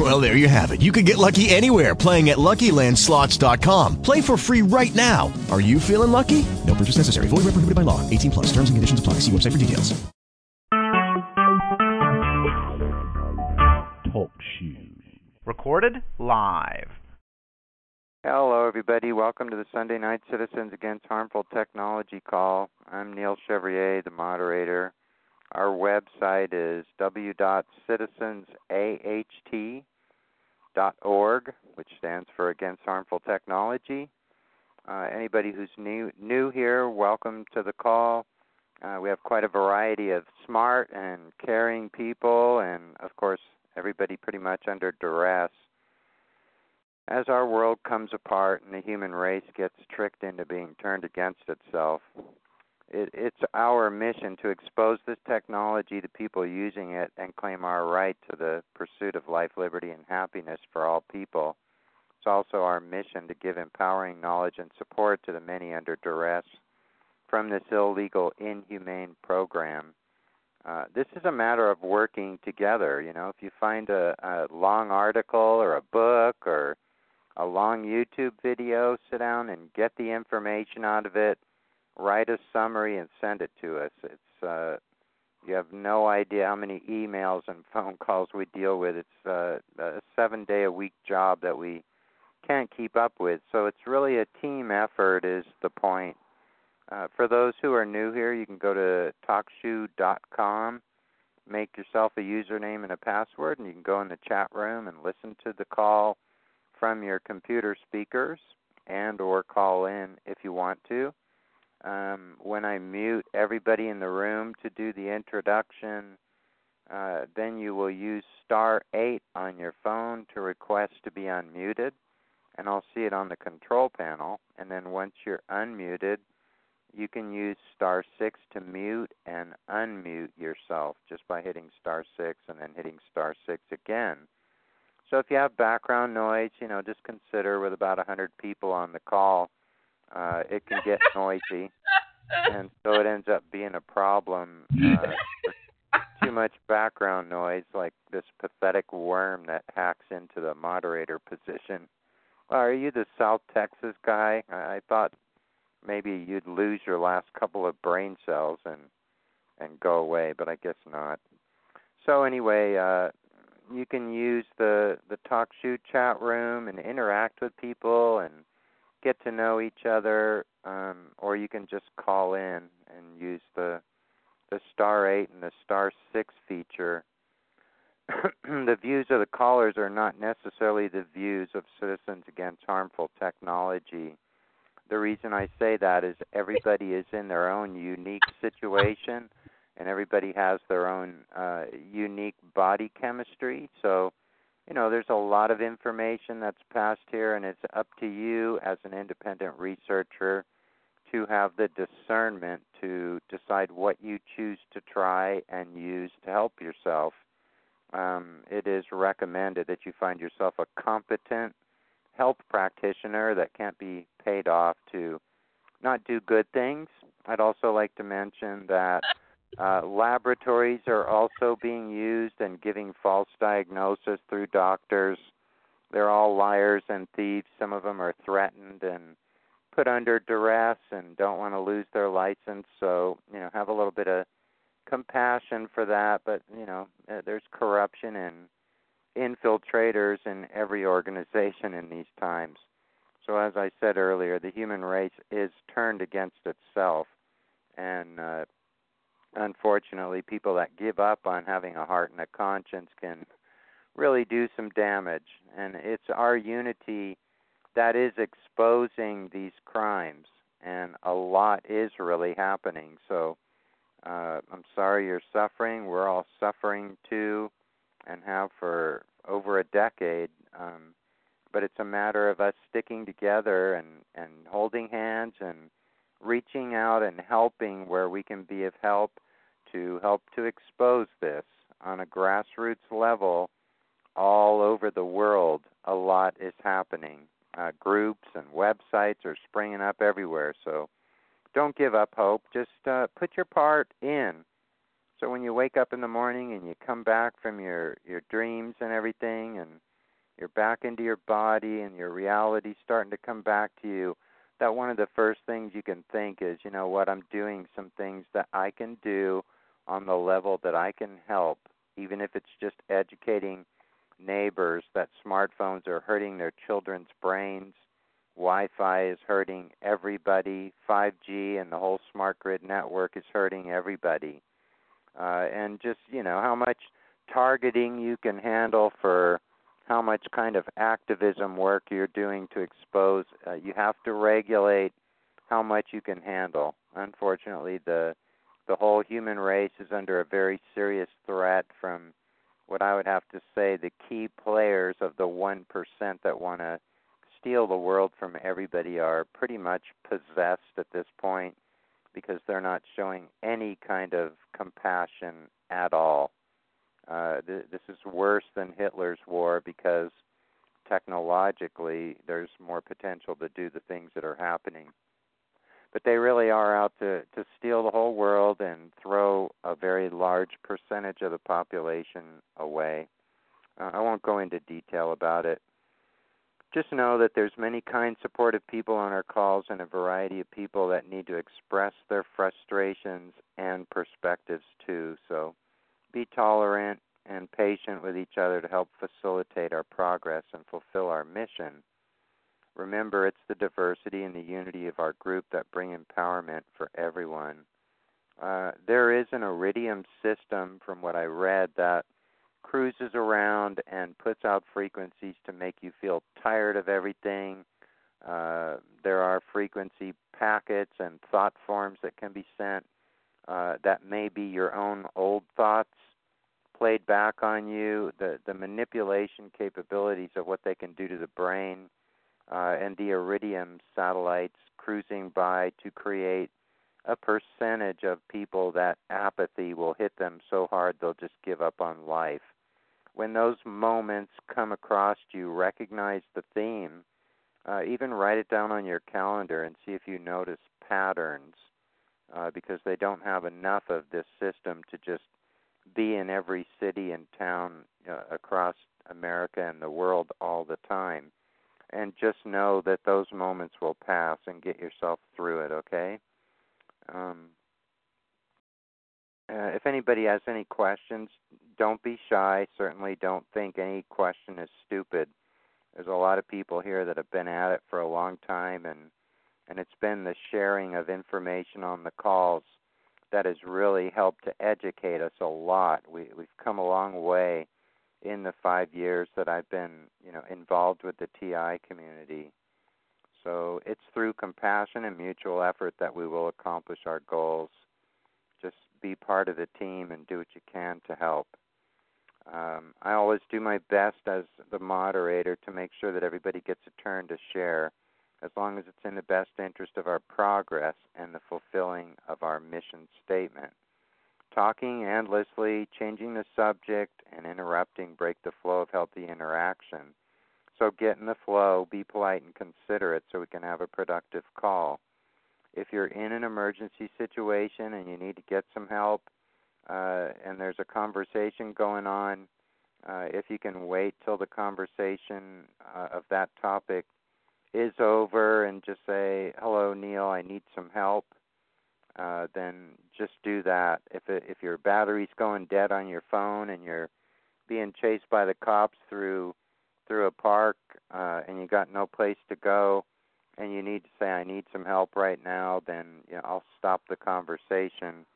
Well, there you have it. You can get lucky anywhere playing at LuckyLandSlots.com. Play for free right now. Are you feeling lucky? No purchase necessary. Void where prohibited by law. 18 plus. Terms and conditions apply. See website for details. Talk shoes. Recorded live. Hello, everybody. Welcome to the Sunday Night Citizens Against Harmful Technology call. I'm Neil Chevrier, the moderator. Our website is w.citizensaht.org, which stands for Against Harmful Technology. Uh, anybody who's new new here, welcome to the call. Uh, we have quite a variety of smart and caring people, and of course, everybody pretty much under duress as our world comes apart and the human race gets tricked into being turned against itself, it, it's our mission to expose this technology to people using it and claim our right to the pursuit of life, liberty, and happiness for all people. It's also our mission to give empowering knowledge and support to the many under duress from this illegal, inhumane program. Uh, this is a matter of working together. You know, if you find a, a long article or a book or a long YouTube video, sit down and get the information out of it, write a summary and send it to us. It's uh you have no idea how many emails and phone calls we deal with. It's uh, a 7-day a week job that we can't keep up with. So it's really a team effort is the point. Uh, for those who are new here, you can go to talkshoe.com, make yourself a username and a password, and you can go in the chat room and listen to the call from your computer speakers and or call in if you want to. Um, when I mute everybody in the room to do the introduction, uh, then you will use star 8 on your phone to request to be unmuted, and I'll see it on the control panel. And then once you're unmuted, you can use star 6 to mute and unmute yourself just by hitting star 6 and then hitting star 6 again. So if you have background noise, you know, just consider with about a 100 people on the call, uh, it can get noisy, and so it ends up being a problem. Uh, too much background noise, like this pathetic worm that hacks into the moderator position. Well, are you the South Texas guy? I, I thought maybe you'd lose your last couple of brain cells and and go away, but I guess not. So anyway, uh, you can use the the talk, TalkShoe chat room and interact with people and get to know each other, um, or you can just call in and use the the star eight and the star six feature. the views of the callers are not necessarily the views of citizens against harmful technology. The reason I say that is everybody is in their own unique situation and everybody has their own uh, unique body chemistry. So, you know, there's a lot of information that's passed here, and it's up to you as an independent researcher to have the discernment to decide what you choose to try and use to help yourself. Um, it is recommended that you find yourself a competent health practitioner that can't be paid off to not do good things. I'd also like to mention that uh, laboratories are also being used and giving false diagnosis through doctors. They're all liars and thieves. Some of them are threatened and put under duress and don't want to lose their license. So, you know, have a little bit of compassion for that. But, you know, uh, there's corruption and infiltrators in every organization in these times. So, as I said earlier, the human race is turned against itself. And uh, unfortunately, people that give up on having a heart and a conscience can really do some damage. And it's our unity that is exposing these crimes, and a lot is really happening. So uh, I'm sorry you're suffering. We're all suffering too, and have for over a decade. Um, but it's a matter of us sticking together and, and holding hands and reaching out and helping where we can be of help to help to expose this on a grassroots level all over the world. A lot is happening. Uh, groups and websites are springing up everywhere. So don't give up hope. Just uh, put your part in. So when you wake up in the morning and you come back from your your dreams and everything, and you're back into your body and your reality starting to come back to you, that one of the first things you can think is, you know what, I'm doing some things that I can do on the level that I can help, even if it's just educating neighbors that smartphones are hurting their children's brains. Wi Fi is hurting everybody. 5G and the whole smart grid network is hurting everybody. Uh, and just, you know, how much targeting you can handle for how much kind of activism work you're doing to expose. Uh, you have to regulate how much you can handle. Unfortunately, the the whole human race is under a very serious threat from what I would have to say the key players of the 1% that want to steal the world from everybody are pretty much possessed at this point because they're not showing any kind of compassion at all. Uh, th- this is worse than Hitler's war because technologically there's more potential to do the things that are happening but they really are out to to steal the whole world and throw a very large percentage of the population away. Uh, I won't go into detail about it. Just know that there's many kind, supportive people on our calls and a variety of people that need to express their frustrations and perspectives too. So be tolerant and patient with each other to help facilitate our progress and fulfill our mission. Remember, it's the diversity and the unity of our group that bring empowerment for everyone. Uh, there is an iridium system, from what I read, that cruises around and puts out frequencies to make you feel tired of everything. Uh, there are frequency packets and thought forms that can be sent uh, that may be your own old thoughts played back on you. The the manipulation capabilities of what they can do to the brain uh, and the Iridium satellites cruising by to create a percentage of people that apathy will hit them so hard they'll just give up on life. When those moments come across you, recognize the theme. Uh, even write it down on your calendar and see if you notice patterns uh, because they don't have enough of this system to just be in every city and town uh, across America and the world all the time and just know that those moments will pass and get yourself through it, okay? Um, uh, if anybody has any questions, don't be shy. Certainly don't think any question is stupid. There's a lot of people here that have been at it for a long time and and it's been the sharing of information on the calls that has really helped to educate us a lot. We we've come a long way in the five years that I've been, you know, involved with the TI community. So it's through compassion and mutual effort that we will accomplish our goals. Just be part of the team and do what you can to help. Um, I always do my best as the moderator to make sure that everybody gets a turn to share, as long as it's in the best interest of our progress and the fulfilling of our mission statement. Talking endlessly, changing the subject, and interrupting break the flow of healthy interaction. So get in the flow, be polite and considerate so we can have a productive call. If you're in an emergency situation and you need to get some help uh, and there's a conversation going on, uh, if you can wait till the conversation uh, of that topic is over and just say, "Hello, Neil, I need some help," uh, then just do that. If it, if your battery's going dead on your phone and you're being chased by the cops through through a park uh, and you got no place to go and you need to say I need some help right now, then you know, I'll stop the conversation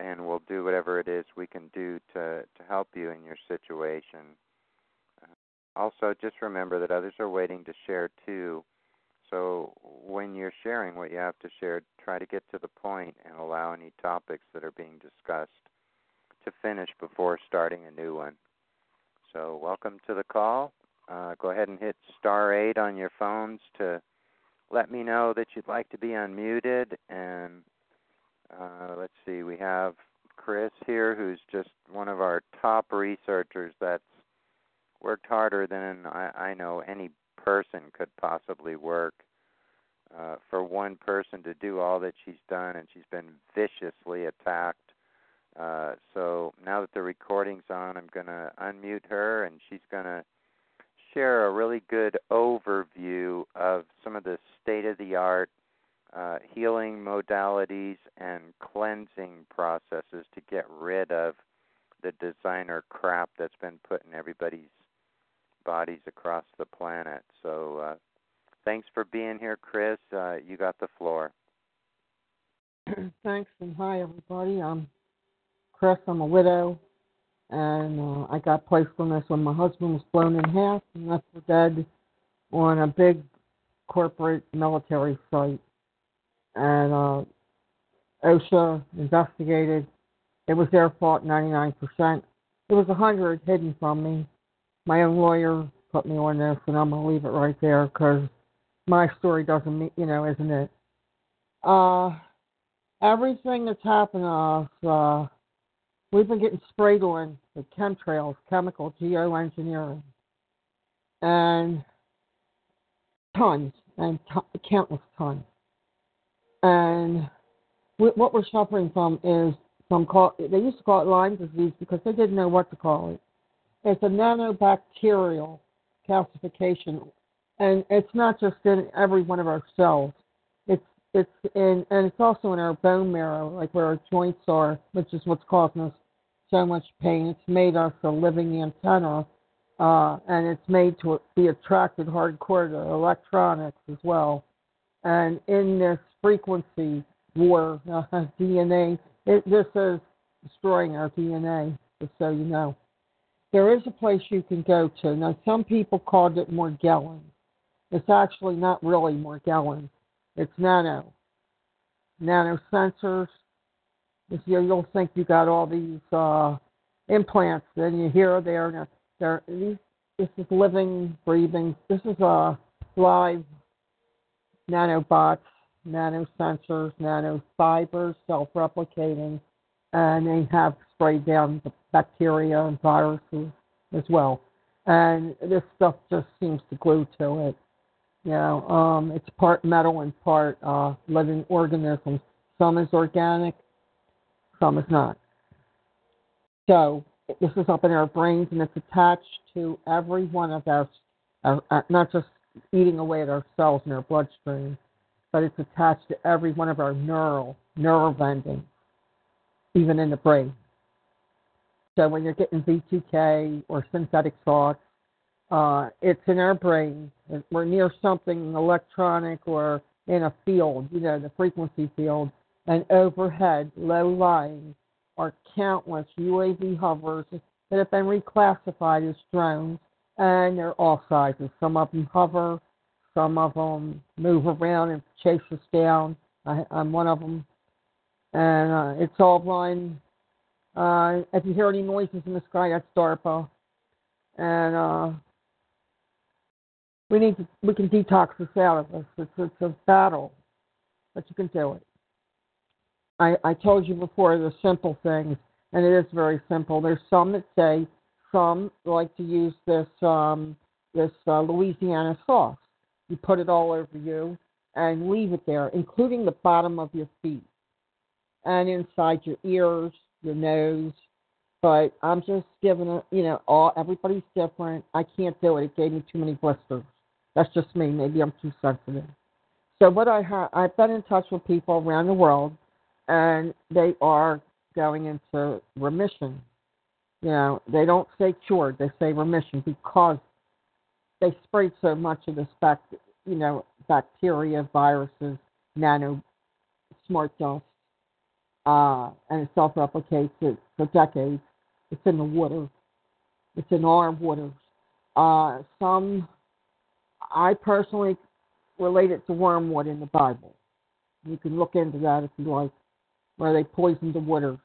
and we'll do whatever it is we can do to to help you in your situation. Uh, also, just remember that others are waiting to share too. So when you're sharing what you have to share, try to get to the point and allow any topics that are being discussed to finish before starting a new one. So welcome to the call. Uh, go ahead and hit star 8 on your phones to let me know that you'd like to be unmuted. And uh, let's see, we have Chris here, who's just one of our top researchers that's worked harder than I, I know any person could possibly work. Uh, for one person to do all that she's done, and she's been viciously attacked. Uh, so now that the recording's on, I'm going to unmute her, and she's going to share a really good overview of some of the state of the art uh, healing modalities and cleansing processes to get rid of the designer crap that's been put in everybody's bodies across the planet. So, uh, thanks for being here, Chris. Uh, you got the floor. Thanks, and hi, everybody. I'm Chris. I'm a widow, and uh, I got this when my husband was blown in half and left for dead on a big corporate military site. And uh, OSHA investigated. It was their fault 99%. It was 100 hidden from me. My own lawyer put me on this, and I'm going to leave it right there because my story doesn't mean, you know, isn't it? Uh, everything that's happened to us, uh, we've been getting sprayed on with chemtrails, chemical geoengineering, and tons and t- countless tons. And we, what we're suffering from is some call. They used to call it Lyme disease because they didn't know what to call it. It's a nanobacterial calcification, and it's not just in every one of our cells. It's it's in and it's also in our bone marrow, like where our joints are, which is what's causing us so much pain. It's made us a living antenna, uh, and it's made to be attracted hardcore to electronics as well. And in this frequency war, uh, DNA, it, this is destroying our DNA, just so you know. There is a place you can go to. Now, some people called it Morgellons. It's actually not really Morgellons. It's nano. Nano sensors. You'll think you got all these uh, implants, then you hear they're these. This is living, breathing. This is a live nanobots, nanosensors, nanofibers, self-replicating, and they have sprayed down the bacteria and viruses as well. And this stuff just seems to glue to it. You know, um, it's part metal and part uh, living organisms. Some is organic, some is not. So this is up in our brains, and it's attached to every one of our, our, our not just eating away at our cells in our bloodstream, but it's attached to every one of our neural nerve endings, even in the brain. So when you're getting V2K or synthetic thoughts, uh, it's in our brain. We're near something electronic or in a field, you know, the frequency field. And overhead, low lying, are countless UAV hovers that have been reclassified as drones, and they're all sizes. Some of them hover, some of them move around and chase us down. I, I'm one of them, and uh, it's all blind uh, if you hear any noises in the sky, that's DARPA. And uh, we need to, we can detox this out of us. It's, it's a battle, but you can do it. I, I told you before the simple things, and it is very simple. There's some that say some like to use this um, this uh, Louisiana sauce. You put it all over you and leave it there, including the bottom of your feet and inside your ears your nose. But I'm just giving it, you know, all everybody's different. I can't do it. It gave me too many blisters. That's just me. Maybe I'm too sensitive. So what I have, I've been in touch with people around the world, and they are going into remission. You know, they don't say cured; they say remission because they sprayed so much of this back, you know, bacteria, viruses, nano smart dust uh, and it self-replicates it for decades. It's in the water. It's in our waters. Uh, some, I personally relate it to wormwood in the Bible. You can look into that if you like, where they poisoned the waters.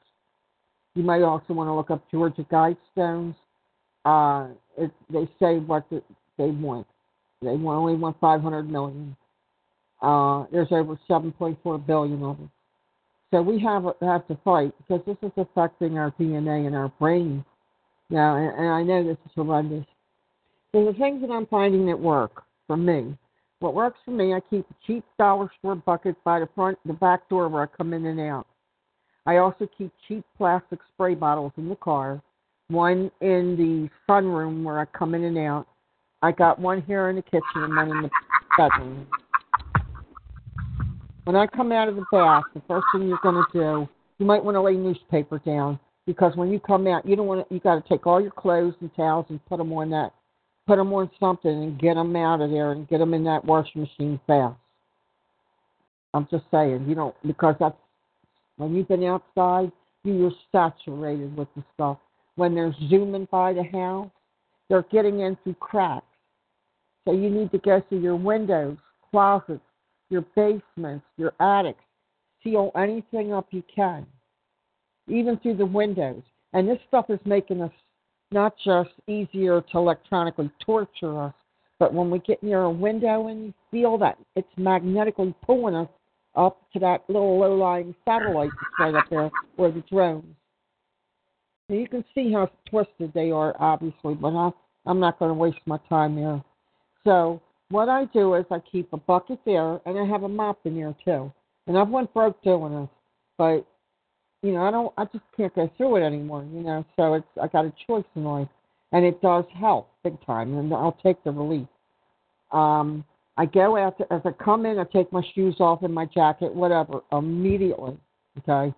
You might also want to look up Georgia Guidestones. Uh, it, they say what the, they want. They only want 500 million. Uh, there's over 7.4 billion of them. So we have have to fight because this is affecting our DNA and our brain. Now, and, and I know this is horrendous. So the things that I'm finding that work for me, what works for me, I keep a cheap dollar store bucket by the front, the back door where I come in and out. I also keep cheap plastic spray bottles in the car, one in the sunroom where I come in and out. I got one here in the kitchen and one in the bedroom. When I come out of the bath, the first thing you're going to do, you might want to lay newspaper down because when you come out, you don't want to. You got to take all your clothes and towels and put them on that, put them on something and get them out of there and get them in that washing machine fast. I'm just saying, you don't because that's when you've been outside, you're saturated with the stuff. When they're zooming by the house, they're getting in through cracks. So you need to go through your windows, closets, your basements, your attics. Seal anything up you can, even through the windows. And this stuff is making us not just easier to electronically torture us, but when we get near a window and you feel that it's magnetically pulling us up to that little low-lying satellite that's right up there where the drones. Now you can see how twisted they are, obviously, but I, I'm not going to waste my time there. So what I do is I keep a bucket there, and I have a mop in there too. And I've went broke doing this, but you know I don't. I just can't go through it anymore. You know, so it's I got a choice in life, and it does help big time, and I'll take the relief. Um, I go out to, as I come in, I take my shoes off and my jacket, whatever, immediately. Okay,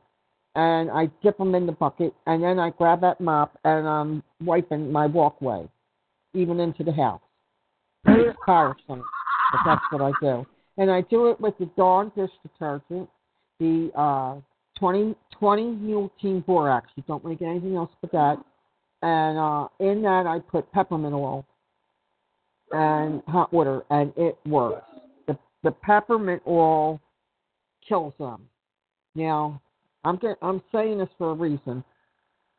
and I dip them in the bucket, and then I grab that mop and I'm wiping my walkway, even into the house. It's tiresome, but that's what I do. And I do it with the Dawn dish detergent, the uh, 20, 20 Mule Team Borax. You don't get anything else but that. And uh, in that, I put peppermint oil and hot water, and it works. The, the peppermint oil kills them. Now, I'm get, I'm saying this for a reason.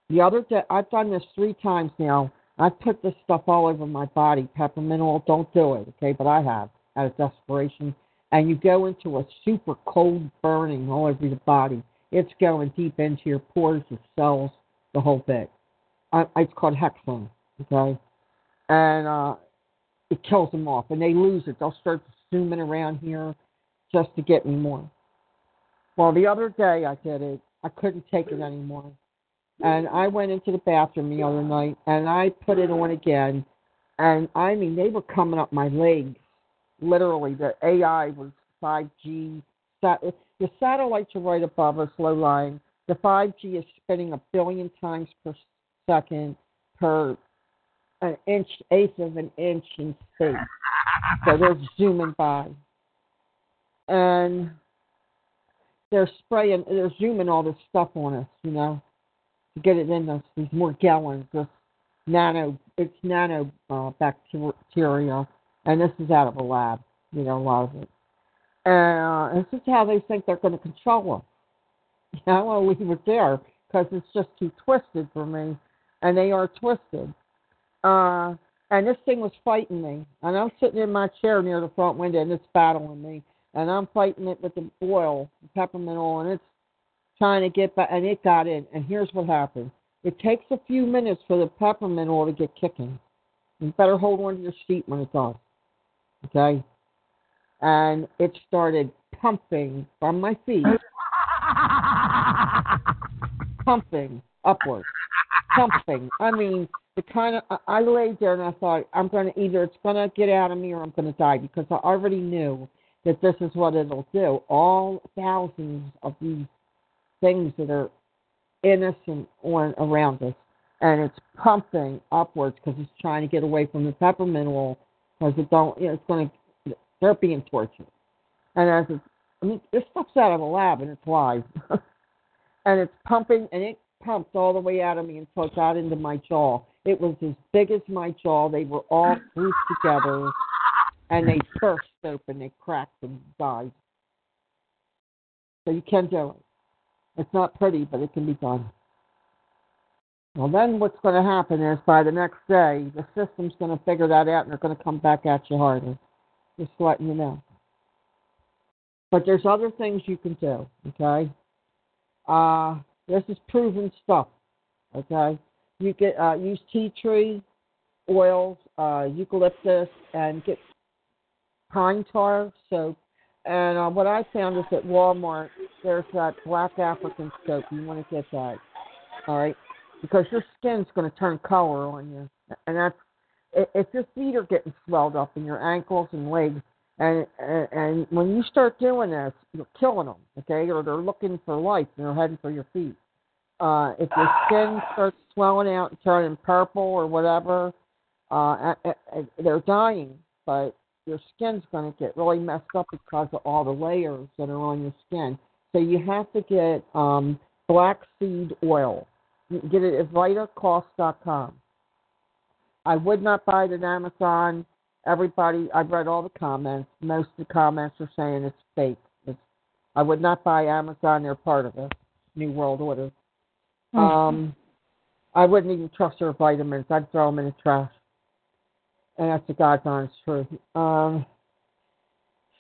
The other day, I've done this three times now I put this stuff all over my body. Peppermint oil, don't do it, okay? But I have out of desperation. And you go into a super cold burning all over your body. It's going deep into your pores, your cells, the whole bit. I, it's called Hexone, okay? And uh, it kills them off, and they lose it. They'll start zooming around here just to get me more. Well, the other day I did it. I couldn't take it anymore. And I went into the bathroom the other night and I put it on again. And I mean, they were coming up my legs. Literally, the AI was 5G. The satellites are right above us, low lying. The 5G is spinning a billion times per second per an inch, eighth of an inch in space. So they're zooming by. And they're spraying, they're zooming all this stuff on us, you know to get it in those these Morgellons of nano it's nano uh, bacteria and this is out of a lab you know a lot of it. And uh, this is how they think they're going to control yeah, I want to leave it there because it's just too twisted for me and they are twisted. Uh and this thing was fighting me and I'm sitting in my chair near the front window and it's battling me and I'm fighting it with the oil, the peppermint oil, and it's trying to get back, and it got in. And here's what happened: it takes a few minutes for the peppermint oil to get kicking. You better hold on to your seat when it does. Okay. And it started pumping from my feet, pumping upward, pumping. I mean, the kind of I laid there and I thought I'm going to either it's going to get out of me or I'm going to die because I already knew that this is what it'll do. All thousands of these things that are innocent on around us, and it's pumping upwards because it's trying to get away from the peppermint oil because it don't. You know, it's going to. They're being tortured, and as it's, I mean, this stuff's out of a lab and it's live, and it's pumping and it pumped all the way out of me until it got into my jaw. It was as big as my jaw. They were all grouped together, and they burst open. They cracked and died. So you can do it. It's not pretty, but it can be done. Well, then what's going to happen is by the next day, the system's going to figure that out and they're going to come back at you harder. Just letting you know. But there's other things you can do, okay? Uh, this is proven stuff. Okay, you get uh, use tea tree oils, uh, eucalyptus, and get pine tar soap. And uh, what I found is at Walmart, there's that black African soap. You want to get that, all right? Because your skin's going to turn color on you, and that's if your feet are getting swelled up and your ankles and legs, and, and and when you start doing this, you're killing them, okay? Or they're looking for life and they're heading for your feet. Uh, if your skin starts swelling out and turning purple or whatever, uh, they're dying, but your skin's going to get really messed up because of all the layers that are on your skin. So you have to get um, black seed oil. You can get it at vitacost.com. I would not buy it at Amazon. Everybody, I've read all the comments. Most of the comments are saying it's fake. It's, I would not buy Amazon. They're part of the New World Order. Mm-hmm. Um, I wouldn't even trust their vitamins. I'd throw them in the trash and that's the God's honest truth. Um,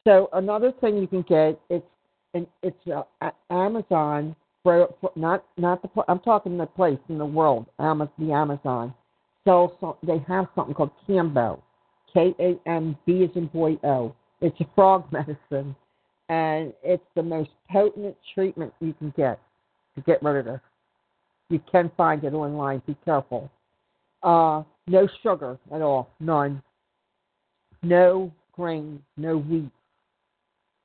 so another thing you can get it's and it's uh, Amazon for, for not not the I'm talking the place in the world Amazon the Amazon sells some, they have something called Kambo K A M B in boy O it's a frog medicine and it's the most potent treatment you can get to get rid of this. You can find it online. Be careful. Uh, no sugar at all, none. No grains, no wheat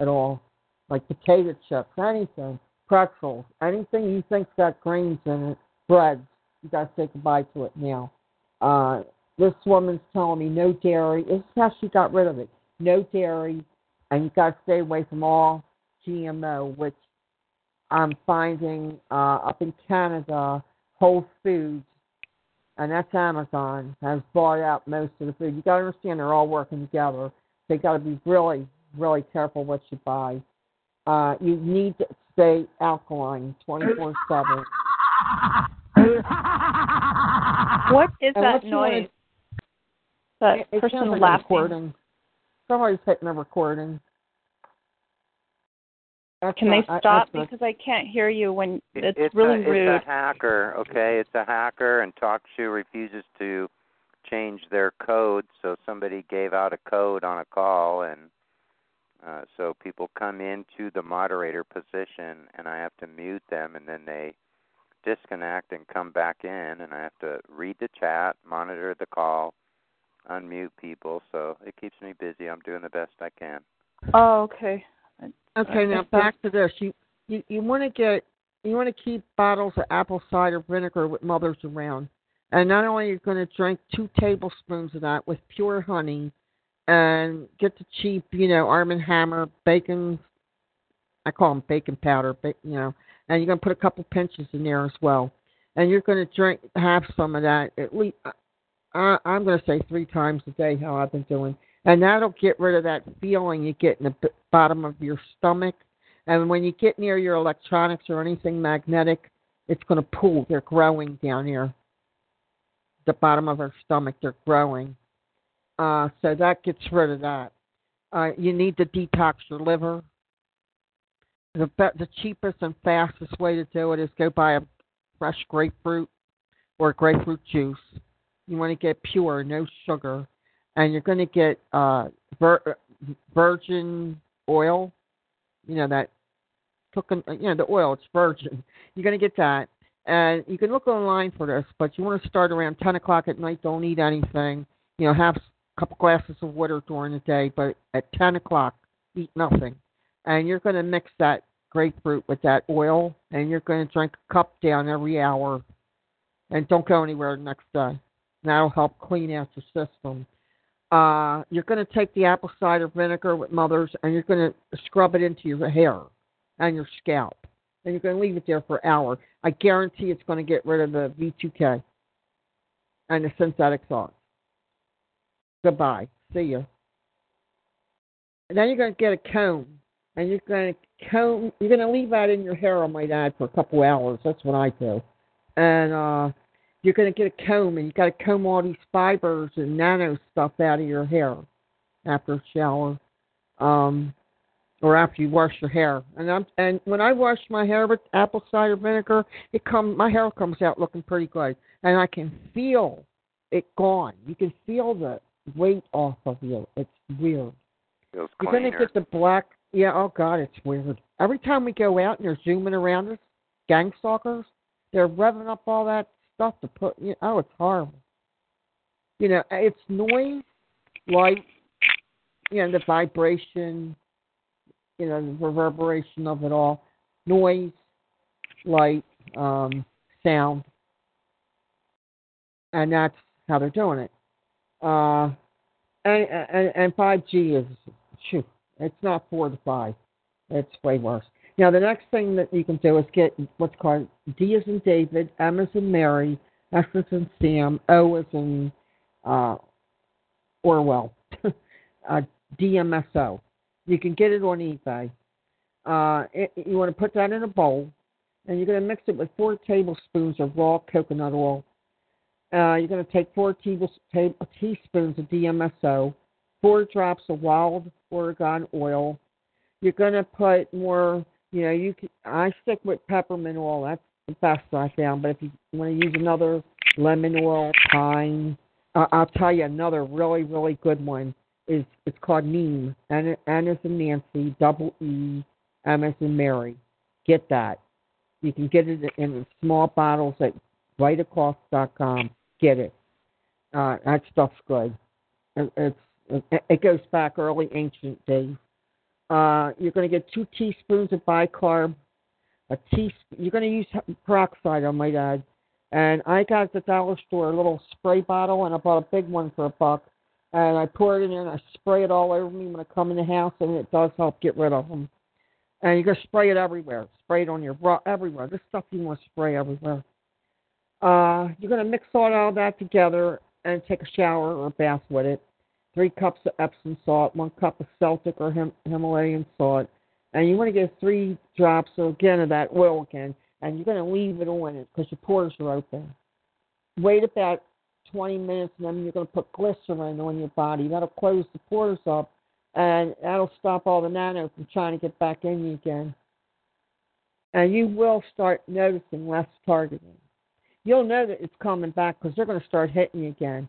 at all, like potato chips, anything, pretzels, anything you think's got grains in it, breads. You got to say goodbye to it now. Uh, this woman's telling me no dairy. This is how she got rid of it. No dairy, and you got to stay away from all GMO, which I'm finding uh, up in Canada. Whole Foods and that's Amazon, has bought out most of the food. You got to understand they're all working together. They got to be really, really careful what you buy. Uh, you need to stay alkaline 24 7. What is and that noise? That it, person like laughing. Recording. Somebody's hitting a recording. That's Can not, they stop I, because I can't hear you when it's, it's really a, rude. It's a hacker, okay? It's a hacker, and TalkShoe refuses to change their code. So somebody gave out a code on a call, and uh, so people come into the moderator position, and I have to mute them, and then they disconnect and come back in, and I have to read the chat, monitor the call, unmute people. So it keeps me busy. I'm doing the best I can. Oh, okay. Okay, now back to this. You you, you want to get you want to keep bottles of apple cider vinegar with mothers around, and not only are you going to drink two tablespoons of that with pure honey, and get the cheap, you know, Arm and Hammer bacon. I call them bacon powder, but you know, and you're to put a couple pinches in there as well, and you're to drink have some of that at least. Uh, I, I'm to say three times a day. How I've been doing and that'll get rid of that feeling you get in the bottom of your stomach. And when you get near your electronics or anything magnetic, it's to pull. They're growing down here, the bottom of our stomach. They're growing. Uh, so that gets rid of that. Uh, you need to detox your liver. The the cheapest and fastest way to do it is go buy a fresh grapefruit or grapefruit juice. You want to get pure, no sugar and you're going to get uh, vir- virgin oil. You know that cooking. You know the oil. It's virgin. You're going to get that, and you can look online for this. But you want to start around 10 o'clock at night. Don't eat anything. You know, have couple glasses of water during the day, but at 10 o'clock, eat nothing. And you're going to mix that grapefruit with that oil, and you're going to drink a cup down every hour. And don't go anywhere the next day. That'll help clean out your system uh, you're going to take the apple cider vinegar with mothers and you're going to scrub it into your hair and your scalp. And you're going to leave it there for an hour. I guarantee it's going to get rid of the V2K and the synthetic thoughts. Goodbye. See you. And then you're going to get a comb and you're going to comb. You're going to leave that in your hair, I might add, for a couple hours. That's what I do. And uh, you're going to get a comb and you got to comb all these fibers and nano stuff out of your hair after a shower. Um, or after you wash your hair. And I'm and when I wash my hair with apple cider vinegar, it come my hair comes out looking pretty good, and I can feel it gone. You can feel the weight off of you. It's weird. Feels You're cleaner. gonna get the black. Yeah. Oh God, it's weird. Every time we go out and they're zooming around us, gang stalkers, they're revving up all that stuff to put. You oh, it's horrible. You know, it's noise, light, you know, the vibration, you know, the reverberation of it all, noise, light, um, sound, and that's how they're doing it. Uh, and, and and 5G is, shoot, it's not four to five. It's way worse. Now the next thing that you can do is get what's called D as in David, M as in Mary, S as in Sam, O as in uh, Orwell, uh, DMSO. You can get it on eBay. Uh, it, you want to put that in a bowl, and you're going to mix it with four tablespoons of raw coconut oil. Uh, you're going to take four tablespoons teaspoons of DMSO, four drops of wild Oregon oil. You're going to put more, you know, you can, I stick with peppermint oil. That's the best I found. But if you want to use another lemon oil, pine, uh, I'll tell you another really, really good one is it's called Neem. N, N as in Nancy, double E, M as in Mary. Get that. You can get it in small bottles at vitacost.com. Get it. Uh, that stuff's good. It, it's it goes back early ancient days. Uh, you're going to get two teaspoons of bicarb. A teaspoon. You're going to use peroxide, I might add. And I got at the dollar store a little spray bottle, and I bought a big one for a buck. And I pour it in there, and I spray it all over me when I come in the house, and it does help get rid of them. And you're going to spray it everywhere. Spray it on your bra, everywhere. This stuff you want to spray everywhere. Uh, you're going to mix all, that together and take a shower or a bath with it. Three cups of Epsom salt, one cup of Celtic or Him- Himalayan salt, and you want to get three drops of, again of that oil again, and you're going to leave it on it because your pores are open. Wait about 20 minutes, and then you're going to put glycerin on your body. That'll close the pores up, and that'll stop all the nano from trying to get back in you again. And you will start noticing less targeting you'll know that it's coming back because they're going to start hitting you again.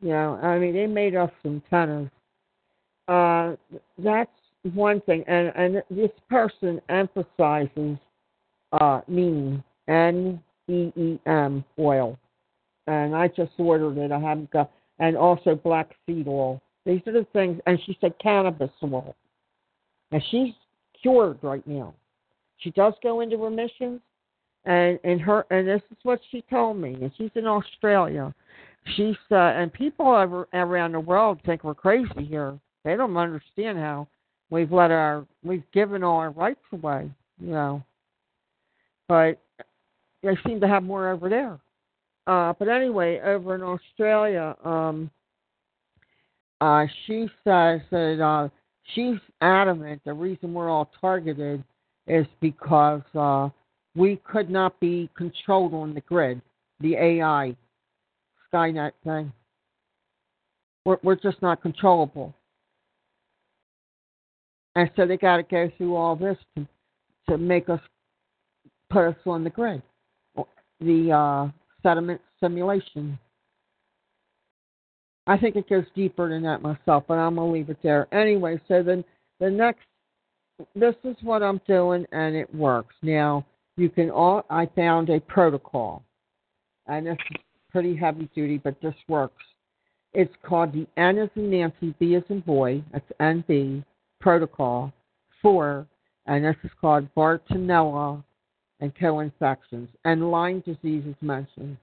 You know, I mean, they made us some tenors. Uh, that's one thing, and and this person emphasizes uh, neem, N E E M oil, and I just ordered it. I haven't got, and also black seed oil. These are the things, and she said cannabis oil, and she's cured right now. She does go into remissions, and and her and this is what she told me and she's in australia. She's uh and people ever, around the world think we're crazy here. They don't understand how we've let our we've given all our rights away you know. But they seem to have more over there. Uh but anyway over in australia um uh she says that uh she's adamant the reason we're all targeted is because uh we could not be controlled on the grid, the AI Skynet thing. We're, we're just not controllable. And so they got to go through all this to, to make us put us on the grid, the uh, sediment simulation. I think it goes deeper than that myself, but I'm gonna leave it there. Anyway, so then the next, this is what I'm doing, and it works now you can all I found a protocol, and this is pretty heavy duty, but this works. It's called the N as in Nancy, B as in boy, that's NB protocol for, and this is called Bartonella and co-infections, and Lyme disease is mentioned.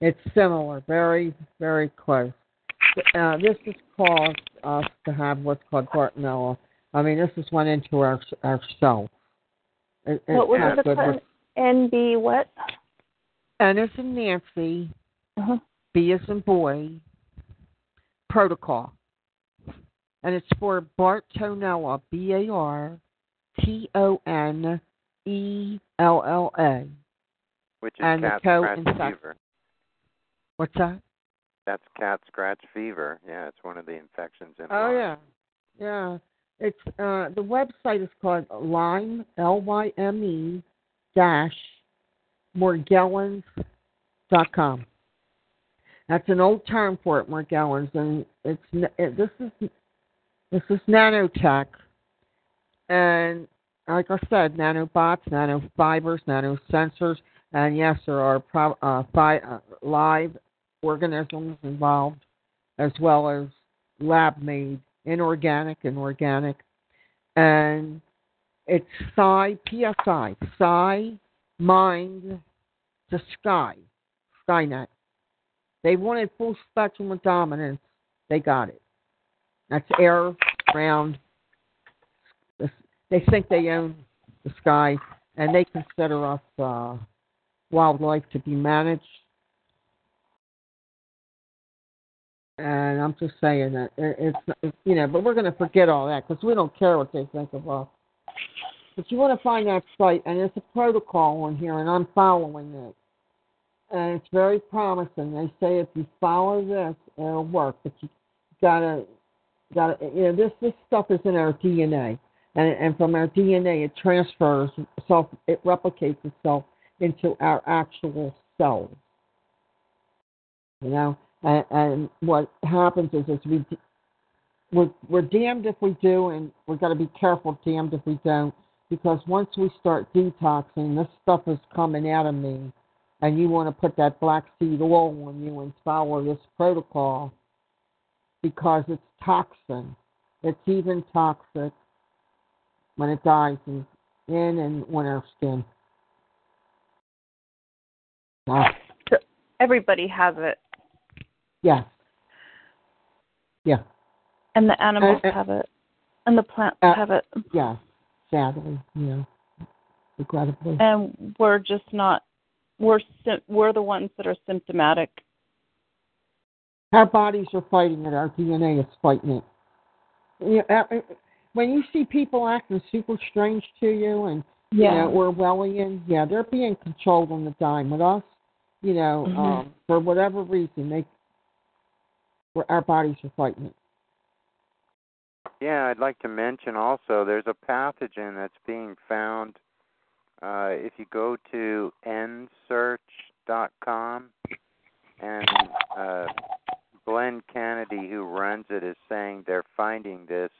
It's similar, very, very close. Uh, this has caused us to have what's called Bartonella. I mean, this has went into our our cells. It, what was the NB what? N as in Nancy, uh-huh. B as in boy, protocol. And it's for Bartonella, B A R T O N E L L A. Which is and cat the scratch co-infect- fever. What's that? That's cat scratch fever. Yeah, it's one of the infections in Oh Lyme. yeah, yeah. it's uh, the website is called Lyme L Y M E dash Morgellons dot com. That's an old term for it, Morgellons, and it's it, this is this is nanotech, and like I said, nanobots, nanofibers, nanosensors, and yes, there are pro, uh, fi, uh, live organisms involved, as well as lab-made, inorganic and organic, and it's psi psi psi mind to sky skynet. They wanted full spectrum of dominance. They got it. That's air ground they think they own the sky and they consider us uh, wildlife to be managed. And I'm just saying that it's, it's you know, but we're going to forget all that because we don't care what they think of us. But you want to find that site, and there's a protocol on here, and I'm following it, and it's very promising. They say if you follow this, it'll work, but you gotta, gotta, you know, this this stuff is in our DNA, and and from our DNA it transfers itself, it replicates itself into our actual cells. You know, and, and what happens is, is we we're, we're damned if we do, and we've got to be careful, damned if we don't, because once we start detoxing, this stuff is coming out of me, and you want to put that black seed oil on you and follow this protocol because it's toxin. It's even toxic when it dies in, in and on our skin. So everybody has it. Yes. Yeah. And the animals uh, uh, have it. And the plants uh, have it. Yeah. Sadly, yeah. Regrettably. And we're just not we're we're the ones that are symptomatic. Our bodies are fighting it. Our DNA is fighting it. You know, uh, when you see people acting super strange to you and yeah. you know, Orwellian, yeah, they're being controlled on the dime. With us, you know, mm-hmm. um, for whatever reason, they our bodies are fighting it. Yeah, I'd like to mention also there's a pathogen that's being found uh, if you go to nsearch.com and uh, Glenn Kennedy, who runs it, is saying they're finding this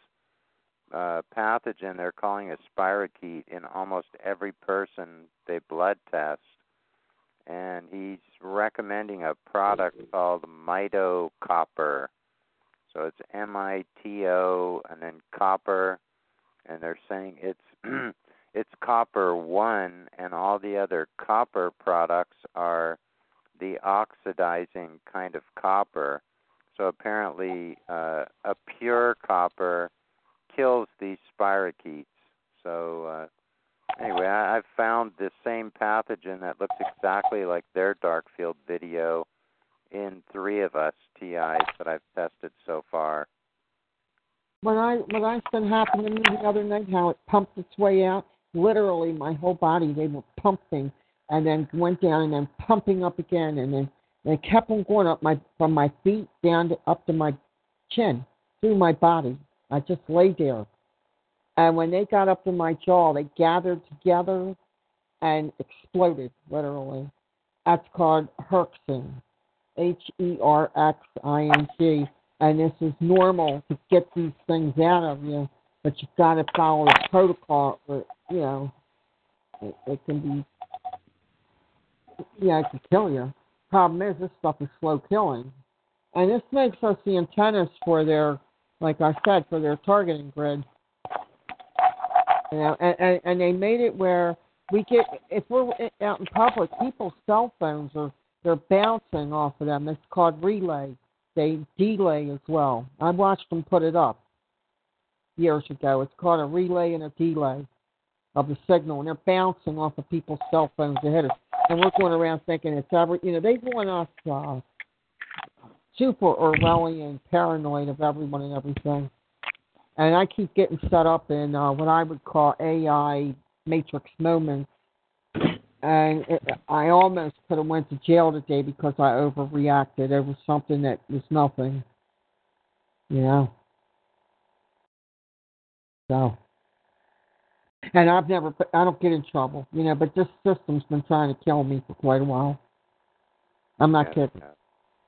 uh, pathogen they're calling a spirochete in almost every person they blood test and he's recommending a product called Mito Copper. So it's M I T O and then copper, and they're saying it's it's copper one, and all the other copper products are the oxidizing kind of copper. So apparently, uh, a pure copper kills these spirochetes. So uh, anyway, I, I've found this same pathogen that looks exactly like their dark field video in three of us TIs that I've tested so far. When I when I said happened to me the other night, how it pumped its way out, literally my whole body they were pumping and then went down and then pumping up again and then it kept on going up my from my feet down to up to my chin through my body. I just lay there and when they got up to my jaw, they gathered together and exploded, literally. That's called herxing, H E R X I N G. And this is normal to get these things out of you, but you've got to follow the protocol. Or, you know, it, it can be, yeah, it can kill you. Problem is, this stuff is slow killing. And this makes us the antennas for their, like I said, for their targeting grid. You know, and, and and they made it where we get if we're out in public, people's cell phones are they're bouncing off of them. It's called relay. They delay as well. I watched them put it up years ago. It's called a relay and a delay of the signal, and they're bouncing off of people's cell phones ahead of us. And we're going around thinking it's every, you know, they want us uh, super Orwellian, paranoid of everyone and everything and I keep getting set up in uh, what I would call AI matrix moments. And it, I almost could have went to jail today because I overreacted over something that was nothing. You know. So, and I've never, I don't get in trouble, you know. But this system's been trying to kill me for quite a while. I'm not yes, kidding. yes.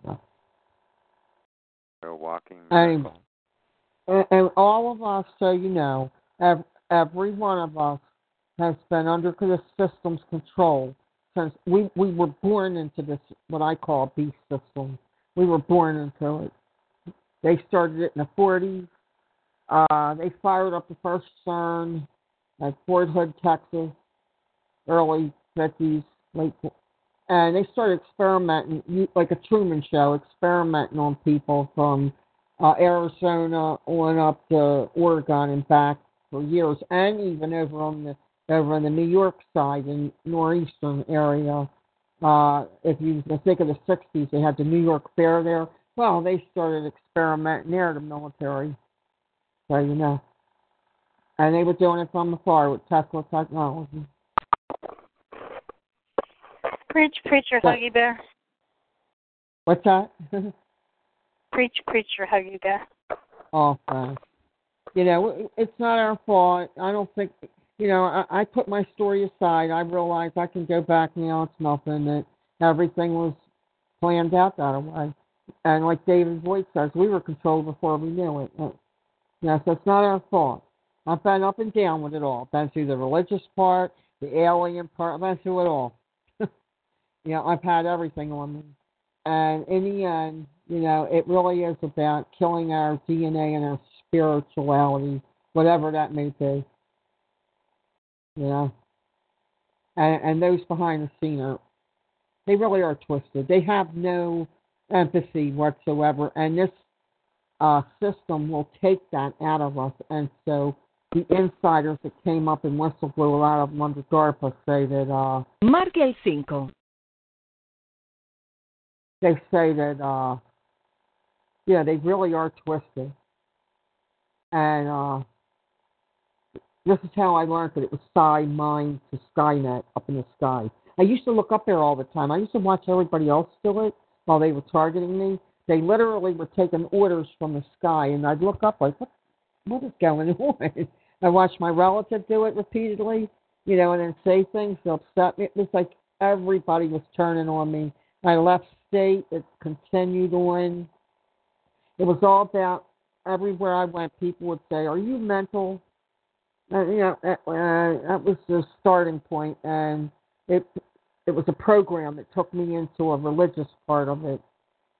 No. They're walking. Anyway, and, and all of us, so you know, every, every one of us has been under the system's control since we we were born into this what I call beast system. We were born into it. They started it in the 40s. Uh, they fired up the first CERN at Fort Hood, Texas, early 50s, late, and they started experimenting like a Truman Show, experimenting on people from uh, Arizona on up to Oregon and back for years, and even over on the over on the New York side in northeastern area. Uh, if you think of the 60s, they had the New York Fair there. Well, they started experimenting there, the military. So you know. And they were doing it from afar with Tesla technology. Preach, preacher, What? Huggy Bear. What's that? Preach, preacher, Huggy Bear. oh, thanks. You know, it's not our fault. I don't think, you know, I, I put my story aside. I realize I can go back now. It's nothing. That everything was planned out that way. And like David Voigt says, we were controlled before we knew it. Yes, that's not our fault. I've been up and down with it all. Been through the religious part, the alien part. I've been through it all. you know, I've had everything on me. And in the end, you know, it really is about killing our DNA and our spirituality, whatever that may be. You know, and, and those behind the scene are, they really are twisted. They have no empathy whatsoever, and this uh, system will take that out of us. And so the insiders that came up and whistle blew a lot of them under DARPA say that uh, Marque el 5. they say that uh, yeah, they really are twisted. And uh, this is how I learned that it was Psi Mind to Skynet up in the sky. I used to look up there all the time. I used to watch everybody else do it while they were targeting me. They literally were taking orders from the sky, and I'd look up like, what, what is going on? I watched my relative do it repeatedly, you know, and then say things that upset me. It was like everybody was turning on me. I left state. It continued on. It was all about everywhere I went. People would say, "Are you mental?" Uh, you know, that, uh, was the starting point, and it it was a program that took me into a religious part of it.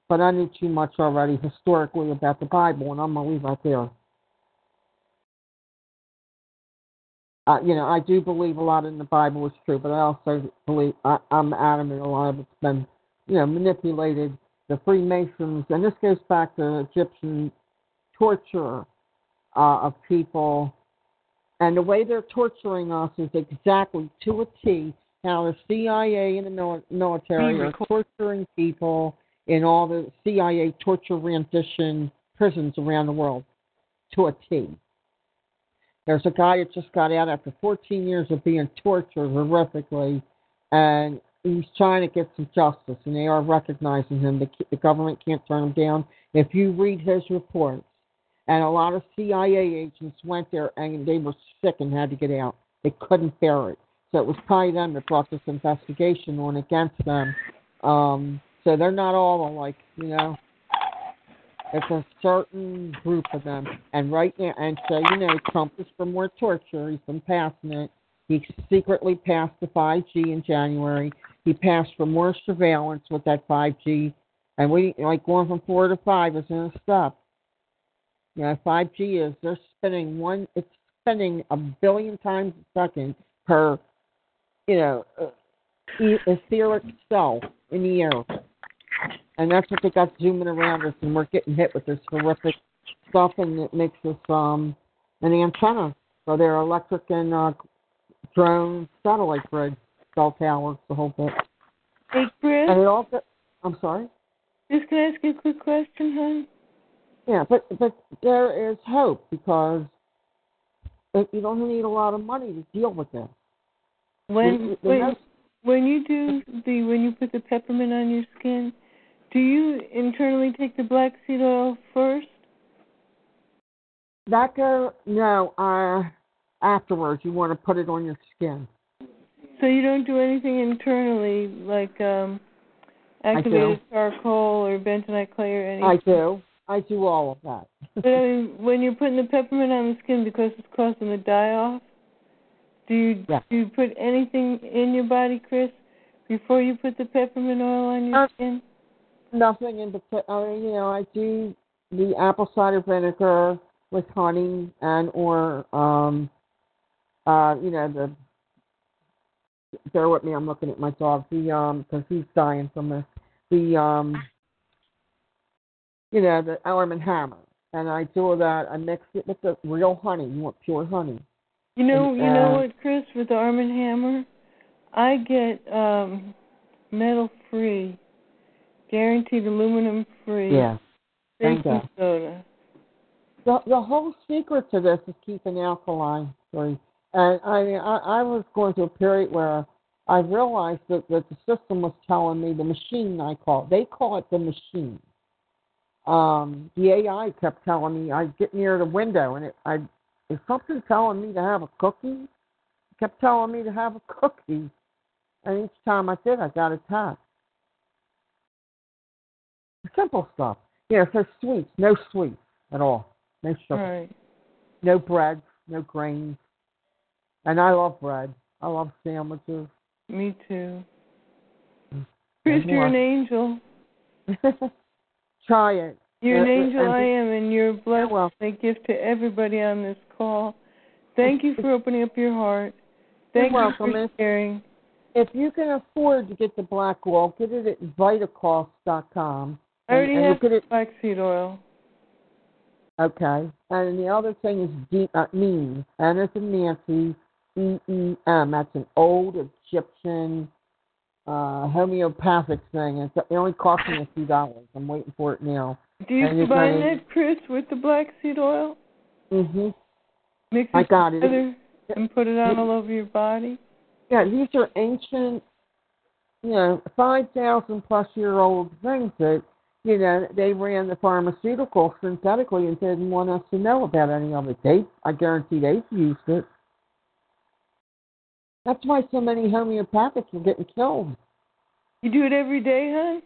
But I knew too much already historically about the Bible, and I'm gonna leave that there. Uh, you know, I do believe a lot in the Bible is true, but I also believe I, I'm adamant a lot of it's been, you know, manipulated. The Freemasons, and this goes back to Egyptian torture uh, of people, and the way they're torturing us is exactly to a T how the CIA and the military are torturing people in all the CIA torture rendition prisons around the world to a T. There's a guy that just got out after 14 years of being tortured horrifically, and he's trying to get some justice, and they are recognizing him. The, the government can't turn him down. If you read his reports, and a lot of CIA agents went there and they were sick and had to get out. They couldn't bear it. So it was probably them that brought this investigation on against them. Um, so they're not all alike, you know. It's a certain group of them. And right now, and so, you know, Trump is for more torture. He's been passing it. He secretly passed the 5G in January. He passed for more surveillance with that 5G. And we, like, going from four to five isn't a stop. You know, 5G is, they're spending one, it's spending a billion times a second per, you know, etheric cell in the air. And that's what they got zooming around us, and we're getting hit with this horrific stuff, and it makes us um an antenna for their electric and uh, drone satellite grid, cell towers, the whole bit. Hey, Chris, And it also, I'm sorry. just can I ask you a quick question, hon? Yeah, but but there is hope because you don't need a lot of money to deal with this. When when, when you do the when you put the peppermint on your skin, do you internally take the black seed oil first? That go no. Uh, afterwards, you want to put it on your skin. So you don't do anything internally, like um, activated charcoal or bentonite clay or anything. I do. I do all of that. but I mean, when you're putting the peppermint on the skin because it's causing the die off, do you Yeah. do you put anything in your body, Chris, before you put the peppermint oil on your Uh, skin? Nothing in particular. Mean, You know, I do the apple cider vinegar with honey and or um uh you know the bear with me i'm looking at my dog the um because he's dying from this the um you know the Arm and Hammer and i do that i mix it with the real honey you want pure honey You know, And, you know uh, what, Chris, with the Arm and Hammer, I get um metal free, guaranteed aluminum free. yeah thank you. soda. the the whole secret to this is keeping alkaline free. And I mean, I, I was going through a period where I realized that, that the system was telling me the machine. I call it. They call it the machine. Um, the AI kept telling me I'd get near the window and it I is something telling me to have a cookie. It kept telling me to have a cookie, and each time I did, I got attacked. Simple stuff. You know, so sweets, no sweets at all, no sugar Right. no bread, no grains. And I love bread. I love sandwiches. Me too. Mm. Chris, you're an angel. Try it. You're an Uh, angel, I am, and you're a blessed well. a gift to everybody on this call. Thank you for opening up your heart. Thank You're you welcome, for sharing. If you can afford to get the black wool, get it at Vitacost.com. I already and, and have it. flaxseed oil. Okay. And the other thing is D, uh, neem. N in Nancy. E E M. That's an old Egyptian uh, homeopathic thing. It's, it only cost me a few dollars. I'm waiting for it now. Do you combine gonna- that, Chris, with the black seed oil? Mhm. Mix I it got it. together and put it on all over your body? Yeah, these are ancient, you know, five thousand plus year old things that you know they ran the pharmaceutical synthetically and didn't want us to know about any of it. They, I guarantee, they've used it. That's why so many homeopathics are getting killed. You do it every day, hon?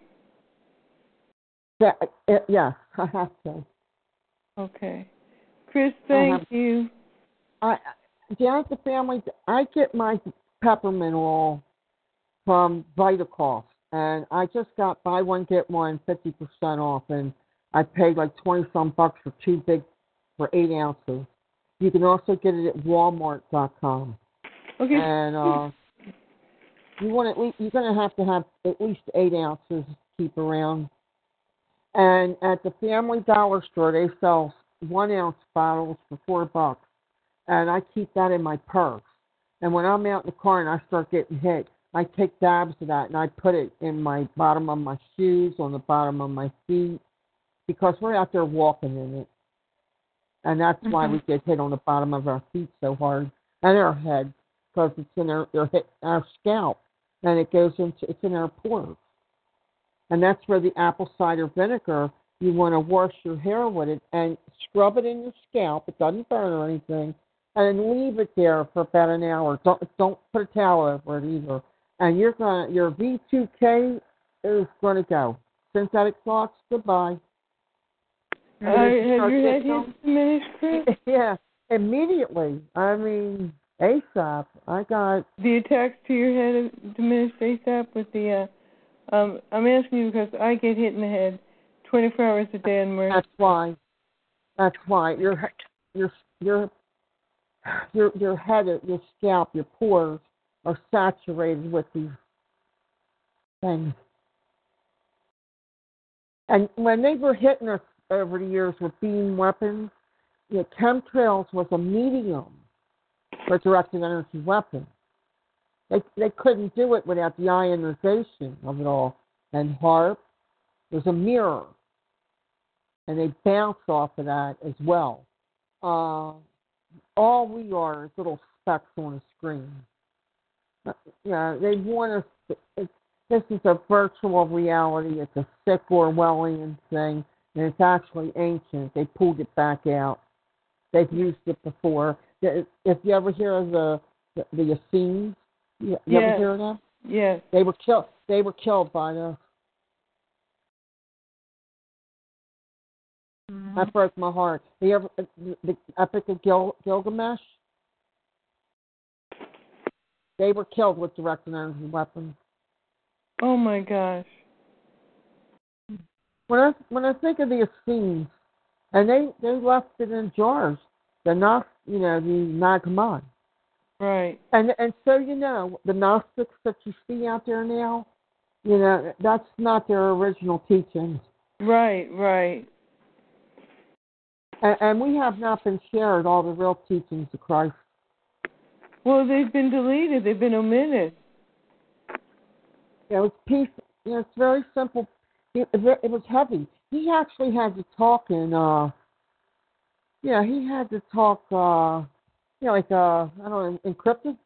That, uh, yes, I have to. Okay. Chris, thank have- you. I down at the family, I get my peppermint oil from Vitacost, and I just got buy one get one fifty percent off, and I paid like twenty some bucks for two big for eight ounces. You can also get it at Walmart.com, Okay. and uh, you want at least you're going to have to have at least eight ounces to keep around. And at the Family Dollar Store, they sell one ounce bottles for four bucks and I keep that in my purse. And when I'm out in the car and I start getting hit, I take dabs of that and I put it in my bottom of my shoes, on the bottom of my feet, because we're out there walking in it. And that's why we get hit on the bottom of our feet so hard and our head, because it's in our, our our scalp, and it goes into it's in our pores. And that's where the apple cider vinegar. You want to wash your hair with it and scrub it in your scalp. It doesn't burn or anything and leave it there for about an hour. Don't don't put a towel over it either. And you're gonna your V2K is gonna go. Synthetic thoughts, goodbye. Uh, have you start your head getting hit diminished, Chris? yeah, immediately. I mean, ASAP. I got The attacks to your head diminished ASAP with the. Uh, um, I'm asking you because I get hit in the head 24 hours a day and Mercy. that's why. That's why your your your your your head, your scalp, your pores are saturated with these things. And when they were hitting us over the years with beam weapons, you know, chemtrails was a medium for directed energy weapons. They they couldn't do it without the ionization of it all. And HAARP was a mirror, and they bounce off of that as well. Uh, all we are is little specks on a screen. Uh, Yeah, they want us. To, this is a virtual reality. It's a sick Orwellian thing, and it's actually ancient. They pulled it back out. they've used it before. If you ever hear of the the, the Essenes, you, you yes. ever hear of them? Yes. They were killed. They were killed by the. Mm-hmm. That broke my heart. The, ever, the, the Epic of Gil, Gilgamesh. They were killed with direct energy weapons. Oh my gosh. When I when I think of the Essenes, and they they left it in jars. The Gnos, you know, the Magmon. Right. And and so you know the Gnostics that you see out there now, you know that's not their original teachings. Right. Right. And, and we have not been shared all the real teachings of Christ. Well, they've been deleted. They've been omitted. Yeah, it was peace. You know, it's very simple. It, it was heavy. He actually had to talk in. uh Yeah, he had to talk. uh You know, like uh I don't know, encrypted.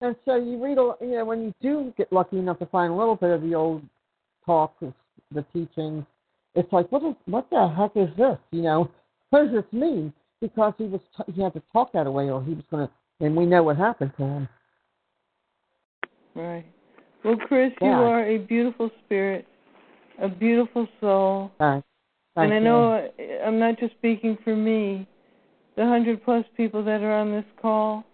And so you read, a, you know, when you do get lucky enough to find a little bit of the old talks, the teachings, it's like, what is, what the heck is this? You know, what does this mean? Because he was, t- he had to talk that way, or he was going to, and we know what happened to him. Right. Well, Chris, Yeah. you are a beautiful spirit, a beautiful soul. Thanks. and Thank I you. know uh, I'm not just speaking for me. The hundred plus people that are on this call,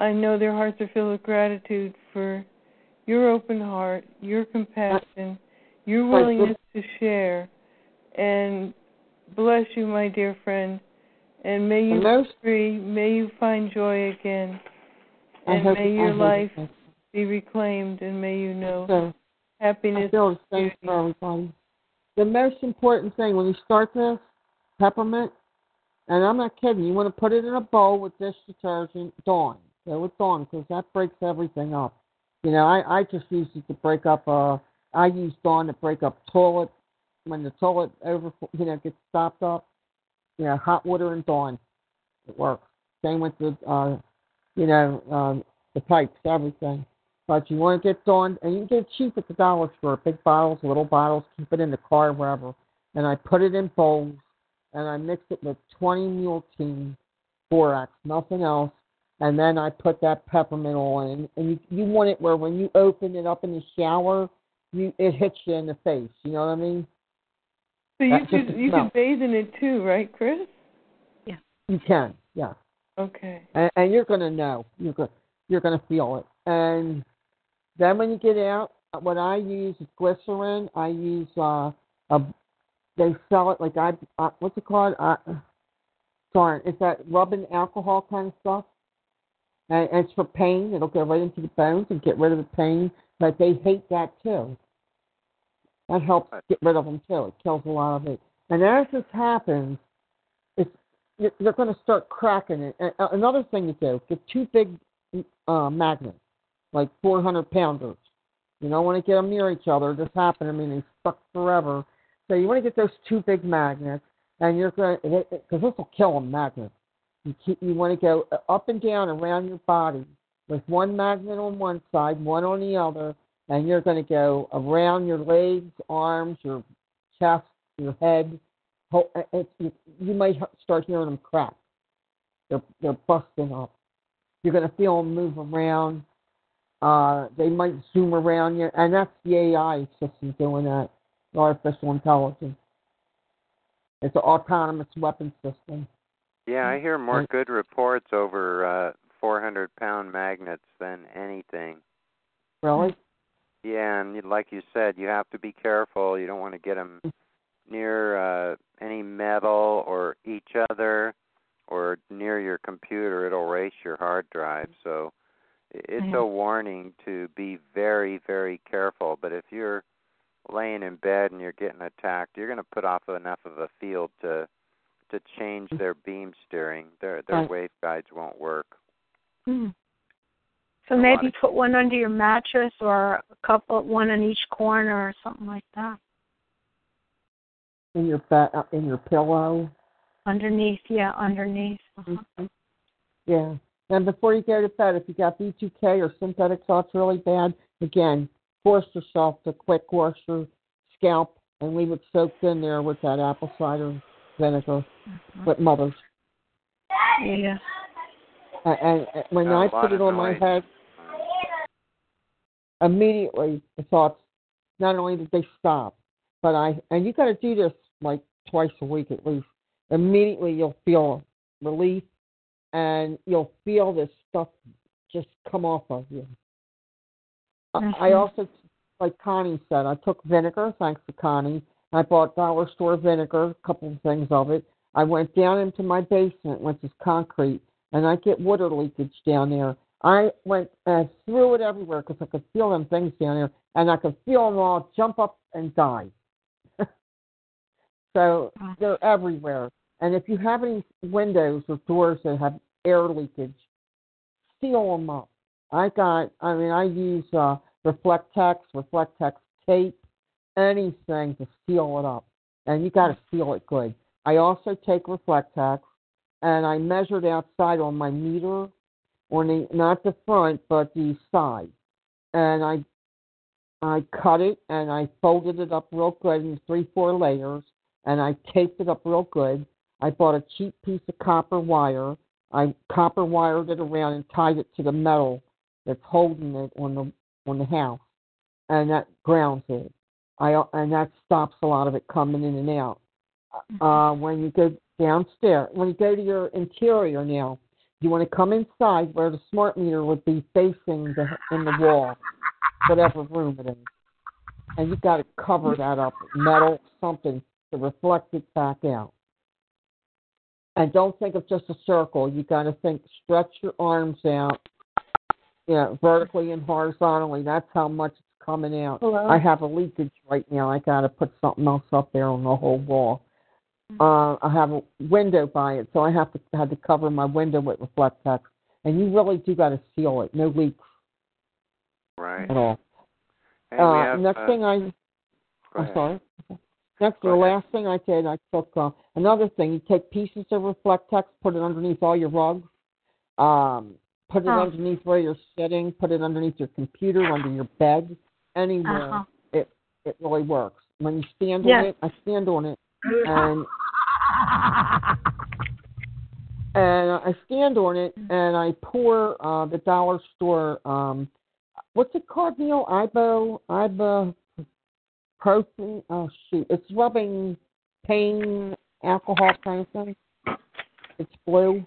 I know their hearts are filled with gratitude for your open heart, your compassion, your willingness to share. And bless you, my dear friend. And may you be free. May you find joy again. And may your life be reclaimed. And may you know So, I happiness. feel the same for everybody. The most important thing when you start this, peppermint, and I'm not kidding, you want to put it in a bowl with dish detergent, Dawn. Go with Dawn because that breaks everything up. You know, I, I just use it to break up. Uh, I use Dawn to break up toilet when the toilet over, you know, gets stopped up. You know, hot water and Dawn, it works. Same with the, uh, you know, um, the pipes, everything. But you want to get Dawn, and you can get it cheap at the dollar store. Big bottles, little bottles. Keep it in the car, wherever. And I put it in bowls, and I mix it with 20 mule team, borax, nothing else. And then I put that peppermint oil in, and you you want it where when you open it up in the shower, you it hits you in the face. You know what I mean? So you That's just could you smell. could bathe in it too, right, Chris? Yeah. You can, yeah. Okay. and, and you're gonna know. You're gonna you're gonna feel it. And then when you get out, what I use is glycerin. I use uh a they sell it like I uh, what's it called? Uh, darn, it's that rubbing alcohol kind of stuff. And, and it's for pain. It'll go right into the bones and get rid of the pain. But they hate that too. That helps get rid of them too. It kills a lot of it. And as this happens, it's you're, you're going to start cracking it. And another thing to do: get two big uh, magnets, like 400 pounders. You don't want to get them near each other. This happened. I mean, they stuck forever. So you want to get those two big magnets, and you're going to because this will kill them. Magnets. You keep, you want to go uh, up and down around your body with one magnet on one side, one on the other, and you're going to go around your legs, arms, your chest, your head. Ho- uh, It's, you, you might start hearing them crack. They're they're busting up. You're going to feel them move around. Uh, they might zoom around you, and that's the AI system doing that. The artificial intelligence. It's an autonomous weapon system. Yeah, I hear more good reports over uh 400 pound magnets than anything. Really? Yeah, and like you said, you have to be careful. You don't want to get them near uh any metal or each other or near your computer. It'll race your hard drive. So it's Yeah. a warning to be very, very careful. But if you're laying in bed and you're getting attacked, you're going to put off enough of a field to to change their beam steering. Their their Right. waveguides won't work. Hmm. So maybe of- put one under your mattress or a couple, one in each corner or something like that. In your ba- uh, in your pillow. Underneath, yeah, underneath. Uh-huh. Mhm. Yeah. And before you go to bed, if you got V2K or synthetic thoughts really bad, again, force yourself to quick wash your scalp and leave it soaked in there with that apple cider vinegar uh-huh. with mothers. Yeah. And, and and when I a put it of on my head, immediately the thoughts not only did they stop, but I and you got to do this like twice a week at least. Immediately you'll feel relief, and you'll feel this stuff just come off of you. I- I also, like Connie said, I took vinegar. Thanks to Connie, I bought dollar store vinegar, a couple of things of it. I went down into my basement, which is concrete, and I get water leakage down there. I went and threw it everywhere because I could feel them things down there, and I could feel them all jump up and die. so they're everywhere. And if you have any windows or doors that have air leakage, seal them up. I got, I mean, I use uh, Reflectix, Reflectix tape, anything to seal it up. And you got to seal it good. I also take Reflectix and I measured outside on my meter, on the not the front but the side, and I I cut it and I folded it up real good in three four layers, and I taped it up real good. I bought a cheap piece of copper wire. I copper wired it around and tied it to the metal that's holding it on the on the house, and that grounds it. I and that stops a lot of it coming in and out. Uh, when you go downstairs, when you go to your interior now, you want to come inside where the smart meter would be facing the in the wall, whatever room it is, and you got to cover that up with metal something to reflect it back out. And don't think of just a circle. You got to think stretch your arms out, you know, vertically and horizontally. That's how much it's coming out. Hello? I have a leakage right now. I got to put something else up there on the whole wall. Uh, I have a window by it, so I have to had to cover my window with Reflectix. And you really do got to seal it. No leaks Right. at all. Hey, we uh, have, next uh, thing I, I'm ahead. sorry. Go the last thing I did, I took uh, another thing. You take pieces of Reflectix, put it underneath all your rugs, um, put it Oh. underneath where you're sitting, put it underneath your computer, under your bed, anywhere. Uh-huh. It it really works. When you stand Yes. on it, I stand on it, and and I stand on it, and I pour uh, the dollar store. Um, what's it called, Neil? Ibo, Ibo, protein. Oh shoot, it's rubbing pain alcohol kind of thing. It's blue.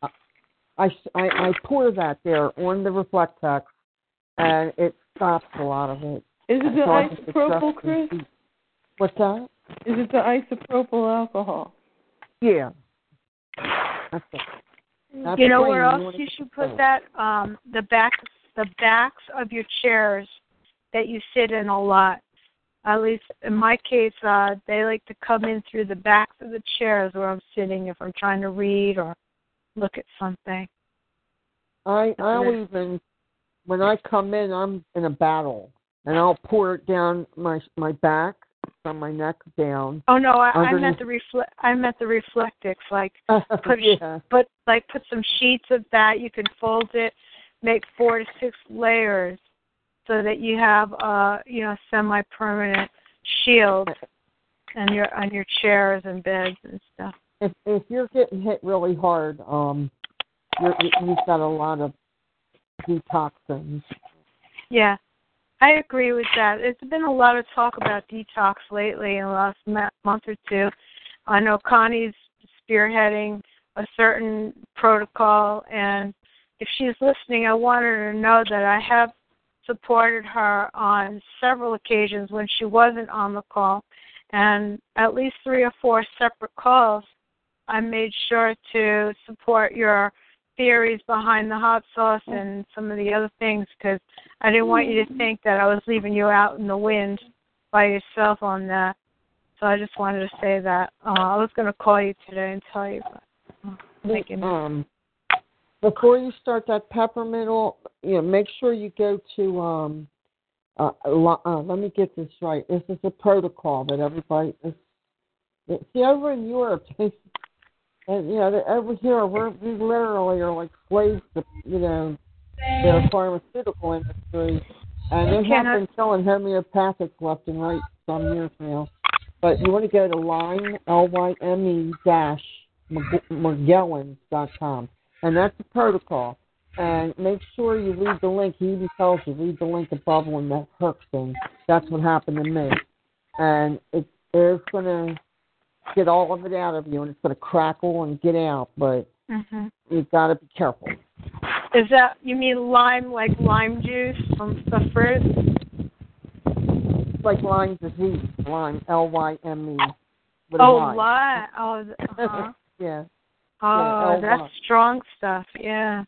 Uh, I, I I pour that there on the Reflectix, and it stops a lot of it. Is it the So isopropyl, adjust Chris? What's that? Is it the isopropyl alcohol? Yeah. That's it. That's you know where else wanna you should put that? Um, the back, the backs of your chairs that you sit in a lot. At least in my case, uh, they like to come in through the backs of the chairs where I'm sitting if I'm trying to read or look at something. I I'll even when I come in, I'm in a battle, and I'll pour it down my my back from my neck down. Oh no, I, I meant the reflect. I meant the reflectix. Like put yeah. put like put some sheets of that. You can fold it, make four to six layers, so that you have uh you know semi permanent shield on your on your chairs and beds and stuff. If if you're getting hit really hard, um, you're, you- you've got a lot of detoxins. Yeah, I agree with that. There's been a lot of talk about detox lately in the last month or two. I know Connie's spearheading a certain protocol, and if she's listening, I want her to know that I have supported her on several occasions when she wasn't on the call, and at least three or four separate calls. I made sure to support your theories behind the hot sauce and some of the other things because I didn't want you to think that I was leaving you out in the wind by yourself on that. So I just wanted to say that. Uh, I was going to call you today and tell you, but uh, thinking. Um, before you start that peppermint oil, you know, make sure you go to um. Uh, uh, let me get this right. This is a protocol that everybody is. See, over in Europe, they, and you know, over here, we're we literally are like slaves to you know the pharmaceutical industry, and they have been selling homeopathic left and right some years now. but you want to go to Lyme l y m e dash dot com, and that's the protocol. And make sure you read the link. He even tells you read the link above when that hooks thing. That's what happened to me, and it is going to get all of it out of you, and it's going to crackle and get out. But mm-hmm. you've got to be careful. Is that you mean lime like lime juice from the fruit? Like Lyme disease, Lyme, L Y M E. Oh, lime. Oh, uh-huh. yeah. Oh, yeah, that's strong stuff. Yeah.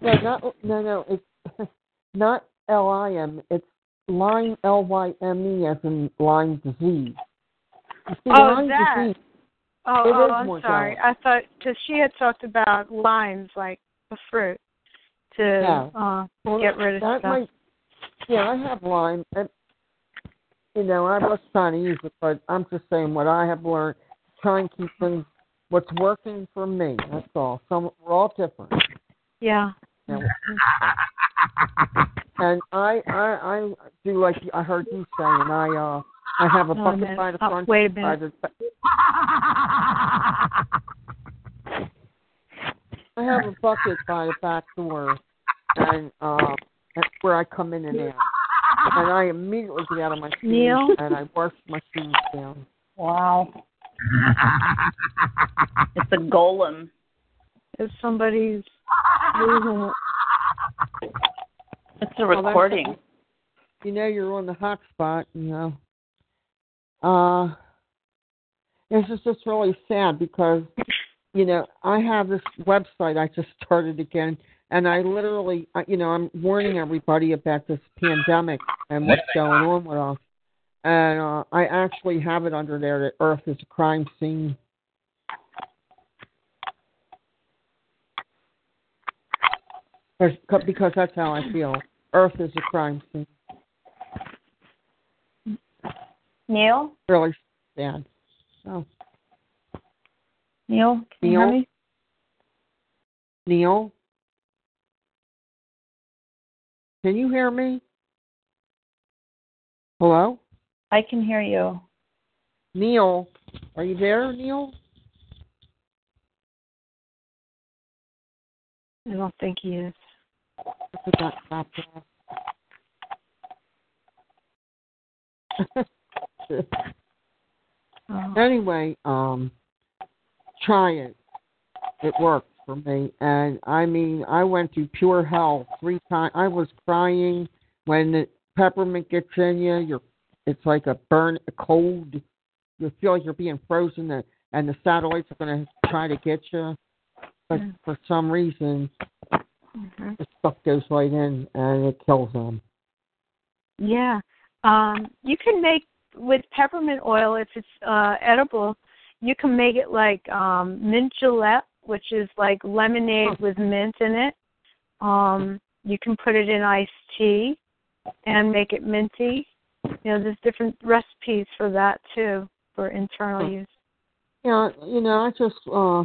No, not no, no. It's not L I M. It's Lyme, L Y M E, as in Lyme disease. See, oh, Lyme that. Disease, oh, oh I'm sorry. I thought because she had talked about limes, like a fruit, to Yeah. uh, well, get rid of that stuff. Might, yeah, I have Lyme. And, you know, I was trying to use it, but I'm just saying what I have learned. Try and keep things what's working for me. That's all. Some we're all different. Yeah. You and I, I, I do like I heard you say, and I, uh, I have a Oh, bucket man. by the Oh, front. wait a by minute. the- I have a bucket by the back door, and uh, that's where I come in and out. And I immediately get out of my shoes Neil? and I wash my shoes down. Wow. it's a golem. If somebody's losing it. It's a Well, recording. You know you're on the hot spot, you know. Uh this is just really sad because you know, I have this website I just started again and I literally you know, I'm warning everybody about this pandemic and what's going on with us. And uh I actually have it under there that Earth is a crime scene. Because that's how I feel. Earth is a crime scene. Neil? Really sad. Oh, Neil? Can you Neil? hear me? Neil? Can you hear me? Hello? I can hear you. Neil? Are you there, Neil? I don't think he is. I forgot to stop that. Oh. anyway, um, try it. It worked for me, and I mean, I went through pure hell three times. I was crying when the peppermint gets in you. You're, it's like a burn, a cold. You feel like you're being frozen, and, and the satellites are going to try to get you. But for some reason, Mhm. the stuff goes right in, and it kills them. Yeah. Um, you can make with peppermint oil if it's uh edible, you can make it like um mint gillette, which is like lemonade with mint in it. Um you can put it in iced tea and make it minty. You know, there's different recipes for that too for internal use. Yeah, you know, I just uh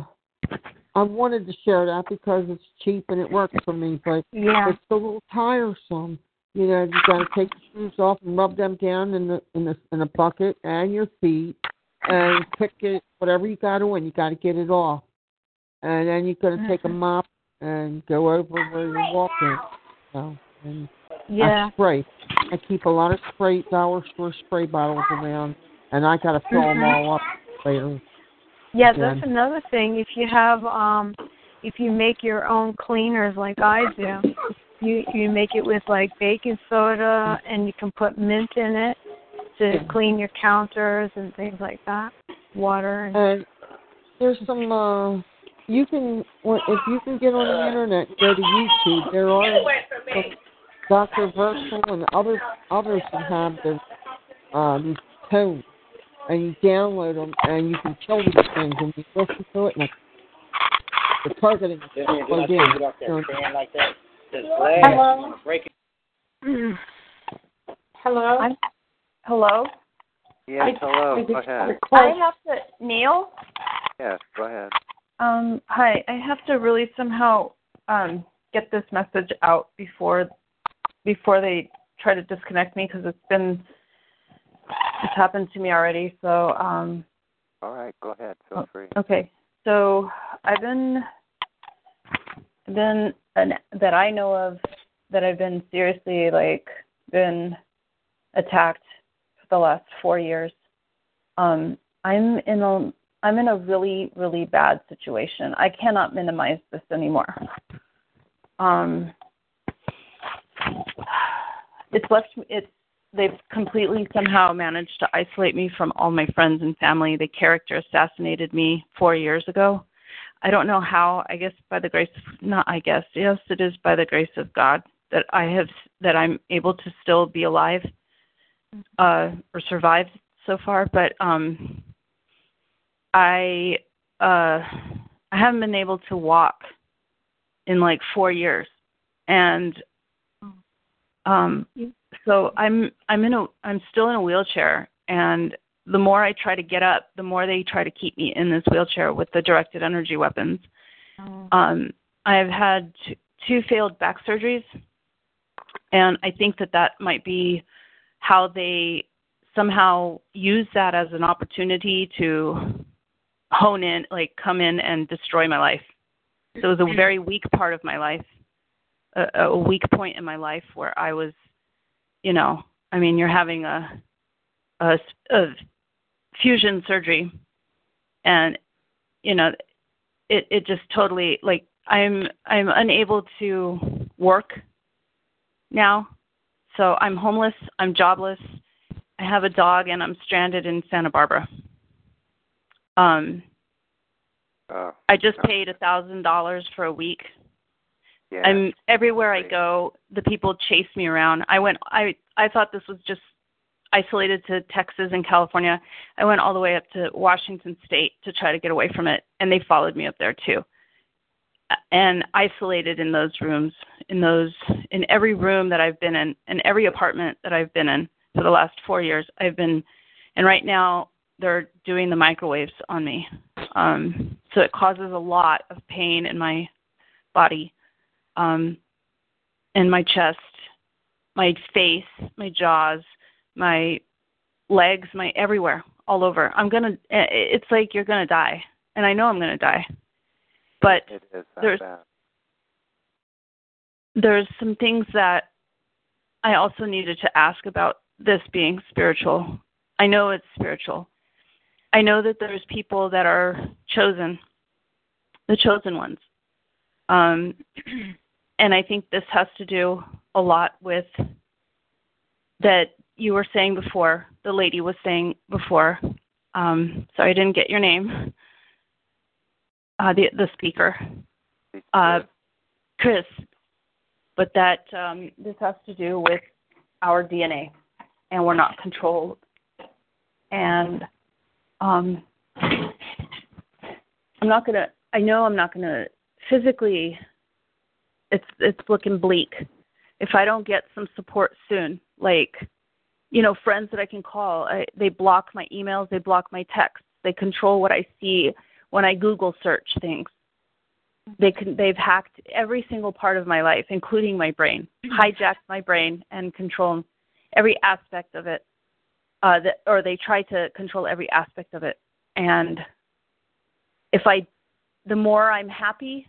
I wanted to share that because it's cheap and it works for me, but Yeah. it's a little tiresome. You know, you gotta take your shoes off and rub them down in the in the in a bucket and your feet and pick it whatever you got on, you gotta get it off. And then you're gonna take a mop and go over where you're walking. So and Yeah. I spray. I keep a lot of spray dollar store spray bottles around and I gotta fill them Mhm. all up later. Yeah, Yeah. that's another thing. If you have um if you make your own cleaners like I do, you you make it with like baking soda and you can put mint in it to clean your counters and things like that. Water and And there's some uh you can well, if you can get on the internet go to YouTube there are some Dr. Virtual and other others that have the uh these tones and you download them and you can kill these things and you listen to show it and it's- the targeting is slow down. So- Hello? Hello? I'm- Hello? Yes, hello. Go ahead. I have to, Neil? Yes, go ahead. Um, hi, I have to really somehow um, get this message out before before they try to disconnect me because it's been it's happened to me already. So um. All right, go ahead. Feel free. Okay, so I've been been an, that I know of that I've been seriously like been attacked for the last four years. Um, I'm in a I'm in a really really bad situation. I cannot minimize this anymore. Um, it's left it's they've completely somehow managed to isolate me from all my friends and family. They character assassinated me four years ago. I don't know how. I guess by the grace, not I guess. Yes, it is by the grace of God that I have that I'm able to still be alive uh, or survive so far. But um, I uh, I haven't been able to walk in like four years, and um, so I'm I'm in a I'm still in a wheelchair, and the more I try to get up, the more they try to keep me in this wheelchair with the directed energy weapons. Oh. Um, I've had t- two failed back surgeries, and I think that that might be how they somehow use that as an opportunity to hone in, like come in and destroy my life. So it was a very weak part of my life, a, a weak point in my life where I was, you know, I mean, you're having a a, a fusion surgery, and you know, it it just totally like I'm I'm unable to work now. So I'm homeless, I'm jobless, I have a dog, and I'm stranded in Santa Barbara. Um, uh, I just paid a thousand dollars for a week. Yeah. I'm everywhere I go. The people chase me around. I went. I I thought this was just isolated to Texas and California. I went all the way up to Washington State to try to get away from it, and they followed me up there too and isolated in those rooms in those in every room that I've been in in every apartment that I've been in for the last 4 years I've been and right now they're doing the microwaves on me um so it causes a lot of pain in my body um in my chest my face my jaws my legs my everywhere all over i'm going to it's like you're going to die and i know i'm going to die but there's bad. there's some things that I also needed to ask about this being spiritual. I know it's spiritual. I know that there's people that are chosen, the chosen ones. Um, and I think this has to do a lot with that you were saying before, the lady was saying before. Um, sorry, I didn't get your name uh, the the speaker, uh, Chris, but that um, this has to do with our DNA, and we're not controlled. And um, I'm not gonna. I know I'm not gonna physically. It's it's looking bleak. If I don't get some support soon, like you know, friends that I can call, I, they block my emails, they block my texts, they control what I see when I Google search things. They can they've hacked every single part of my life, including my brain, mm-hmm. hijacked my brain and control every aspect of it. Uh, that, or they try to control every aspect of it. And if I, the more I'm happy,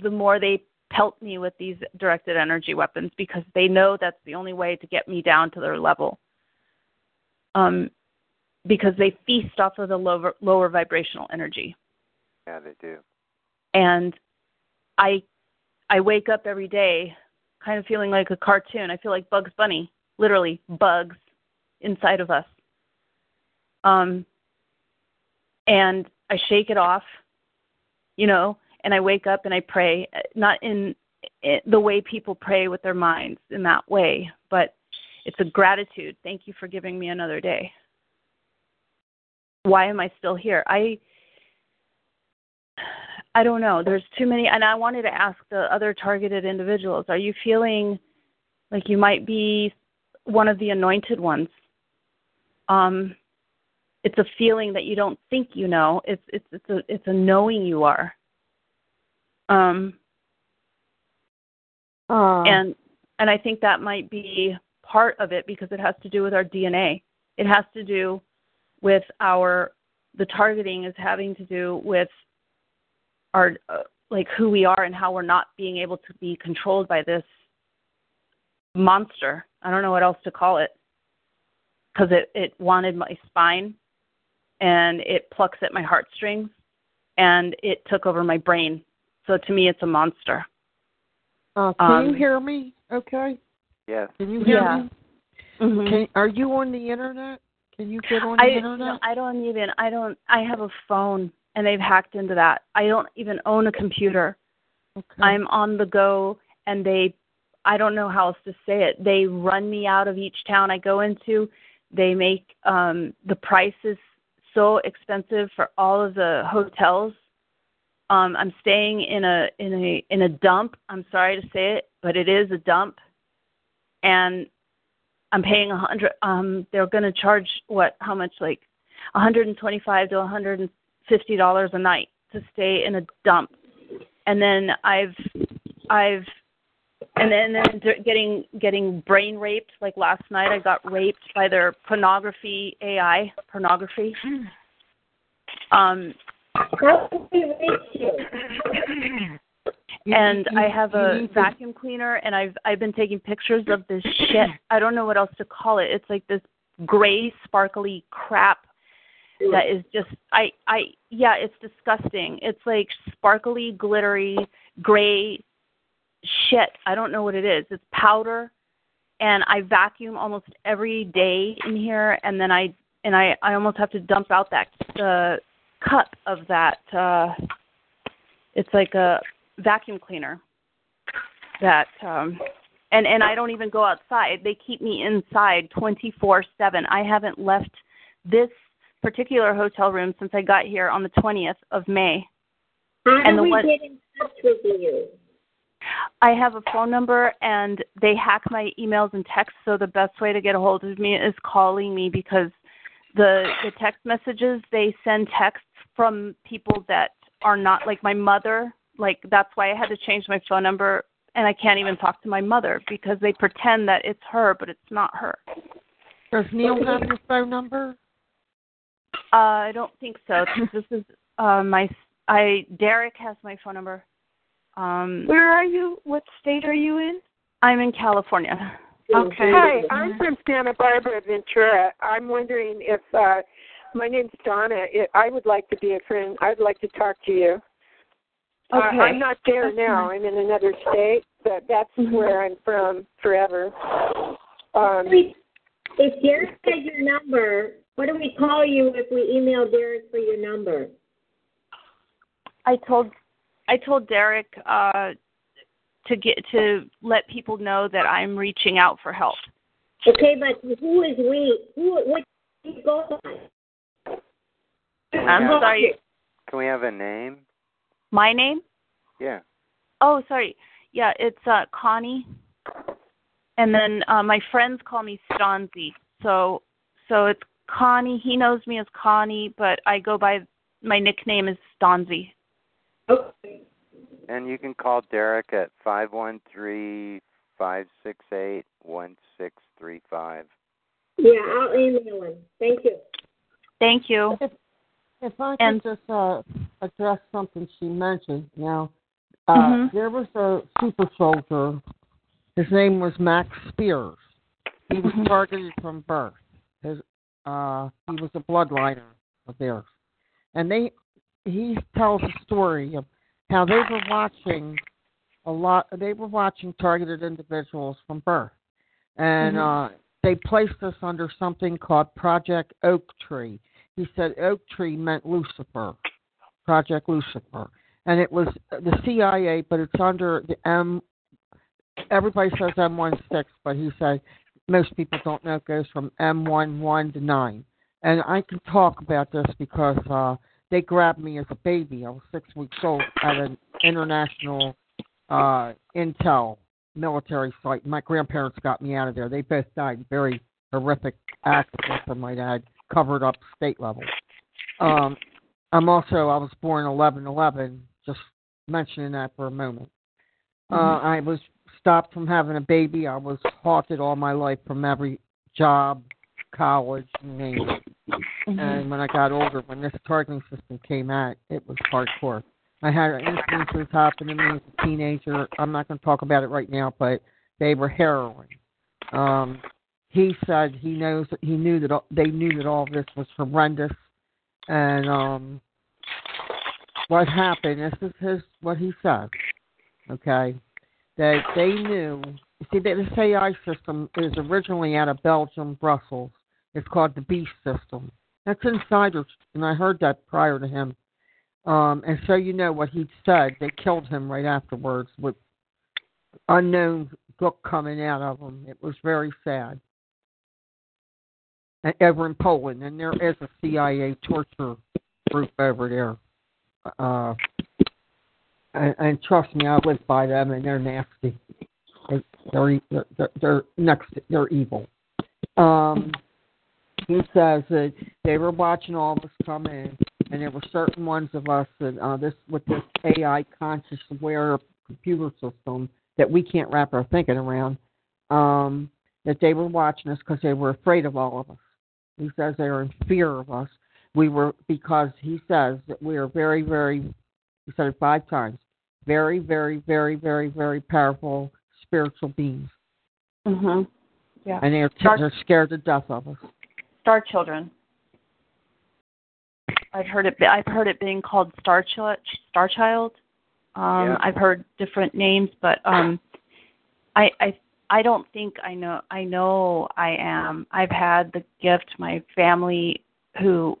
the more they pelt me with these directed energy weapons because they know that's the only way to get me down to their level. Um, because they feast off of the lower lower vibrational energy. Yeah, they do. And I I wake up every day kind of feeling like a cartoon. I feel like Bugs Bunny, literally bugs inside of us. Um and I shake it off, you know, and I wake up and I pray, not in, in the way people pray with their minds in that way, but it's a gratitude. Thank you for giving me another day. Why am I still here? I I don't know. There's too many, and I wanted to ask the other targeted individuals: Are you feeling like you might be one of the anointed ones? Um, it's a feeling that you don't think you know. It's it's it's a it's a knowing you are. Um, uh. and and I think that might be part of it because it has to do with our DNA. It has to do with our the targeting is having to do with our uh, like who we are and how we're not being able to be controlled by this monster. I don't know what else to call it because it it wanted my spine and it plucks at my heartstrings and it took over my brain. So to me, it's a monster. Uh, can Um, you hear me? Okay. Yes. Can you hear Yeah. me? Mhm. Can, are you on the internet? Can you get on the I internet? no, I don't even I don't I have a phone and they've hacked into that. I don't even own a computer. okay. I'm on the go and they I don't know how else to say it. They run me out of each town I go into. They make um the prices so expensive for all of the hotels. Um I'm staying in a in a in a dump. I'm sorry to say it, but it is a dump. And I'm paying a hundred um they're gonna charge what how much like a hundred and twenty five to a hundred and fifty dollars a night to stay in a dump. And then I've I've and then then getting getting brain raped like last night I got raped by their pornography AI pornography. Um You- and I have a vacuum cleaner and I've I've been taking pictures of this shit. I don't know what else to call it. It's like this gray sparkly crap that is just I I yeah, it's disgusting. It's like sparkly, glittery, gray shit. I don't know what it is. It's powder and I vacuum almost every day in here and then I and I I almost have to dump out that the cup of that uh it's like a vacuum cleaner that um and and I don't even go outside. They keep me inside 24/7. I haven't left this particular hotel room since I got here on the 20th of May. How And do the we one- get in touch with you? I have a phone number and they hack my emails and texts so the best way to get a hold of me is calling me because the the text messages they send texts from people that are not like my mother like that's why I had to change my phone number and I can't even talk to my mother because they pretend that it's her but it's not her. Does Neil have your phone number? Uh I don't think so 'cause this is uh my I Derek has my phone number. Um Where are you? What state are you in? I'm in California. Okay. Hi, I'm from Santa Barbara, Ventura. I'm wondering if uh my name's Donna. I would like to be a friend. I'd like to talk to you. Uh, Okay. I'm not there That's now. fine. I'm in another state, but that's Mhm. where I'm from forever. Um, If Derek has your number, what do we call you if we email Derek for your number? I told I told Derek uh to get to let people know that I'm reaching out for help. Okay, but who is we? Who? What? do you go by? I'm Yeah. sorry. Can we have a name? My name? Yeah. Oh, sorry. Yeah, it's uh Connie. And then uh my friends call me Stanzi. So so it's Connie. He knows me as Connie, but I go by my nickname is Stanzi. And you can call Derek at five one three five six eight one six three five. Yeah, I'll email him. Thank you. Thank you. If, I can And- just uh, address something she mentioned. Now, uh, Mhm. there was a super soldier. His name was Max Spiers. He was Mhm. targeted from birth. His, uh, he was a bloodliner of theirs, and they he tells a story of how they were watching a lot. They were watching targeted individuals from birth, and Mhm. uh, they placed us under something called Project Oak Tree. He said Oak Tree meant Lucifer, Project Lucifer, and it was the CIA, but it's under the M. Everybody says M16, but he said most people don't know it goes from M11 to 9. And I can talk about this because uh, they grabbed me as a baby. I was six weeks old at an international uh, intel military site. My grandparents got me out of there. They both died in very horrific accidents, I might add, covered up state level. Um, I'm also, I was born 11-11, just mentioning that for a moment. Uh, I was stopped from having a baby. I was haunted all my life from every job, college, name it. Mm-hmm. And when I got older, when this targeting system came out, it was hardcore. I had instances happen to me as a teenager. I'm not going to talk about it right now, but they were harrowing. Um, he said he knows he knew that they knew that all this was horrendous, and um, what happened? This is his what he said. Okay, that they knew. See, that this AI system is originally out of Belgium, Brussels. It's called the Beast system. That's insiders, and I heard that prior to him. Um, and so you know what he said. They killed him right afterwards with unknown book coming out of him. It was very sad. Over in Poland, and there is a CIA torture group over there. Uh, and, and trust me, I lived by them, and they're nasty. They're they're, they're next. They're evil. Um, he says that they were watching all of us come in, and there were certain ones of us that uh, this with this AI conscious aware computer system that we can't wrap our thinking around. Um, that they were watching us because they were afraid of all of us. He says they are in fear of us. We were because he says that we are very, very. He said it five times. Very, very, very, very, very powerful spiritual beings. Mhm. Yeah. And they're Star- they're scared to death of us. Star Children. I've heard it. I've heard it being called Star Child. Star Child. Um, Yeah. I've heard different names, but um, I I I don't think I know. I know I am. I've had the gift. My family, who,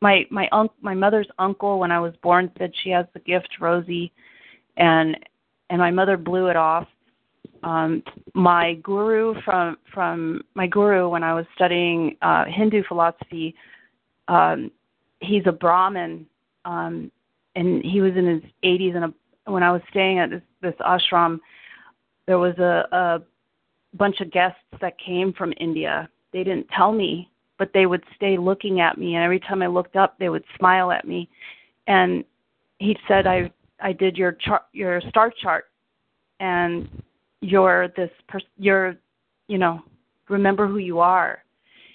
my my unc my mother's uncle when I was born said she has the gift, Rosie, and and my mother blew it off. Um, my guru from from my guru when I was studying uh, Hindu philosophy, um, he's a Brahmin, um, and he was in his 80s. And a, when I was staying at this this ashram, there was a, a bunch of guests that came from India. They didn't tell me, but they would stay looking at me, and every time I looked up, they would smile at me. And he said, "I I did your chart, your star chart, and you're this person. You're, you know, remember who you are."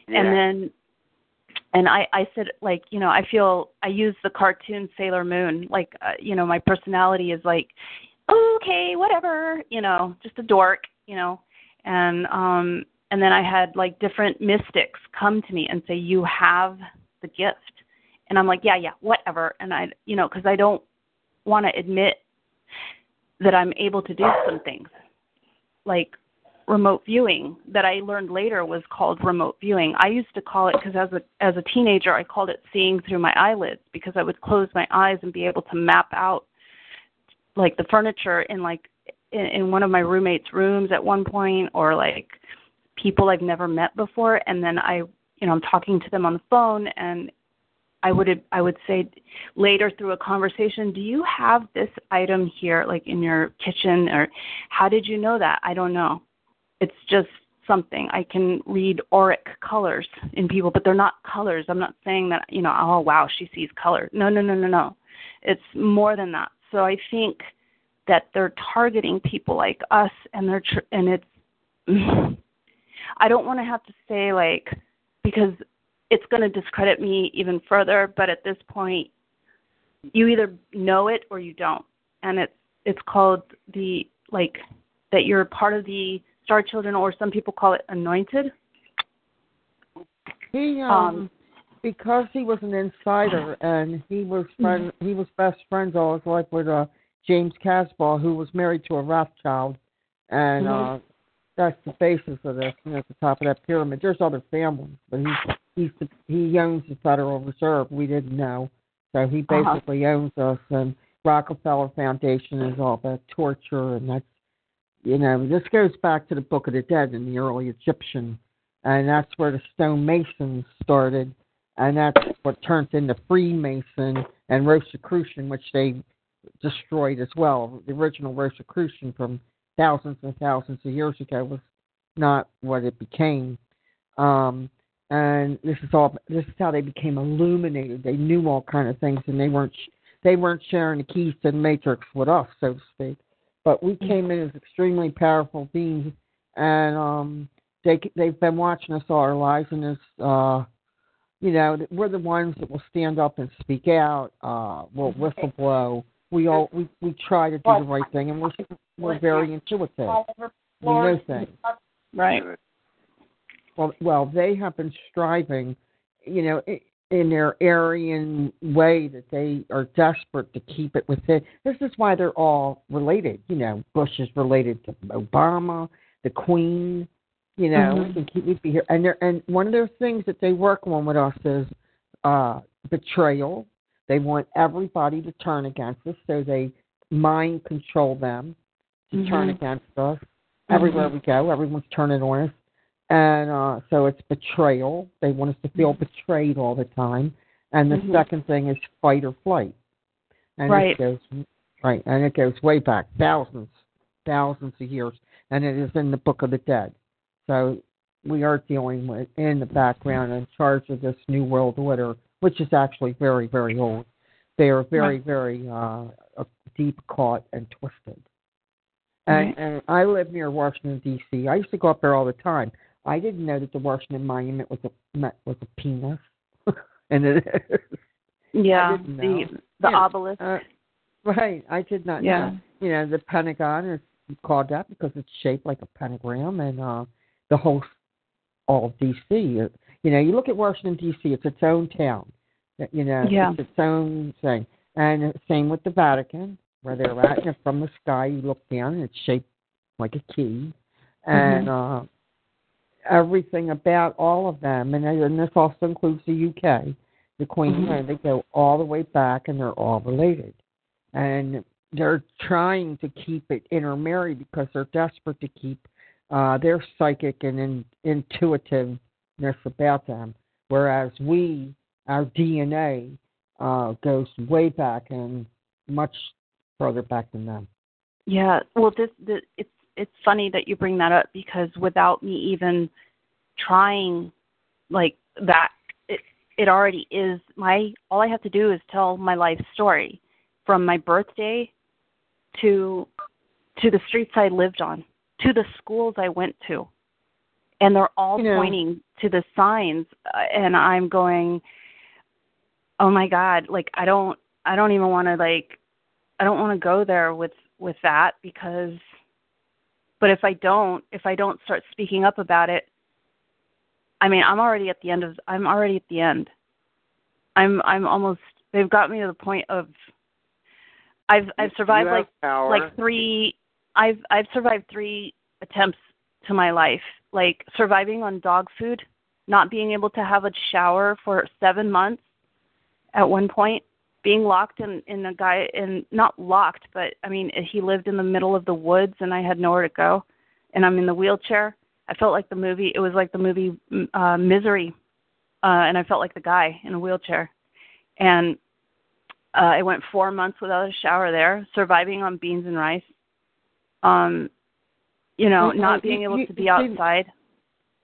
Yeah. And then, and I I said like you know I feel I use the cartoon Sailor Moon like uh, you know my personality is like okay whatever you know just a dork you know and um and then I had like different mystics come to me and say you have the gift and I'm like yeah yeah whatever and I you know because I don't want to admit that I'm able to do some things like remote viewing that I learned later was called remote viewing. I used to call it because as a as a teenager I called it seeing through my eyelids because I would close my eyes and be able to map out like the furniture in like in, in one of my roommates' rooms at one point or like people I've never met before and then I you know I'm talking to them on the phone and I would I would say later through a conversation, do you have this item here like in your kitchen or how did you know that? I don't know. It's just something. I can read auric colors in people, but they're not colors. I'm not saying that, you know, oh wow, she sees color. No, no, no, no, no. It's more than that. So I think that they're targeting people like us and they're tr- and it's I don't want to have to say like because it's going to discredit me even further, but at this point you either know it or you don't. And it's it's called the like that you're part of the star children or some people call it anointed. He um, Um, because he was an insider and he was friend he was best friends all his life with uh James Casbah who was married to a Rothschild and Mhm. uh that's the basis of this and at the top of that pyramid. There's other families, but he's he's the, he owns the Federal Reserve. We didn't know. So he Uh-huh. basically owns us and Rockefeller Foundation is all about torture and that's you know, this goes back to the Book of the Dead in the early Egyptian and that's where the stonemasons started and that's what turned into Freemason and Rosicrucian, which they destroyed as well. The original Rosicrucian from thousands and thousands of years ago was not what it became. Um, and this is all. This is how they became illuminated. They knew all kind of things, and they weren't. They weren't sharing the keys to the matrix with us, so to speak. But we came in as extremely powerful beings, and um, they they've been watching us all our lives, and it's uh, you know, we're the ones that will stand up and speak out. Uh, we'll whistle blow. We all we we try to do the right thing, and we're we're very intuitive. We know things. Right. Well, well, they have been striving, you know, in their Aryan way that they are desperate to keep it within. This is why they're all related. You know, Bush is related to Obama, the Queen. You know, Mhm. we can keep it here. And they're, and one of those things that they work on with us is uh, betrayal. They want everybody to turn against us, so they mind control them to turn Mhm. against us. Everywhere Mhm. we go, everyone's turning on us. And uh, so it's betrayal. They want us to feel betrayed all the time. And the Mhm. second thing is fight or flight. And Right. it goes right, and it goes way back, thousands, thousands of years, and it is in the Book of the Dead. So we are dealing with in the background in charge of this new world order, which is actually very, very old. They are very, very uh, deep caught and twisted. And, Right. and I live near Washington D.C. I used to go up there all the time. I didn't know that the Washington Monument was a was a penis, and it is. Yeah. The the Yeah. obelisk. Uh, right, I did not Yeah. know. You know, the Pentagon is called that because it's shaped like a pentagram, and uh the whole all of D.C. uh, You know, you look at Washington D.C. It's its own town. You know, Yeah. it's its own thing. And same with the Vatican, where they're at. And from the sky, you look down, and it's shaped like a key. And uh everything about all of them, and, and this also includes the UK, the Queen, Mhm. and they go all the way back, and they're all related. And they're trying to keep it intermarried because they're desperate to keep uh, their psychic and in, intuitiveness about them, whereas we, our DNA, uh, goes way back and much further back than them. Yeah. Well, this, this it's it's funny that you bring that up because without me even trying like that it it already is my all I have to do is tell my life story from my birthday to to the streets I lived on, to the schools I went to. And they're all You know- pointing to the signs uh, and I'm going oh my god, like I don't I don't even want to like I don't want to go there with with that because but if I don't if I don't start speaking up about it I mean I'm already at the end of I'm already at the end. I'm I'm almost they've got me to the point of I've I've survived like power. like 3 I've I've survived 3 attempts to my life. Like surviving on dog food, not being able to have a shower for 7 months at one point being locked in in a guy in not locked but i mean he lived in the middle of the woods and i had nowhere to go and i'm in the wheelchair. I felt like the movie it was like the movie mm, uh misery uh and i felt like the guy in a wheelchair. And uh i went 4 months without a shower there surviving on beans and rice. Um you know not being able you- to be outside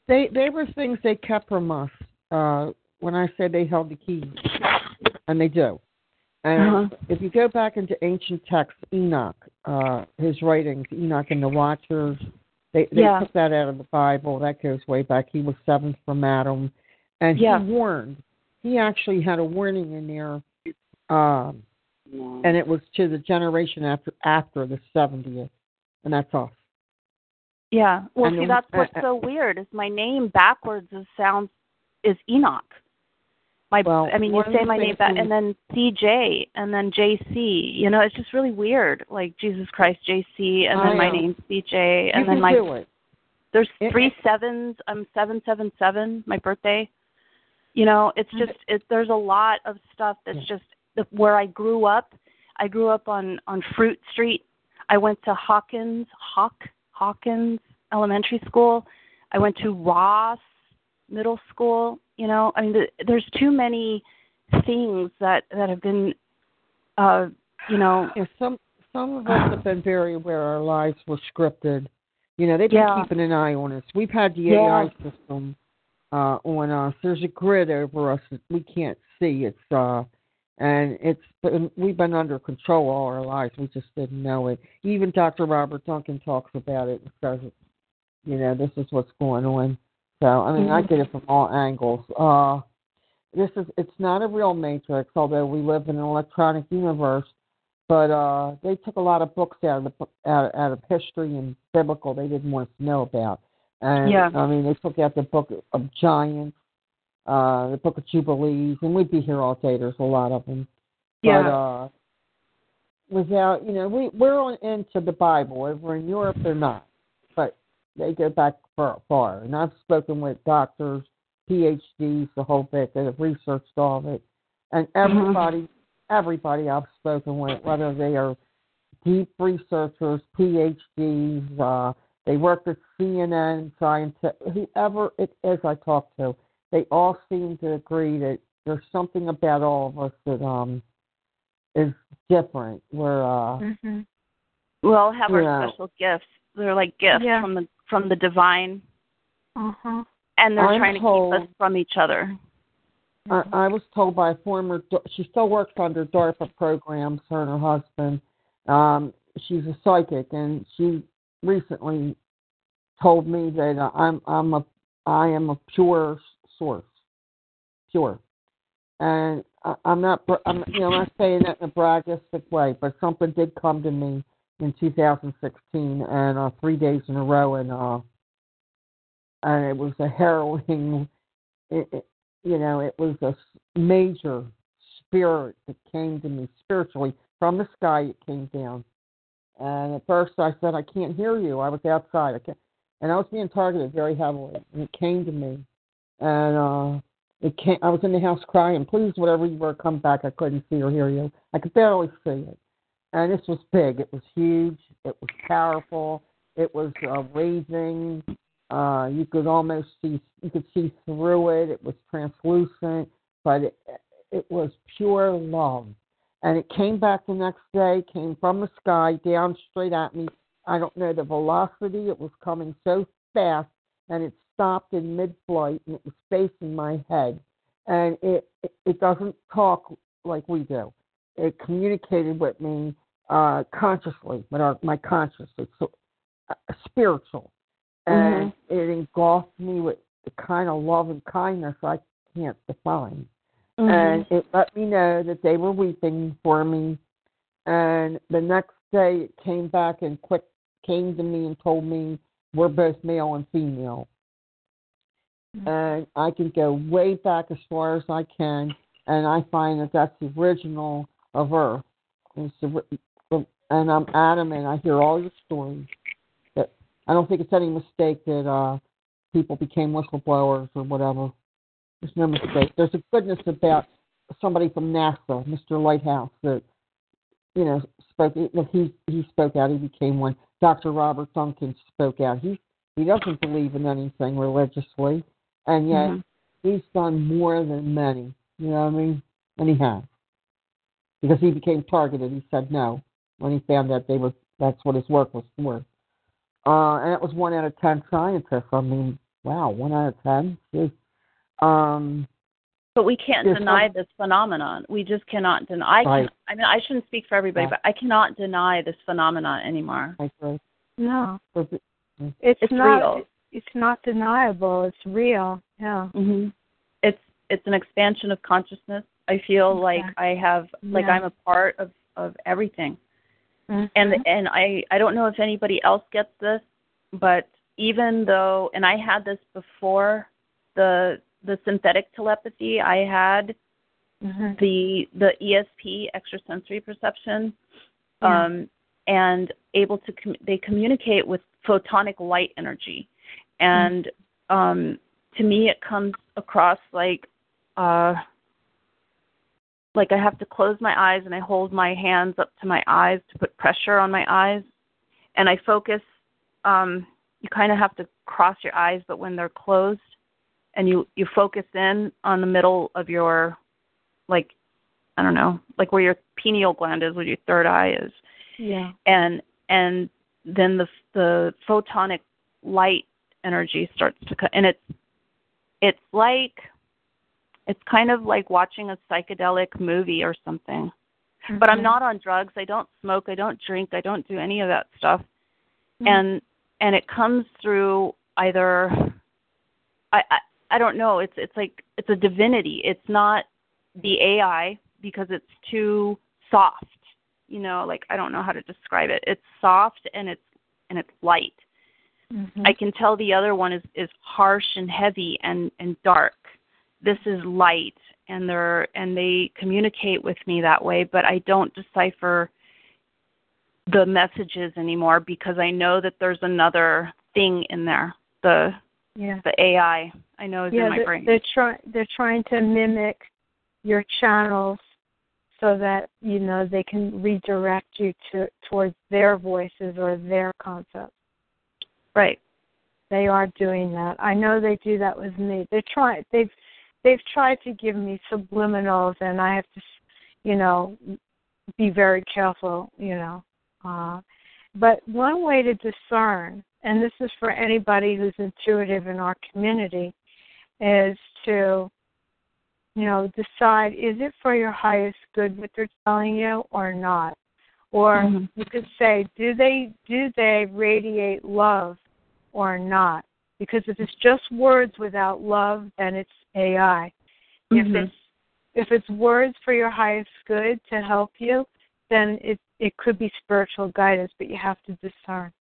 They they were things they kept from us. Uh, when I said they held the keys, and they do. And Uh-huh. if you go back into ancient texts, Enoch, uh, his writings, Enoch and the Watchers, they they Yeah. took that out of the Bible. That goes way back. He was seventh from Adam, and Yeah. he warned. He actually had a warning in there, um, and it was to the generation after after the seventieth, and that's us. Yeah. Well, see, that's what's so weird is my name backwards is sounds is Enoch. My, Well, I mean, you say my name back, and then CJ, and then JC. You know, it's just really weird. Like Jesus Christ, JC, and then I my know. name's CJ, You and then can my do it. there's It- three sevens. I'm seven seven seven. My birthday. You know, it's mm-hmm. just it, there's a lot of stuff that's just the, where I grew up. I grew up on on Fruit Street. I went to Hawkins Hawk Hawkins Elementary School. I went to Ross Middle School. You know, I mean, the, there's too many things that that have been, uh, you know, Yeah, some some of us have been very aware our lives were scripted. You know, they've been Yeah. keeping an eye on us. We've had the Yeah. AI system uh on us. There's a grid over us that we can't see. It's uh and it's been, we've been under control all our lives. We just didn't know it. Even Dr. Robert Duncan talks about it and says you know, this is what's going on. So I mean, I Mhm. get it from all angles. Uh, this is it's not a real matrix, although we live in an electronic universe. But uh, they took a lot of books out of the out, out of history and biblical they didn't want us to know about. And Yeah. I mean, they took out the book of giants, uh, the book of jubilees, and we'd be here all day. There's a lot of them. Yeah. But uh, without, you know, we we're on into the Bible. Over in Europe, they're not, but they go back far, far. And I've spoken with doctors, PhDs, the whole bit that have researched all of it, and everybody, everybody I've spoken with, whether they are deep researchers, PhDs, uh, they work at CNN, scientists, whoever it is I talk to, they all seem to agree that there's something about all of us that um is different. We're uh Mm-hmm. We all have our Yeah. special gifts. They're like gifts Yeah. from the from the divine, Uh-huh. and they're I'm trying to keep us from each other. I, I was told by a former, she still works under DARPA programs, her and her husband. Um, she's a psychic, and she recently told me that uh, I'm, I'm a, I am a pure source, pure. And I, I'm not, I'm, you know, I'm not saying that in a braggistic way, but something did come to me in 2016, and uh, three days in a row, and uh, and it was a harrowing. It, it, you know, it was a major spirit that came to me spiritually from the sky. It came down, and at first I said, "I can't hear you." I was outside, I can't, and I was being targeted very heavily. And it came to me, and uh, it came. I was in the house crying, "Please, whatever you were, come back." I couldn't see or hear you. I could barely see it, and this was big. It was huge. It was powerful. It was uh, raging. Uh, you could almost see you could see through it. It was translucent, but it, it was pure love. And it came back the next day, came from the sky down straight at me. I don't know the velocity. It was coming so fast, and it stopped in mid-flight, and it was facing my head. And it it, it doesn't talk like we do. It communicated with me uh, consciously, with our, my conscious. It's so, uh, spiritual and it engulfed me with the kind of love and kindness I can't define. And it let me know that they were weeping for me. And the next day it came back and quick came to me and told me we're both male and female. And I can go way back as far as I can, and I find that that's the original of Earth. The, and I'm adamant. I hear all your stories. That I don't think it's any mistake that uh, people became whistleblowers or whatever. There's no mistake. There's a goodness about somebody from NASA, Mr. Lighthouse, that you know spoke. He he spoke out. He became one. Dr. Robert Duncan spoke out. He he doesn't believe in anything religiously, and yet Mhm. he's done more than many. You know what I mean? And he has because he became targeted. He said no when he found out they were that's what his work was for. Uh, and it was one out of ten scientists. I mean, wow, one out of ten. Jeez. Um, But we can't deny this phenomenon. We just cannot deny. I, can, I mean, I shouldn't speak for everybody, Yeah. but I cannot deny this phenomenon anymore. I agree. No, it's, It's not. real. It's not deniable. It's real. Yeah. hmm It's it's an expansion of consciousness. I feel like I have like Yeah. I'm a part of of everything. Mhm. and and I I don't know if anybody else gets this, but even though and I had this before the the synthetic telepathy, I had Mhm. the the ESP extrasensory perception, Yeah. um, and able to com- they communicate with photonic light energy, and um, to me it comes across like uh, like I have to close my eyes and I hold my hands up to my eyes to put pressure on my eyes, and I focus. Um, you kind of have to cross your eyes, but when they're closed, and you you focus in on the middle of your like I don't know, like where your pineal gland is, where your third eye is, Yeah. and and then the the photonic light energy starts to cut, and it's it's like it's kind of like watching a psychedelic movie or something. But I'm Mhm. not on drugs. I don't smoke. I don't drink. I don't do any of that stuff. Mhm. And and it comes through either I, I I don't know. It's it's like it's a divinity. It's not the AI because it's too soft. You know, like I don't know how to describe it. It's soft and it's and it's light. Mm-hmm. I can tell the other one is is harsh and heavy and and dark. This is light and they're and they communicate with me that way, but I don't decipher the messages anymore because I know that there's another thing in there. The yeah. the AI I know is yeah, in my they're, brain. They're trying they're trying to mimic your channels so that you know they can redirect you to towards their voices or their concepts. Right. They are doing that. I know they do that with me. They're trying they've they've tried to give me subliminals and I have to you know be very careful, you know. Uh but one way to discern, and this is for anybody who's intuitive in our community, is to you know decide is it for your highest good what they're telling you or not or mm-hmm. you could say do they do they radiate love or not because if it's just words without love then it's ai mm-hmm. if it's if it's words for your highest good to help you then it it could be spiritual guidance but you have to discern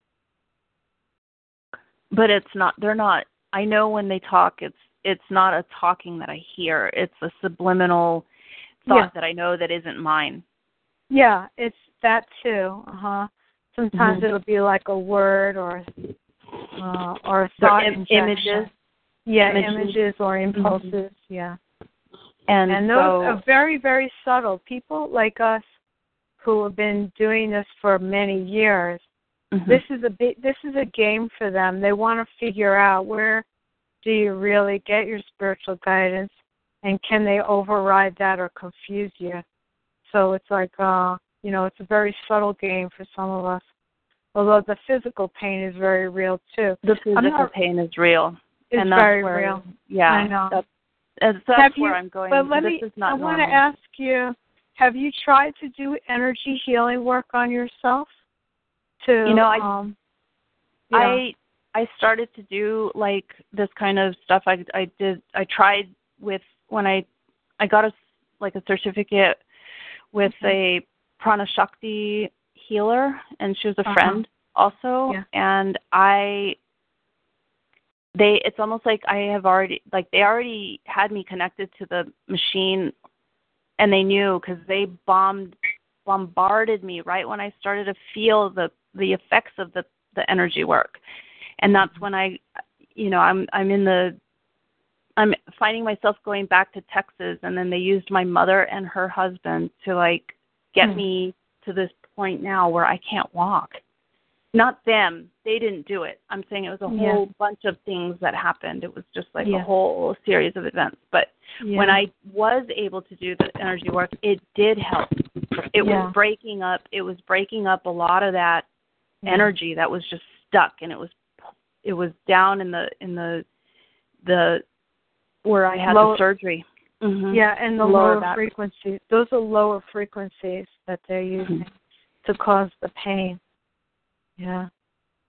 but it's not they're not i know when they talk it's it's not a talking that I hear. It's a subliminal thought yeah. that I know that isn't mine. Yeah, it's that too. Uh huh. Sometimes mm-hmm. it'll be like a word or uh, or a thought Im- images. Yeah, images, images or impulses. Mm-hmm. Yeah. And, and those so, are very very subtle. People like us who have been doing this for many years. Mm-hmm. This is a big, this is a game for them. They want to figure out where do you really get your spiritual guidance and can they override that or confuse you so it's like uh you know it's a very subtle game for some of us. Although the physical pain is very real too. The physical not, pain is real. It's and that's very where, real. Yeah. I know. That's, that's have where you, i'm going. but let this me is not i want to ask you have you tried to do energy healing work on yourself? To you know i um, yeah. i I started to do like this kind of stuff. I I did I tried with when I I got a like a certificate with mm-hmm. a prana shakti healer, and she was a uh-huh. friend also, yeah. and I they it's almost like I have already like they already had me connected to the machine, and they knew because they bombed bombarded me right when I started to feel the the effects of the the energy work and that's when I, you know, I'm I'm in the, I'm finding myself going back to Texas, and then they used my mother and her husband to like get mm-hmm. me to this point now where I can't walk. Not them, they didn't do it. I'm saying it was a yeah. whole bunch of things that happened. It was just like yeah. a whole series of events. But yeah. when I was able to do the energy work, it did help. It was breaking up. It was breaking up a lot of that energy that was just stuck, and it was it was down in the in the the where I had lower, the surgery. Mm-hmm. Yeah, and the lower, lower frequencies. Those are lower frequencies that they're using mm-hmm. to cause the pain. Yeah.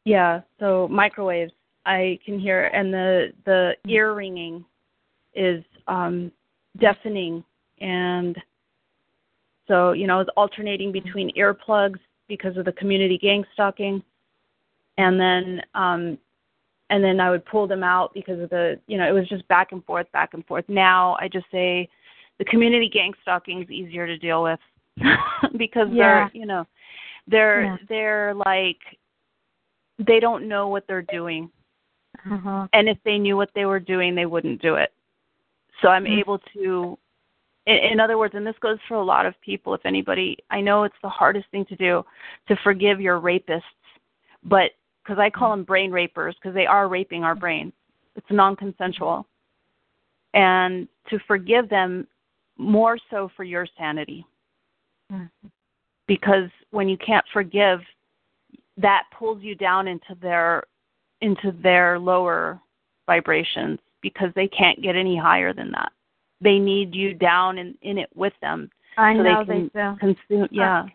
Yeah. So microwaves, I can hear, and the the Mm-hmm. ear ringing is um deafening, and so you know, it's alternating between earplugs because of the community gang stalking, and then um and then I would pull them out because of the you know it was just back and forth, back and forth. Now I just say the community gang stalking is easier to deal with because yeah. they're you know they're yeah. they're like they don't know what they're doing, uh-huh. and if they knew what they were doing, they wouldn't do it. So I'm mm-hmm. able to. In, in other words, and this goes for a lot of people. If anybody, I know it's the hardest thing to do to forgive your rapists, but because I call them brain rapers because they are raping our brains. It's non-consensual, and to forgive them more so for your sanity, mm-hmm. because when you can't forgive, that pulls you down into their into their lower vibrations because they can't get any higher than that. They need you down in, in it with them. I so know they, can they do. Consume, yeah.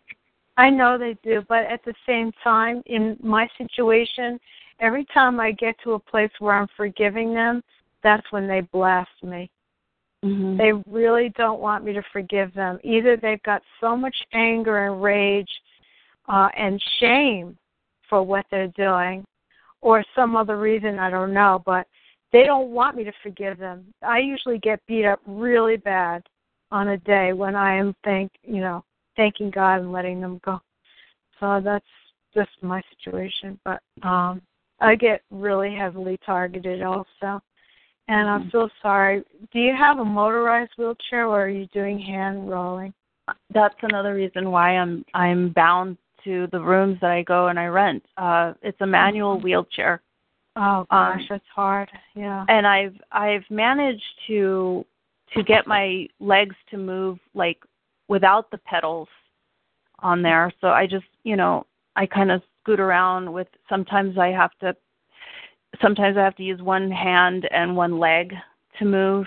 I know they do, but at the same time, in my situation, every time I get to a place where I'm forgiving them, that's when they blast me. Mm-hmm. They really don't want me to forgive them. Either they've got so much anger and rage uh, and shame for what they're doing, or some other reason, I don't know, but they don't want me to forgive them. I usually get beat up really bad on a day when I am thank you know, thanking God and letting them go. So that's just my situation. But um I get really heavily targeted also. And I'm so sorry. Do you have a motorized wheelchair or are you doing hand rolling? That's another reason why I'm I'm bound to the rooms that I go and I rent. Uh it's a manual wheelchair. Oh Um, gosh, that's hard. Yeah. and I've I've managed to to get my legs to move like without the pedals on there. So I just, you know, I kind of scoot around with sometimes I have to sometimes I have to use one hand and one leg to move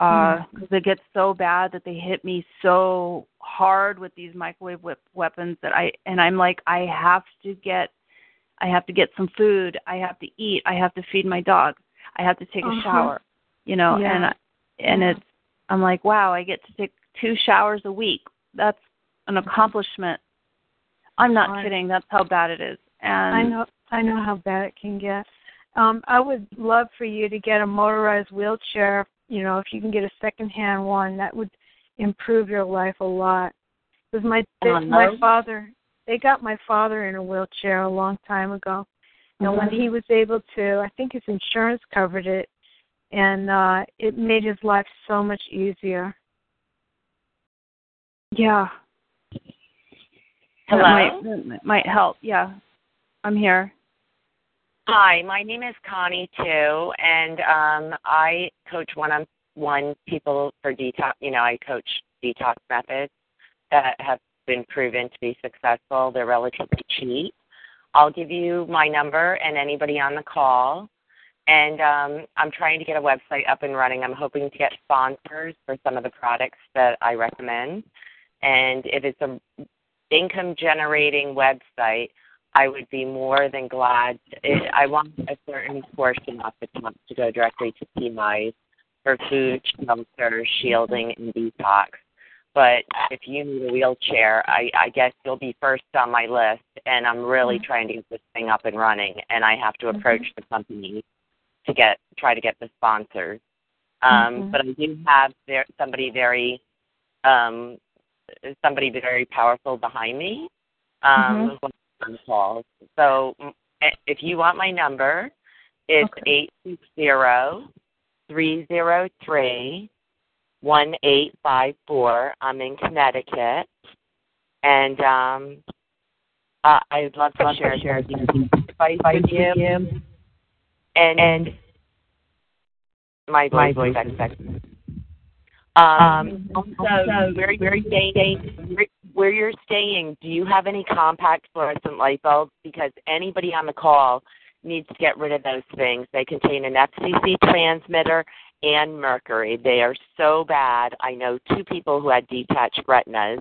uh because it gets so bad that they hit me so hard with these microwave whip weapons that I and I'm like I have to get I have to get some food, I have to eat, I have to feed my dog, I have to take Uh-huh. a shower, you know, Yeah. and and Yeah. it's I'm like wow, I get to take two showers a week. That's an accomplishment. I'm not Right. kidding. That's how bad it is. And I know I know how bad it can get. Um, I would love for you to get a motorized wheelchair. You know, if you can get a secondhand one, that would improve your life a lot. Because my Uh, my father, they got my father in a wheelchair a long time ago, and when Mhm. he was able to, I think his insurance covered it, and uh it made his life so much easier. Yeah. Hello? That might, that might help. Yeah. I'm here. Hi, my name is Connie too, and um, I coach one-on-one people for detox. You know, I coach detox methods that have been proven to be successful. They're relatively cheap. I'll give you my number and anybody on the call. And um, I'm trying to get a website up and running. I'm hoping to get sponsors for some of the products that I recommend. And if it's a income generating website, I would be more than glad. It, I want a certain portion of the top to go directly to PMIs for food, shelter, shielding, and detox. But if you need a wheelchair, I, I guess you'll be first on my list. And I'm really trying to get this thing up and running. And I have to approach the company to get try to get the sponsors. Um, Mhm. But I do have there, somebody very um, somebody very powerful behind me um, Mhm. calls. So eh, if you want my number, it's eight six zero three zero three one eight five four. I'm in Connecticut, and um, uh, I'd love to share share advice with you. And, and my my voice, second. Um, also, where you're staying, where- where you're staying, do you have any compact fluorescent light bulbs? Because anybody on the call needs to get rid of those things. They contain an FCC transmitter and mercury. They are so bad. I know two people who had detached retinas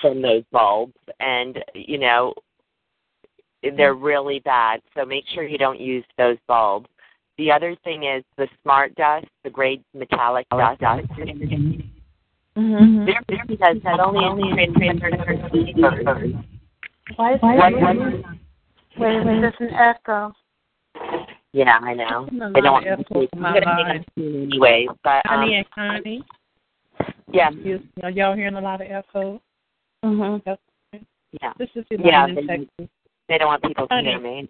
from those bulbs, and you know they're really bad. So make sure you don't use those bulbs. The other thing is the smart dust, the gray metallic dust. Mm-hmm. They're there because not only only transferred to. Why is What- it? what- Wait there's an echo. Yeah, I know. There's a They don't want of to echo from my I'm gonna line. it soon but um, Honey and Connie, yeah, you, are y'all hearing a lot of echo? Mm-hmm. yeah, This is the yeah. line in They, Texas. they don't want people to hear me.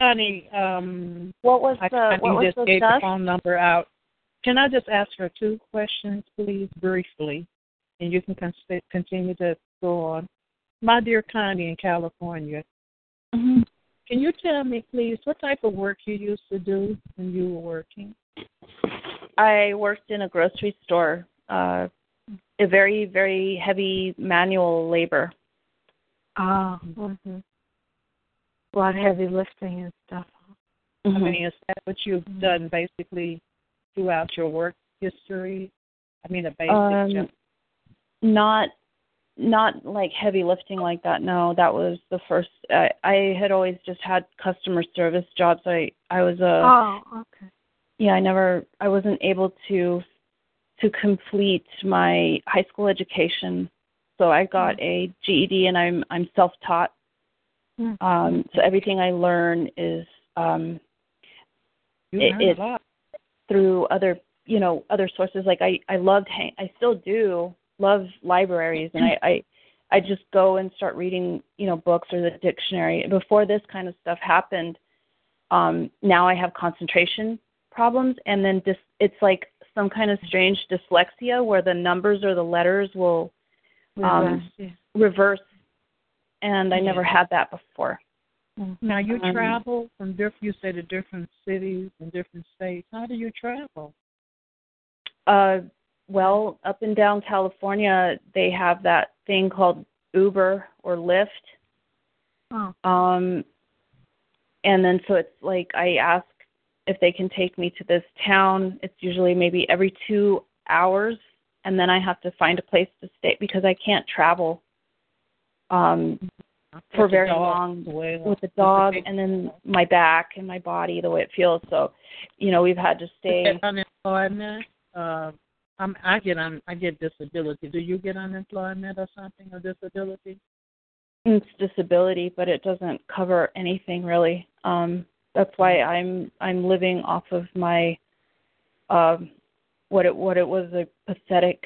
Honey, um, What was I the kind what you was just the gave the phone number out. Can I just ask her two questions, please, briefly, and you can con- continue to go on. My dear Connie in California, Mm-hmm. can you tell me, please, what type of work you used to do when you were working? I worked in a grocery store. Uh, a very very heavy manual labor. Ah, mm-hmm. A lot of heavy lifting and stuff. I mean, is that what you've done basically throughout your work history? I mean, a basic Um, job. not not like heavy lifting like that. No, that was the first. I, I had always just had customer service jobs. I I was a. Oh, okay. Yeah, I never. I wasn't able to to complete my high school education, so I got Mm. a GED, and I'm I'm self taught. Mm. Um, so everything I learn is um, it, it's through other you know other sources like i i loved hang- i still do love libraries and i i i just go and start reading you know books or the dictionary before this kind of stuff happened um now i have concentration problems and then dis- it's like some kind of strange dyslexia where the numbers or the letters will um Reverse, yeah. reverse and i never had that before Now you Um, travel from different. You say to different cities and different states. How do you travel? Uh, well, up and down California, they have that thing called Uber or Lyft. Oh. Um, and then so it's like I ask if they can take me to this town. It's usually maybe every two hours, and then I have to find a place to stay because I can't travel um, for very dog long with the With the dog, and then my back and my body, the way it feels. So, you know, we've had to stay. Unemployment. Uh, I'm, I get un, I get disability. Do you get unemployment or something or disability? it's disability, but it doesn't cover anything really. Um, that's why I'm I'm living off of my um, what it what it was a pathetic,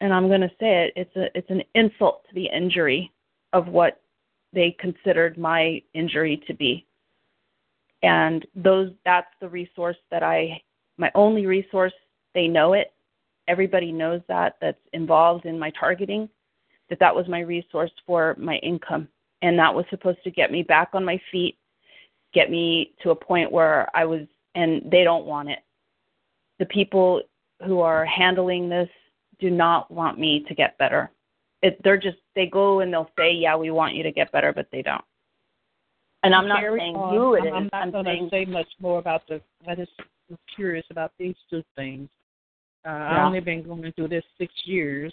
and I'm going to say it. It's a it's an insult to the injury of what they considered my injury to be, and those that's the resource that I my only resource. They know it. Everybody knows that that's involved in my targeting that that was my resource for my income and that was supposed to get me back on my feet get me to a point where i was and they don't want it the people who are handling this do not want me to get better it, they're just they go and they'll say yeah we want you to get better but they don't and i'm not Carry saying on. who it I'm, not i'm going to say much more about the. I just was curious about these two things. Uh, Yeah. I've only been going through this six years,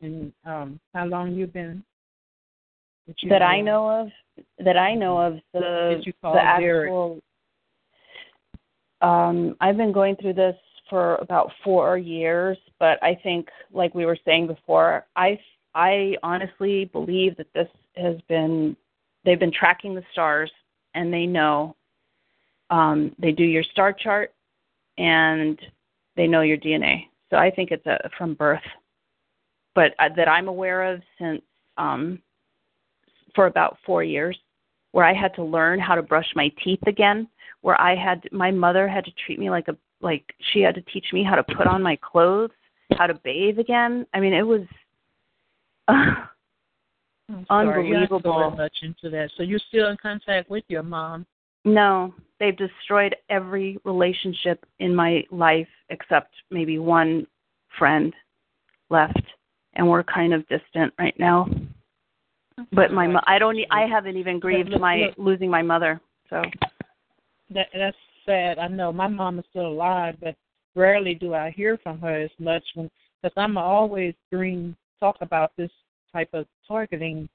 and um, how long you've been? you that i know? know of that i know of the Did you call the Derek? actual um i've been going through this for about four years but i think like we were saying before i i honestly believe that this has been they've been tracking the stars and they know um they do your star chart and they know your dna so i think it's a from birth but uh, that i'm aware of since um for about four years where I had to learn how to brush my teeth again, where I had my mother had to treat me like a like she had to teach me how to put on my clothes, how to bathe again. I mean, it was sorry, unbelievable. going much into that. So you're still in contact with your mom? No, they've destroyed every relationship in my life except maybe one friend left, and we're kind of distant right now. But my mo- I don't I haven't even grieved look, my look. losing my mother. So That that's sad. I know my mom is still alive, but rarely do I hear from her as much when because I'm always bring talk about this type of targeting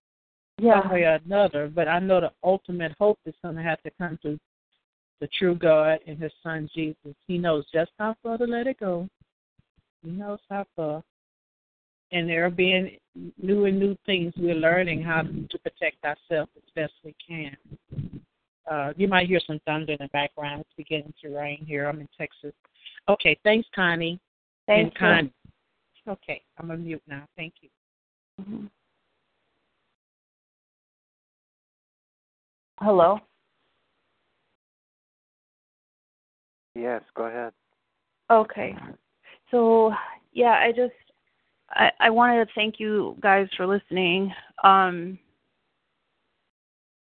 Yeah. some way or another. But I know the ultimate hope is going to have to come to the true God and His Son Jesus. He knows just how far to let it go. He knows how far. And there are being new and new things we're learning how to protect ourselves as best we can. Uh, you might hear some thunder in the background. It's beginning to rain here. I'm in Texas. Okay, thanks, Connie. Thank and you. Connie. Okay, I'm on mute now. Thank you. Mhm. Hello. Yes, go ahead. Okay. So yeah, I just I, I wanted to thank you guys for listening. Um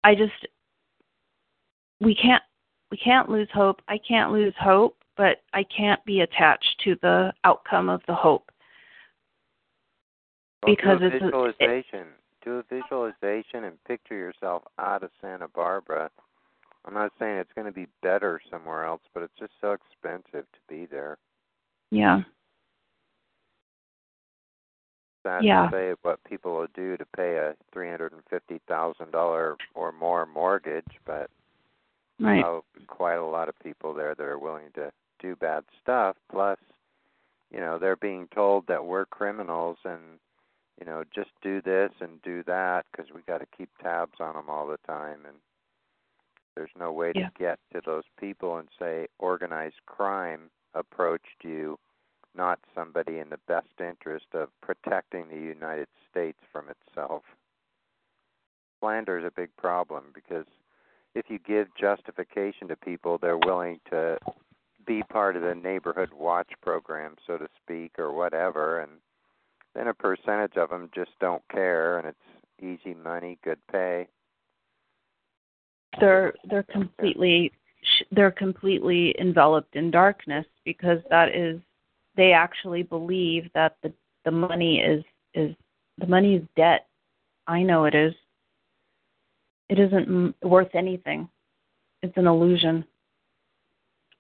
I just we can't we can't lose hope. I can't lose hope, but I can't be attached to the outcome of the hope. Because do a it's a- it- visualization. do a visualization and picture yourself out of Santa Barbara. I'm not saying it's going to be better somewhere else, but it's just so expensive to be there. Yeah. sad Yeah. to say what people will do to pay a three hundred and fifty thousand dollar or more mortgage, but Right. know quite a lot of people there that are willing to do bad stuff. Plus, you know, they're being told that we're criminals and you know just do this and do that because we got to keep tabs on them all the time and there's no way Yeah. to get to those people and say organized crime approached you not somebody in the best interest of protecting the United States from itself. Slander is a big problem because if you give justification to people, they're willing to be part of the neighborhood watch program, so to speak, or whatever, and then a percentage of them just don't care, and it's easy money, good pay. they're they're completely they're completely enveloped in darkness because that is they actually believe that the the money is is the money is debt. I know it is. It isn't worth anything. It's an illusion.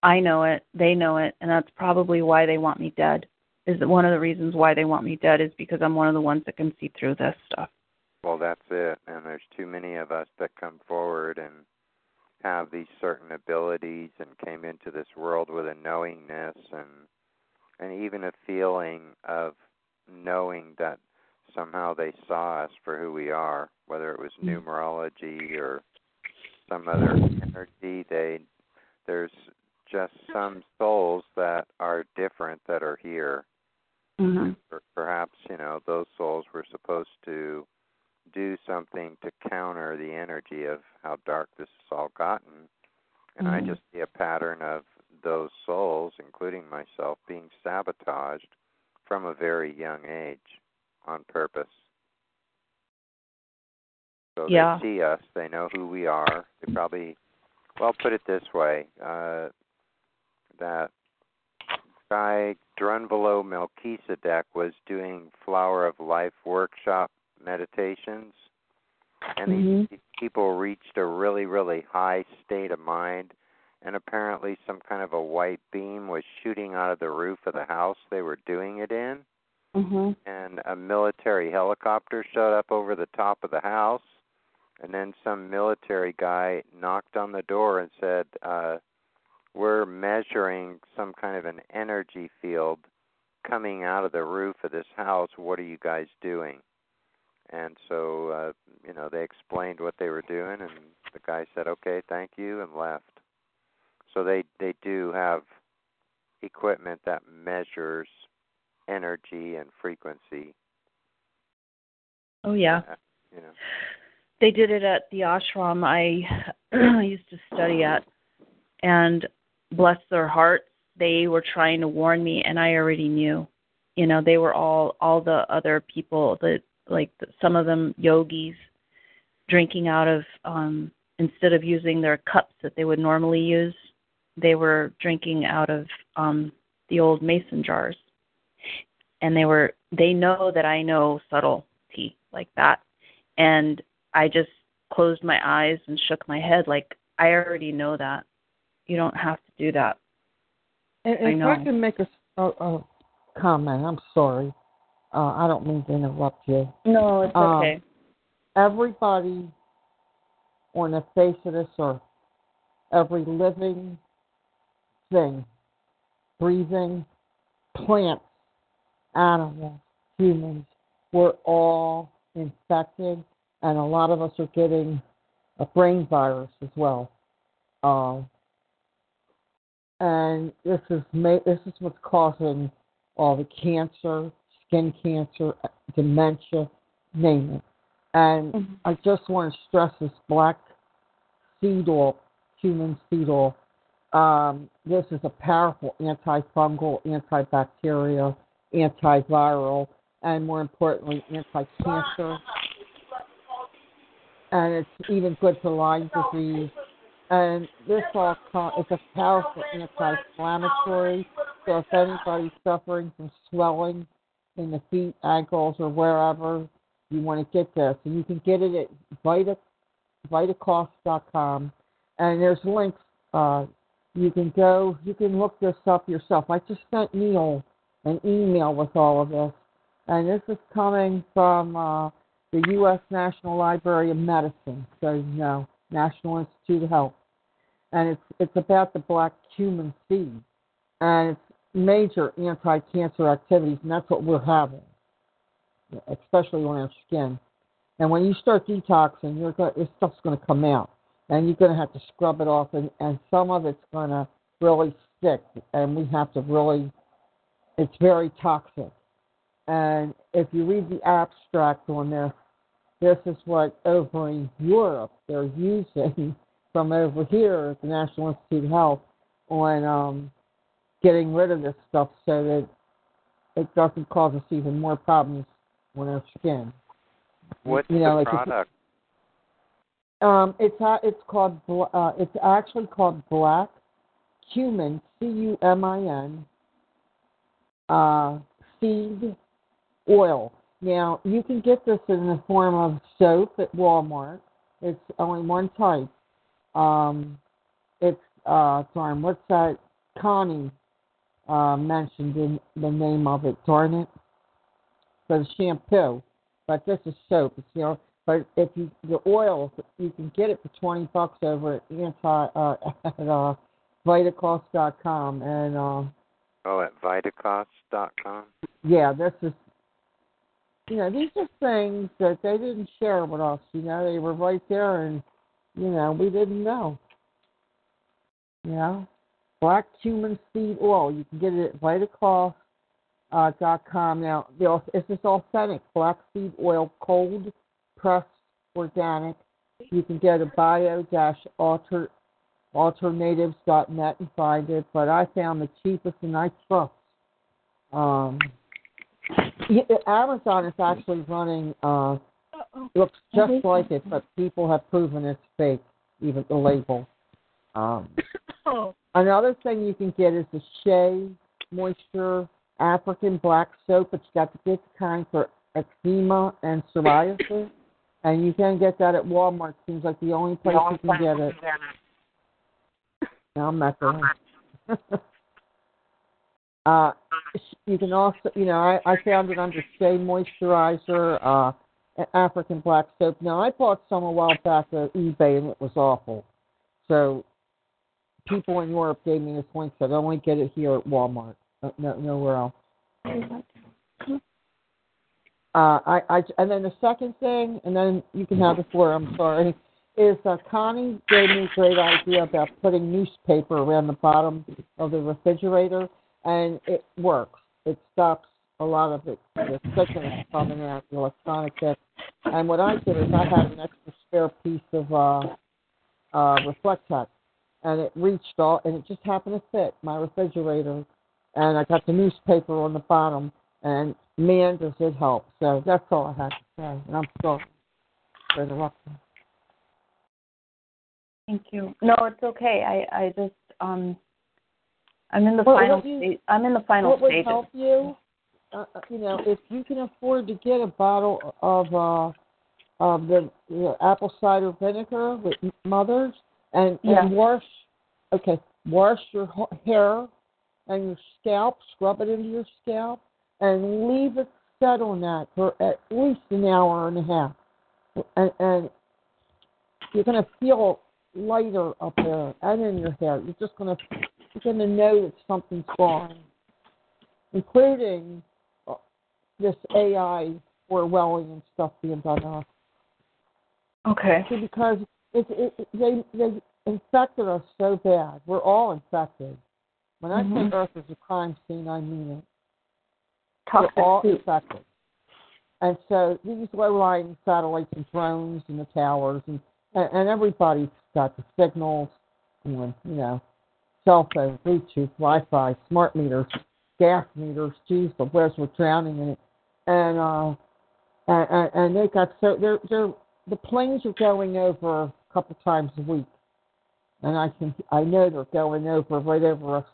I know it. They know it and that's probably why they want me dead is that one of the reasons why they want me dead is because i'm one of the ones that can see through this stuff Well, that's it. And there's too many of us that come forward and have these certain abilities and came into this world with a knowingness and and even a feeling of knowing that somehow they saw us for who we are, whether it was mm-hmm. numerology or some other energy. They there's just some souls that are different that are here. Mm-hmm. Perhaps you know those souls were supposed to do something to counter the energy of how dark this has all gotten. And I Mhm. just see a pattern of those souls, including myself, being sabotaged from a very young age on purpose. So Yeah. they see us, they know who we are. They probably, well, put it this way, uh, that guy Drunvalo Melchizedek was doing Flower of Life workshop meditations, and these these people reached a really, really high state of mind. And apparently, some kind of a white beam was shooting out of the roof of the house they were doing it in Mhm. and a military helicopter showed up over the top of the house and then some military guy knocked on the door and said uh we're measuring some kind of an energy field coming out of the roof of this house what are you guys doing and so uh you know they explained what they were doing and the guy said okay thank you and left so they they do have equipment that measures energy and frequency. Oh yeah. uh, You know. They did it at the ashram I used to study at, and bless their hearts, they were trying to warn me, and I already knew. You know, they were all all the other people that like some of them yogis drinking out of um instead of using their cups that they would normally use, they were drinking out of um the old mason jars. And they were they know that I know subtlety like that. And I just closed my eyes and shook my head like I already know that. You don't have to do that. And I if. I can make a, a, a comment, I'm sorry. Uh, I don't mean to interrupt you. No, it's Um, okay. Everybody on the face of this earth, every living thing, breathing, plants, animals, humans, we're all infected, and a lot of us are getting a brain virus as well. Um, and this is ma- this is what's causing all the cancer, skin cancer, dementia, name it. And I just want to stress this black seed oil, cumin seed oil. Um, this is a powerful antifungal, antibacterial, antiviral, and more importantly, anti-cancer. And it's even good for Lyme disease. And this all it's a powerful anti-inflammatory. So if anybody's suffering from swelling in the feet, ankles, or wherever, you want to get this. And you can get it at Vita, VitaCost.com. And there's links. Uh, you can go, you can look this up yourself. I just sent Neil an email with all of this. and this is coming from uh, the U.S. National Library of Medicine, so you know, National Institute of Health, and it's it's about the black cumin seed, and it's major anti-cancer activities, and that's what we're having, especially on our skin. And when you start detoxing, you're going stuff's going to come out, and you're going to have to scrub it off, and and some of it's going to really stick, and we have to really. It's very toxic, and if you read the abstract on this, this is what over in Europe they're using from over here at the National Institute of Health on um, getting rid of this stuff so that it doesn't cause us even more problems on our skin. What's you know, the like product? It's, um, it's it's called uh, it's actually called black cumin C U M I N uh, seed oil. Now you can get this in the form of soap at Walmart. It's only one type. Um, it's uh, darn, what's that? Connie uh, mentioned in the name of it. Darn it, the shampoo. But this is soap. It's you know, but if you the oil, you can get it for twenty bucks over at anti uh, at uh, Vitacost.com and. Uh, Oh, at Vitacost.com. yeah, this is, you know, these are things that they didn't share with us. You know, they were right there, and you know, we didn't know. You know, black cumin seed oil. You can get it at Vitacost. Uh, dot com. Now, the, it's just authentic black seed oil, cold pressed organic. You can go to bio dash alter alternatives.net and find it, but I found the cheapest and I trust. Um, Amazon is actually running, uh, looks just like it, but people have proven it's fake, even the label. Um, another thing you can get is the Shea Moisture African Black Soap, It's got the good kind for eczema and psoriasis. And you can get that at Walmart. Seems like the only place you can get it. No, I'm not going. uh, you can also, you know, I, I found it under Shea Moisturizer, uh, African Black Soap. Now, I bought some a while back at eBay and it was awful. So, people in Europe gave me this link said only get it here at Walmart, uh, no, nowhere else. Uh, I, I, and then the second thing, and then you can have the floor. I'm sorry is uh, Connie gave me a great idea about putting newspaper around the bottom of the refrigerator, and it works. It stops a lot of it, the thickness coming out, the electronic bit. And what I did is I had an extra spare piece of uh, uh, Reflectix, and it reached all, and it just happened to fit my refrigerator. And I got the newspaper on the bottom, and man, does it help. So that's all I had to say. And I'm sorry for interrupting. Thank you. No, it's okay. I I just um I'm in the final what you- stage. I'm in the final what would help you? Uh, uh, you know, if you can afford to get a bottle of uh of the, the apple cider vinegar with Mother's and Yeah. and wash, okay, wash your hair and your scalp, scrub it into your scalp, and leave it set on that for at least an hour and a half, and and you're gonna feel lighter up there and in your hair. You're just gonna you're gonna know that something's wrong, including this AI Orwellian stuff being done up. Okay. See, because it, it, they they infected us so bad. We're all infected. When I Mhm. say Earth is a crime scene, I mean it. Toxic We're all soup. infected. And so these low-lying satellites and drones and the towers and and, and everybody's got the signals, you know, you know, cell phone, Bluetooth, Wi-Fi, smart meters, gas meters. Geez, the where's we're drowning in it, and uh, and, and they got so they're they're the planes are going over a couple times a week, and I can I know they're going over right over us,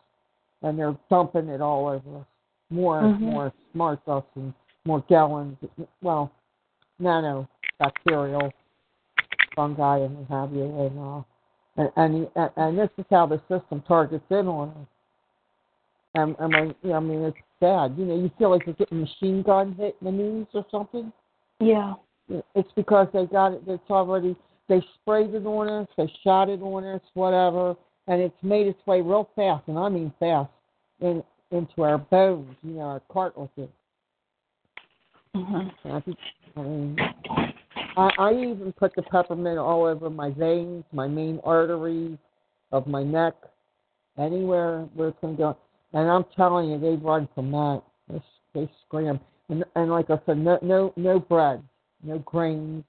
and they're dumping it all over us, more and Mhm. more smart dust and Morgellons. Well, nano bacterial fungi and what have you, and uh, and and, and and this is how the system targets in on us. And and when, you know, I mean, it's bad. You know, you feel like you're getting machine gun hit in the knees or something. Yeah. It's because they got it. It's already they sprayed it on us, they shot it on us, whatever, and it's made its way real fast, and I mean fast, in into our bones, you know, our cartilages. Mm-hmm. I, think, I mean, I, I even put the peppermint all over my veins, my main arteries of my neck, anywhere where it's going to go. And I'm telling you, they run from that. They, they scream. And, and like I said, no, no, no bread, no grains,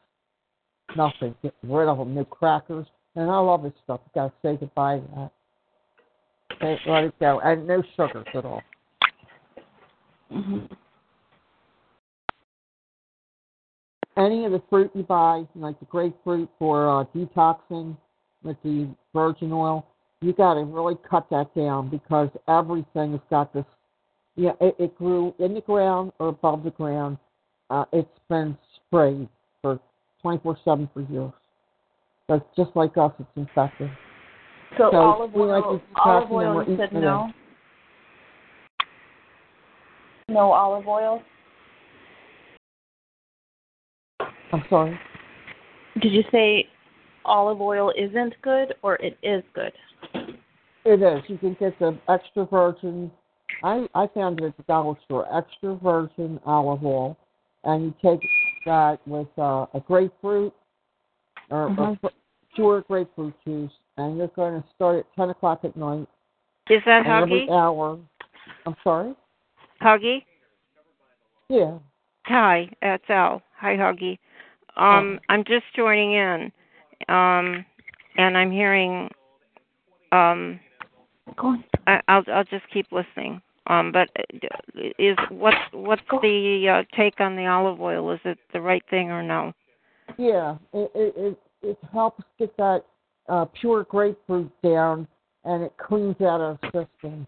nothing. Get rid of them. No crackers. And I love this stuff. You gotta say goodbye to that. Okay, let it go. And no sugars at all. Mm-hmm. Any of the fruit you buy, like the grapefruit for uh, detoxing with the virgin oil, you got to really cut that down because everything has got this. Yeah, it, it grew in the ground or above the ground. Uh, it's been sprayed for 24/7 for years. But just like us, it's infected. So, So olive oil, like olive detox them and oil, you said no? No olive oil? I'm sorry. Did you say olive oil isn't good or it is good? It is. You can get the extra virgin. I I found it at the dollar store. Extra virgin olive oil, and you take that with uh, a grapefruit or, or Mhm. fr- pure grapefruit juice, and you're going to start at ten o'clock at night. Is that and every Huggy? hour. I'm sorry. Huggy? Yeah. Hi, it's Al. Hi, Huggy. Um, I'm just joining in, um, and I'm hearing. Um, Go on. I, I'll I'll just keep listening. Um, but uh, is what's what's the uh, take on the olive oil? Is it the right thing or no? Yeah. It it it, it helps get that uh, pure grapefruit down, and it cleans out our system.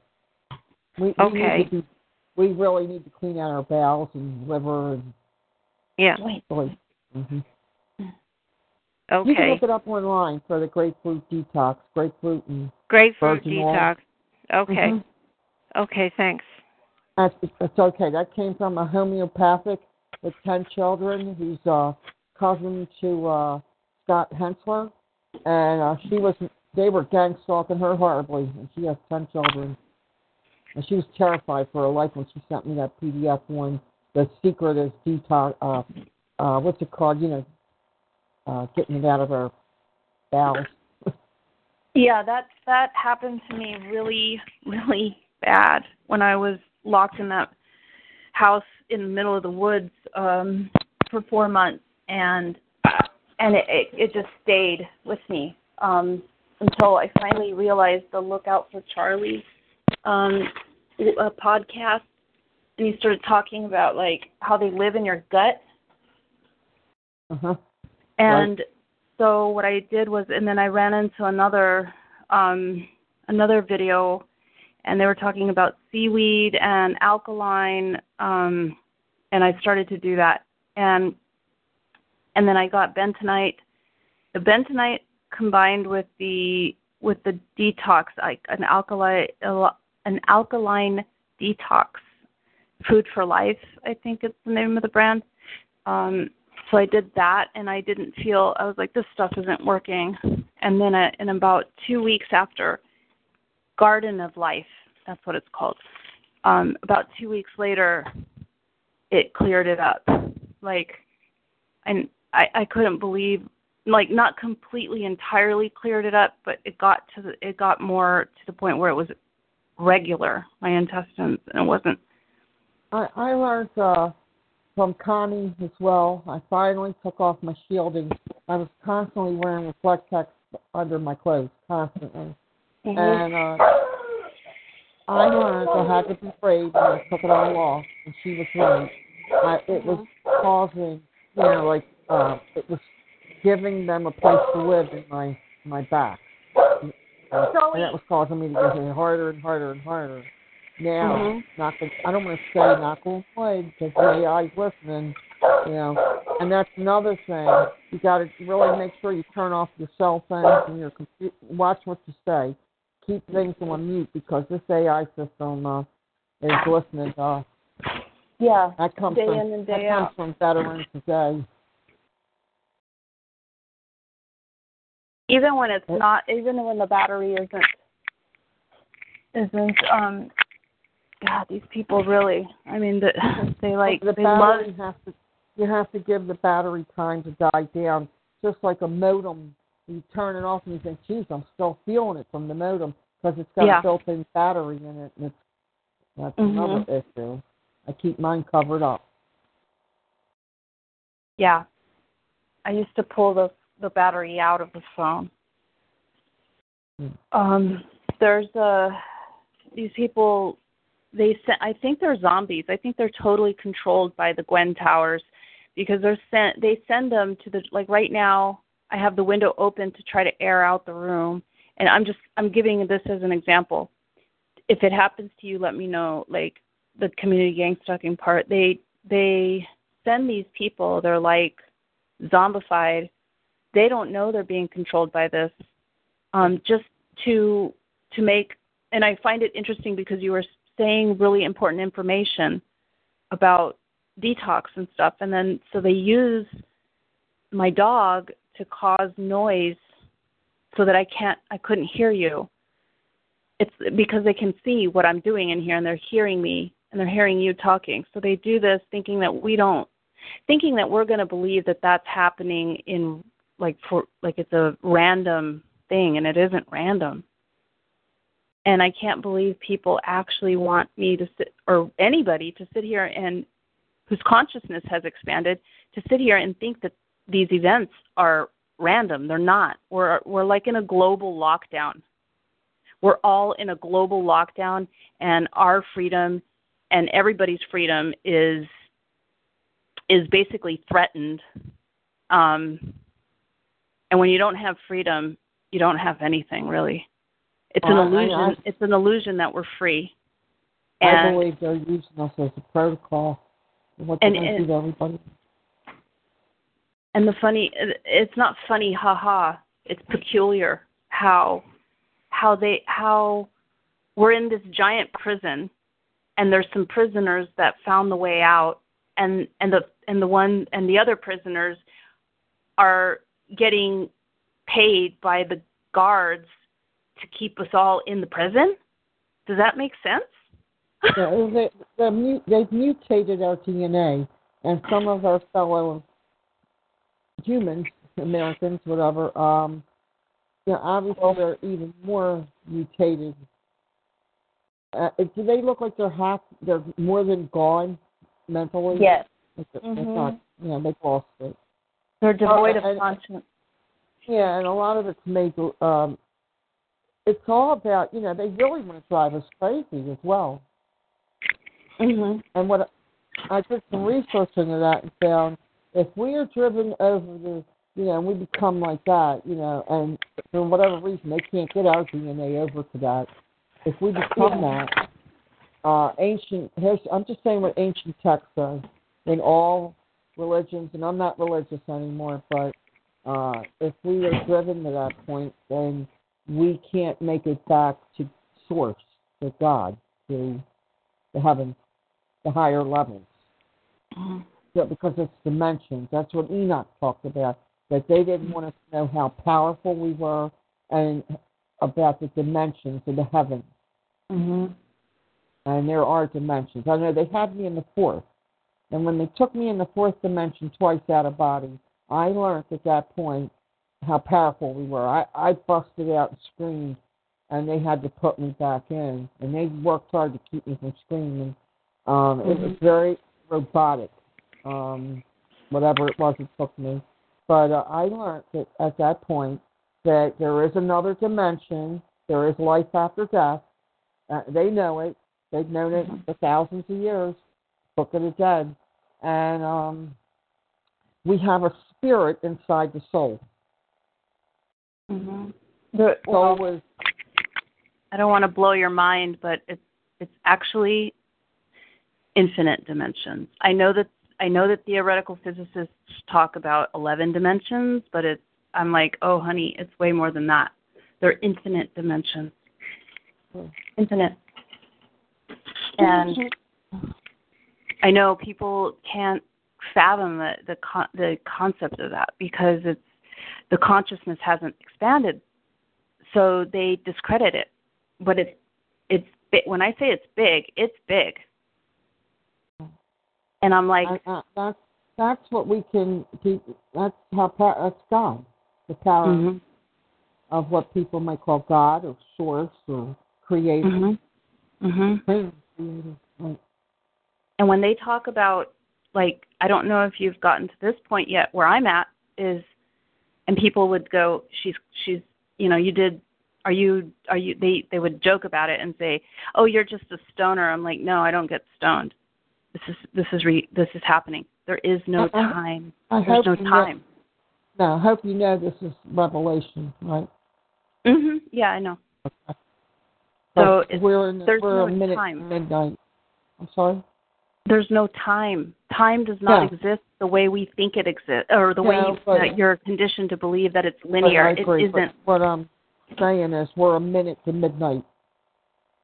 We, we Okay. need to be, we really need to clean out our bowels and liver and Yeah. Really. Hmm You can look it up online for the grapefruit detox, grapefruit and Grapefruit virgin oil. detox. Okay. Mhm. Okay. Thanks. That's it's okay. That came from a homeopathic with ten children, who's uh cousin to uh Scott Hensler, and uh she was they were gang stalking her horribly, and she has ten children, and she was terrified for her life when she sent me that PDF one. The secret is detox. Uh, uh, what's it called? You know, uh, getting it out of our bowels. Yeah, that that happened to me really, really bad when I was locked in that house in the middle of the woods um for four months and and it it, it just stayed with me um until I finally realized the lookout for Charlie um a podcast and he started talking about like how they live in your gut Uh-huh. And so what I did was, and then I ran into another um, another video, and they were talking about seaweed and alkaline, um, and I started to do that, and and then I got bentonite. The bentonite combined with the with the detox, like an alkali an alkaline detox, food for life. I think it's the name of the brand. Um, so I did that, and I didn't feel. I was like, this stuff isn't working. And then, uh, in about two weeks after, Garden of Life, that's what it's called. Um, about two weeks later, it cleared it up. Like, and I I couldn't believe, like, not completely entirely cleared it up, but it got to the, it got more to the point where it was regular my intestines, and it wasn't. I, I learned uh, from Connie as well. I finally took off my shielding. I was constantly wearing Reflectix under my clothes, constantly. Mhm. And uh, I learned I had to be brave, and I took it all off. And she was right. I, it was causing, you know, like uh, it was giving them a place to live in my my back. Uh, and that was causing me to get harder and harder and harder. Now, Mhm. not that I don't want to say not going to play because the AI's listening, you know. And that's another thing. You got to really make sure you turn off your cell phones and your computer. Watch what you say. Keep things on mute because this AI system, uh, is listening to us. Yeah. That comes day from in and that day comes from veterans today. even when it's not even when the battery isn't isn't um God, these people really I mean the, they like the they love has to you have to give the battery time to die down, just like a modem. You turn it off and you think, "Geez, I'm still feeling it from the modem because it's got Yeah. a built-in battery in it." And it's that's Mhm. another issue. I keep mine covered up. yeah. I used to pull the the battery out of the phone. Um there's uh these people they sent I think they're zombies. I think they're totally controlled by the Gwen Towers because they're sent they send them to the like right now I have the window open to try to air out the room and I'm just I'm giving this as an example. If it happens to you let me know like the community gang stalking part. They they send these people, they're like zombified. They don't know they're being controlled by this. Um just to to make and I find it interesting because you were saying really important information about detox and stuff and then so they use my dog to cause noise so that I can't I couldn't hear you. It's because they can see what I'm doing in here and they're hearing me and they're hearing you talking. So they do this thinking that we don't thinking that we're going to believe that that's happening in like for like it's a random thing and it isn't random and I can't believe people actually want me to sit or anybody to sit here and whose consciousness has expanded to sit here and think that these events are random. They're not. We're we're like in a global lockdown. We're all in a global lockdown and our freedom and everybody's freedom is is basically threatened. Um and when you don't have freedom, you don't have anything really. It's an Well, I- illusion. I- it's an illusion that we're free. I And believe they're using us as a protocol. What And- they're and- do to everybody. and the funny it's not funny haha it's peculiar how how they how we're in this giant prison and there's some prisoners that found the way out and and the and the one and the other prisoners are getting paid by the guards to keep us all in the prison does that make sense yeah, they, they've mutated our DNA, and some of our fellow humans, Americans, whatever, um, you know, obviously they're even more mutated. Uh, do they look like they're half? They're more than gone mentally. Yes. Mhm. not. Yeah, they've lost it. they're devoid of and- conscience Yeah, and a lot of it's made. Um, it's all about you know they really want to drive us crazy as well. hmm And what I did some research into that and found if we are driven over the, you know, and we become like that, you know, and for whatever reason they can't get our DNA over to that. If we become that, uh, ancient. Here's, I'm just saying what ancient text says in all religions, and I'm not religious anymore, but uh, if we are driven to that point, then we can't make it back to source, to God, to the heavens, the higher levels. Yeah, because it's dimensions. That's what Enoch talked about. That they didn't want us to know how powerful we were and about the dimensions of the heavens. hmm And there are dimensions. I know they had me in the fourth. And when they took me in the fourth dimension twice out of body, I learned at that point how powerful we were. I, I busted out and screamed, and they had to put me back in. And they worked hard to keep me from screaming. Um, It was very robotic, um, whatever it was it took me. But uh, I learned that at that point that there is another dimension. There is life after death. Uh, they know it. They've known it for thousands of years. Book of the Dead, and um, we have a spirit inside the soul. Hmm The, well, was I don't want to blow your mind, but it's it's actually infinite dimensions. I know that I know that theoretical physicists talk about eleven dimensions, but it's I'm like, oh honey, it's way more than that. They're infinite dimensions. Infinite. and I know people can't fathom the the con- the concept of that because it's the consciousness hasn't expanded, so they discredit it. But it's it's big. when I say it's big, it's big. And I'm like, uh, uh, that's that's what we can. That's how that's God, the power mm-hmm. of what people might call God or Source or Creator. Mm-hmm. Mm-hmm. Right. And when they talk about like I don't know if you've gotten to this point yet where I'm at is and people would go she's she's you know you did are you are you they they would joke about it and say oh you're just a stoner. I'm like no i don't get stoned. This is this is re, this is happening. There is no time. I, I there's no time know, no i hope you know this is revelation right? Mhm yeah i know. Okay. so we're in there's we're no a minute time. midnight. I'm sorry there's no time. Time does not Yeah. exist the way we think it exists, or the way you, but- that you're conditioned to believe that it's linear. I agree, it isn't. what I'm saying is we're a minute to midnight.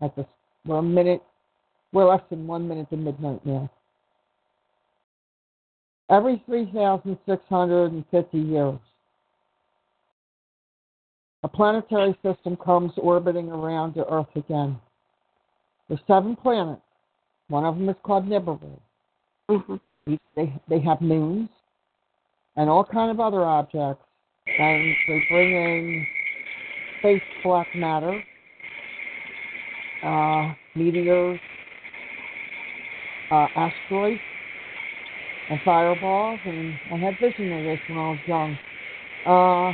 At this, we're a minute. We're less than one minute to midnight now. Every 3,650 years, a planetary system comes orbiting around the Earth again. The seven planets. One of them is called Nibiru. Mm-hmm. They they have moons and all kind of other objects, and they bring in space black matter, uh, meteors, uh, asteroids, and fireballs. And I had vision of this when I was young. Uh,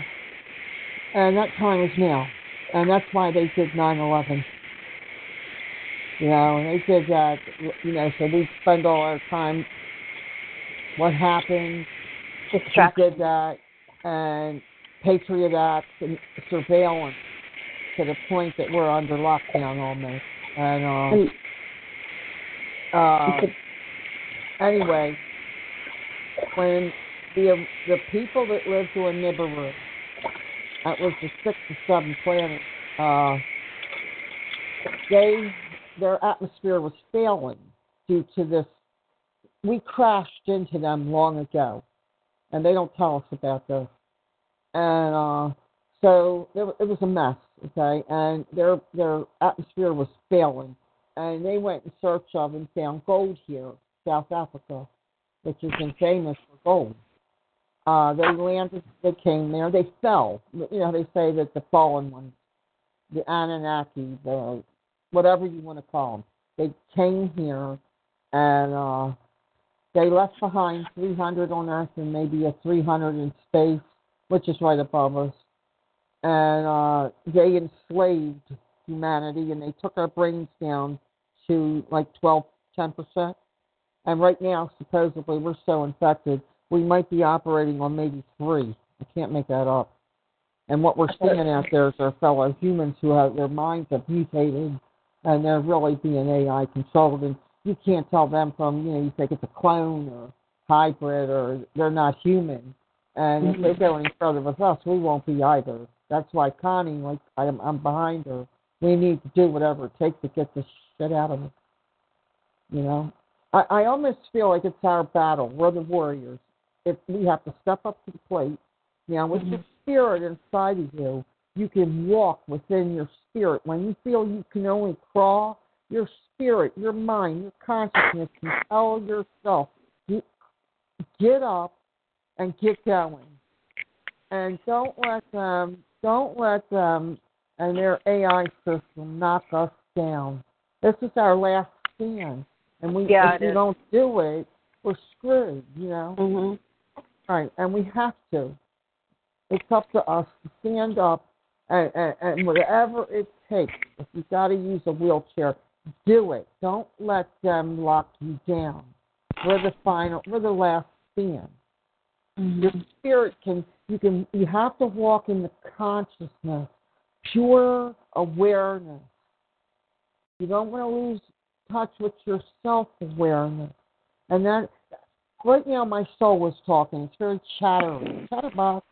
and that time is now, and that's why they did 9/11. You know, and they did that. You know, so we spend all our time. What happened? We did that, and Patriot Act and surveillance to the point that we're under lockdown almost. And uh, uh, anyway, when the the people that lived in Nibiru, that was the sixth or seventh planet, uh, they their atmosphere was failing due to this. We crashed into them long ago, and they don't tell us about this. And uh, so there, it was a mess, okay. And their their atmosphere was failing, and they went in search of and found gold here, South Africa, which is famous for gold. Uh, they landed, they came there, they fell. You know, they say that the fallen ones, the Anunnaki, the whatever you want to call them, they came here and uh, they left behind 300 on Earth and maybe a 300 in space, which is right above us. And uh, they enslaved humanity and they took our brains down to like 12, 10%. And right now, supposedly, we're so infected, we might be operating on maybe three. I can't make that up. And what we're seeing out there is our fellow humans who have their minds have mutated and they're really being AI controlled. And you can't tell them from, you know, you think it's a clone or hybrid or they're not human. And if they mm-hmm. go any further with us, we won't be either. That's why Connie, like I'm, I'm behind her. We need to do whatever it takes to get this shit out of us. You know, I, I almost feel like it's our battle. We're the warriors. If we have to step up to the plate, you know, with the mm-hmm. spirit inside of you, you can walk within your spirit. When you feel you can only crawl, your spirit, your mind, your consciousness can tell yourself, get up and get going. And don't let them, don't let them and their AI system knock us down. This is our last stand. And we, Yeah, if we is. don't do it, we're screwed, you know? Mm-hmm. Right, and we have to. It's up to us to stand up and, and, and whatever it takes. If you got to use a wheelchair, do it. Don't let them lock you down. We're the final. We're the last stand. Mm-hmm. Your spirit can. You can. You have to walk in the consciousness, pure awareness. You don't want to lose touch with your self awareness, and that. Right now, my soul was talking. It's very chattery, chatterbox,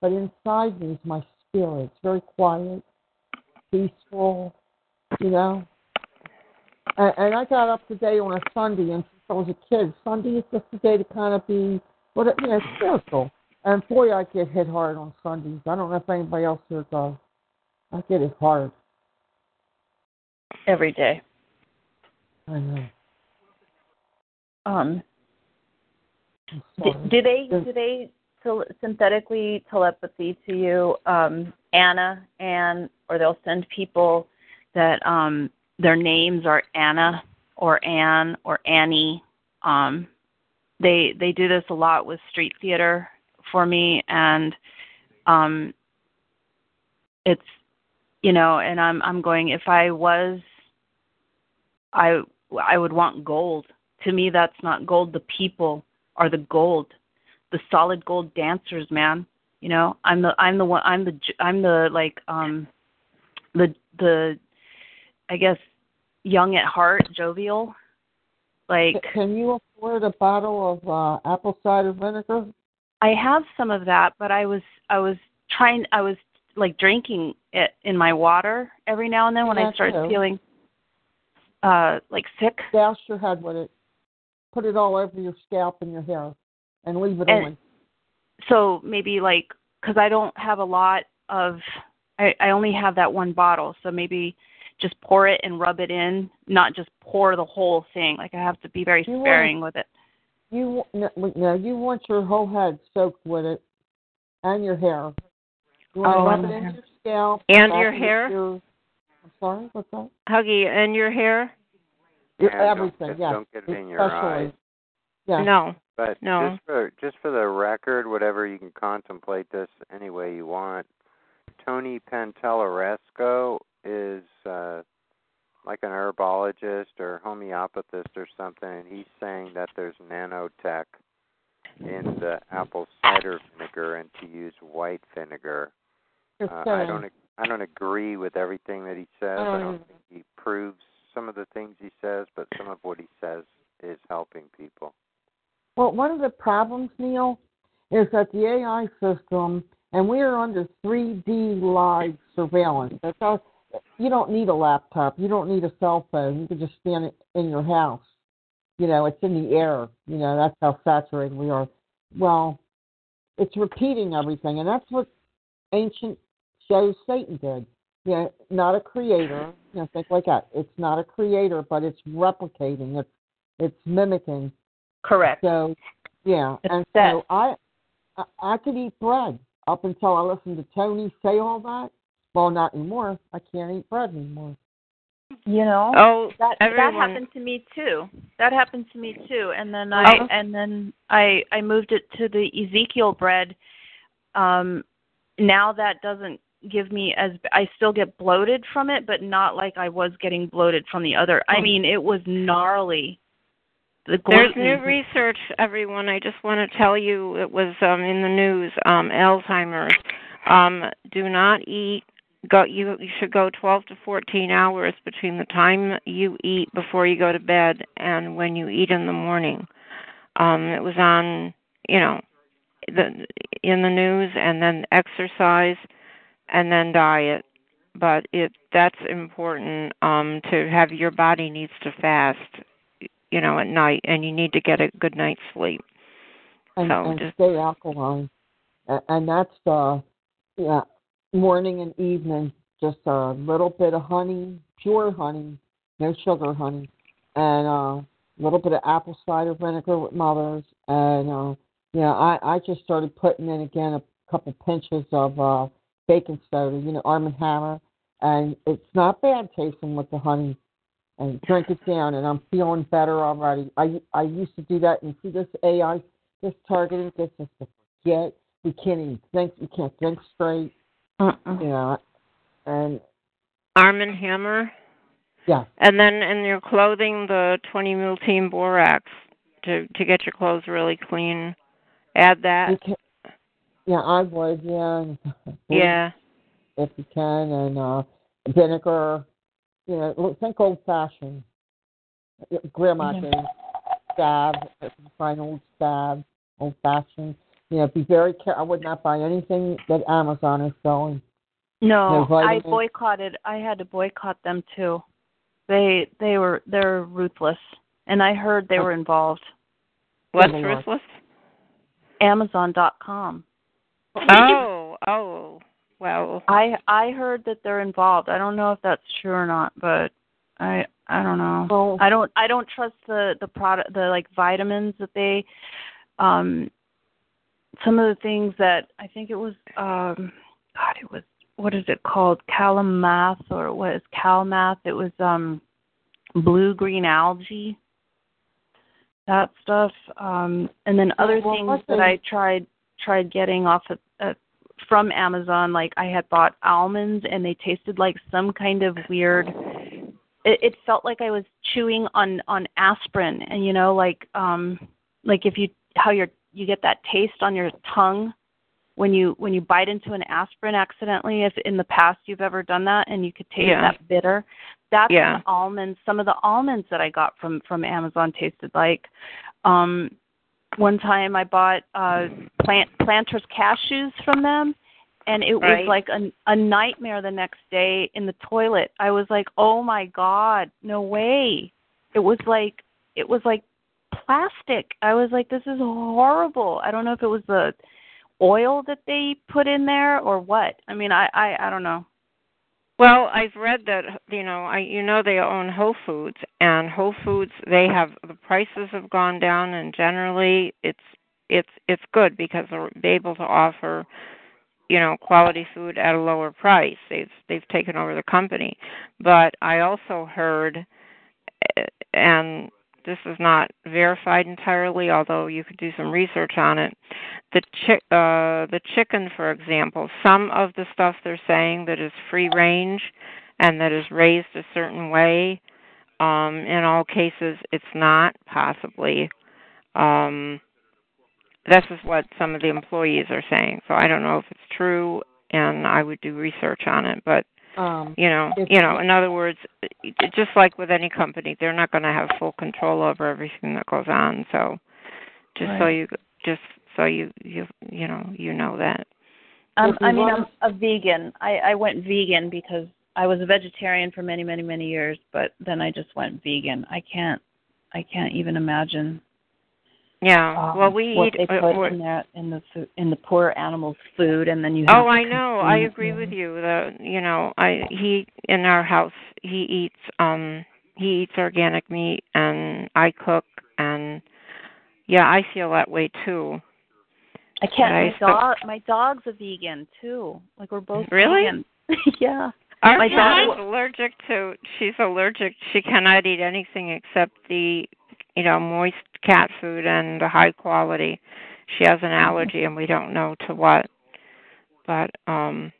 but inside me is my It's very quiet, peaceful, you know. And, and I got up today on a Sunday, and since I was a kid, Sunday is just a day to kind of be, what you know, spiritual. And boy, I get hit hard on Sundays. I don't know if anybody else here does. I get it hard. Every day. I know. Um. Do, do they do they synthetically telepathy to you, um, Anna, and or they'll send people that um their names are Anna or Anne or Annie. Um, they they do this a lot with street theater for me, and um, it's you know, and I'm I'm going if I was, I I would want gold. To me, that's not gold. The people are the gold, the solid gold dancers, man. You know, I'm the I'm the one I'm the I'm the like um the the I guess young at heart, jovial. Like Can you afford a bottle of uh, apple cider vinegar? I have some of that, but I was I was trying I was like drinking it in my water every now and then when I That started feeling uh like sick. Douse your head with it. Put it all over your scalp and your hair, and leave it And- on. So maybe like cuz I don't have a lot of I I only have that one bottle, so maybe just pour it and rub it in, not just pour the whole thing. Like I have to be very You want- sparing with it. You no, no, you want your whole head soaked with it, and your hair. You want Oh, to rub and it the into your scalp. And your hair? Your, I'm sorry, what's that? Huggy, and your hair? Your, Yeah, don't everything, get- yes. don't get it in your especially. eyes. Yeah. No. But No. just for just for the record, whatever you can contemplate this any way you want. Tony Pantalleresco is uh, like an herbologist or homeopathist or something, and he's saying that there's nanotech in the apple cider vinegar and to use white vinegar. Uh, I don't I don't agree with everything that he says. I I don't don't think he proves some of the things he says, but some of what he says is helping people. Well, one of the problems, Neil, is that the AI system, and we are under 3D live surveillance. That's all, you don't need a laptop. You don't need a cell phone. You can just stand it in your house. You know, it's in the air. You know, that's how saturated we are. Well, it's repeating everything, and that's what ancient shows Satan did. You know, not a creator. You know, think like that. It's not a creator, but it's replicating. It's it's mimicking. Correct. So, yeah, and that. so I, I, I could eat bread up until I listened to Tony say all that. Well, not anymore. I can't eat bread anymore. You know? Oh, that that happened to me too. That happened to me too. And then Oh. I and then I I moved it to the Ezekiel bread. Um now that doesn't give me as I still get bloated from it, but not like I was getting bloated from the other. I Oh. mean, it was gnarly. The There's new research, everyone. I just want to tell you it was um, in the news. Um, Alzheimer's. Um, do not eat. Go. You, you should go 12 to 14 hours between the time you eat before you go to bed and when you eat in the morning. Um, it was on, you know, the in the news, and then exercise, and then diet. But it that's important um, to have your body needs to fast you know, at night, and you need to get a good night's sleep. And, So and just- stay alkaline. And, that's uh, yeah, morning and evening. Just a little bit of honey, pure honey, no sugar honey, and uh, a little bit of apple cider vinegar with mothers. And uh, yeah, I I just started putting in again a couple pinches of uh, baking soda, you know, Arm and Hammer, and it's not bad tasting with the honey. And drink it down, and I'm feeling better already. I I used to do that, and see this AI, this targeting gets us to forget. We can't even think. We can't think straight. You know, and Arm and Hammer, yeah, and then in your clothing, the 20 Mule Team borax to to get your clothes really clean. Add that. yeah, I would, yeah, Yeah. if you can, and uh vinegar. You know, look, think old fashioned. Grandma Mhm. days, stab, find old stab, old fashioned. You know, be very careful. I would not buy anything that Amazon is selling. No, No I boycotted. I had to boycott them too. They they were they're ruthless, and I heard they were involved. What's ruthless? Amazon.com. Oh, oh, well. I I heard that they're involved. I don't know if that's true or not, but I I don't know. Well, I don't I don't trust the the product the like vitamins that they um some of the things that I think it was um God it was what is it called calamath or what is calmath it was um blue green algae that stuff um and then other well, things that I tried tried getting off of uh, from Amazon like I had bought almonds and they tasted like some kind of weird it, it felt like I was chewing on on aspirin and you know like um like if you how your you get that taste on your tongue when you when you bite into an aspirin accidentally if in the past you've ever done that and you could taste Yeah. that bitter that's Yeah. almonds some of the almonds that I got from from Amazon tasted like um one time I bought uh plant planters cashews from them and it was Right. like a a nightmare the next day in the toilet. I was like, "Oh my god, no way." It was like it was like plastic. I was like, "This is horrible." I don't know if it was the oil that they put in there or what. I mean, I I I don't know. Well, I've read that you know, I you know they own Whole Foods and Whole Foods they have the prices have gone down and generally it's it's it's good because they're able to offer you know quality food at a lower price. They've they've taken over the company. But I also heard eh, and this is not verified entirely, although you could do some research on it. The chick, uh, the chicken, for example, some of the stuff they're saying that is free range and that is raised a certain way. Um, in all cases, it's not possibly. Um, this is what some of the employees are saying. So I don't know if it's true, and I would do research on it. But um, you know, you know, in other words, just like with any company, they're not going to have full control over everything that goes on. So, just so you, just so you, you, you know, you know that. Um, I mean, want- I'm a vegan. I, I went vegan because I was a vegetarian for many, many, many years, but then I just went vegan. I can't, I can't even imagine. Yeah. um, well, we what eat. they uh, put we're- in there in the food, in the poor animals' food, and then you. Oh, I know. I agree with you. The you know, I he in our house he eats um he eats organic meat and I cook and yeah, I feel that way too. I can't. I My still- dog, my dog's a vegan too. Like we're both Really? vegan. yeah. Our My dog's allergic to. She's allergic. She cannot eat anything except the, you know, moist cat food and the high quality. She has an allergy, and we don't know to what. But um,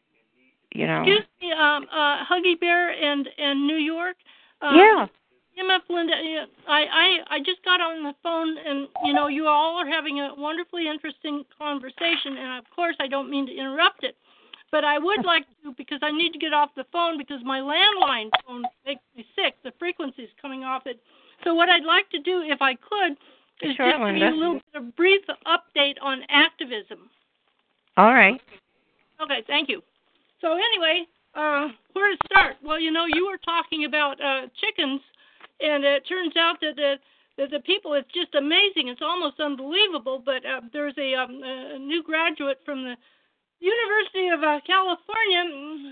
you know. Excuse me, um, uh, Huggy Bear and and New York. Um, Yeah. MF Linda, I, I I just got on the phone and you know you all are having a wonderfully interesting conversation and of course I don't mean to interrupt it, but I would like to because I need to get off the phone because my landline phone makes me sick. The frequency's coming off it. So what I'd like to do, if I could, is Sure, just give you a little bit of brief update on activism. All right. Okay, thank you. So anyway, uh, where to start? Well, you know, you were talking about uh, chickens, and it turns out that the that the people it's just amazing. It's almost unbelievable. But uh, there's a, um, a new graduate from the University of uh, California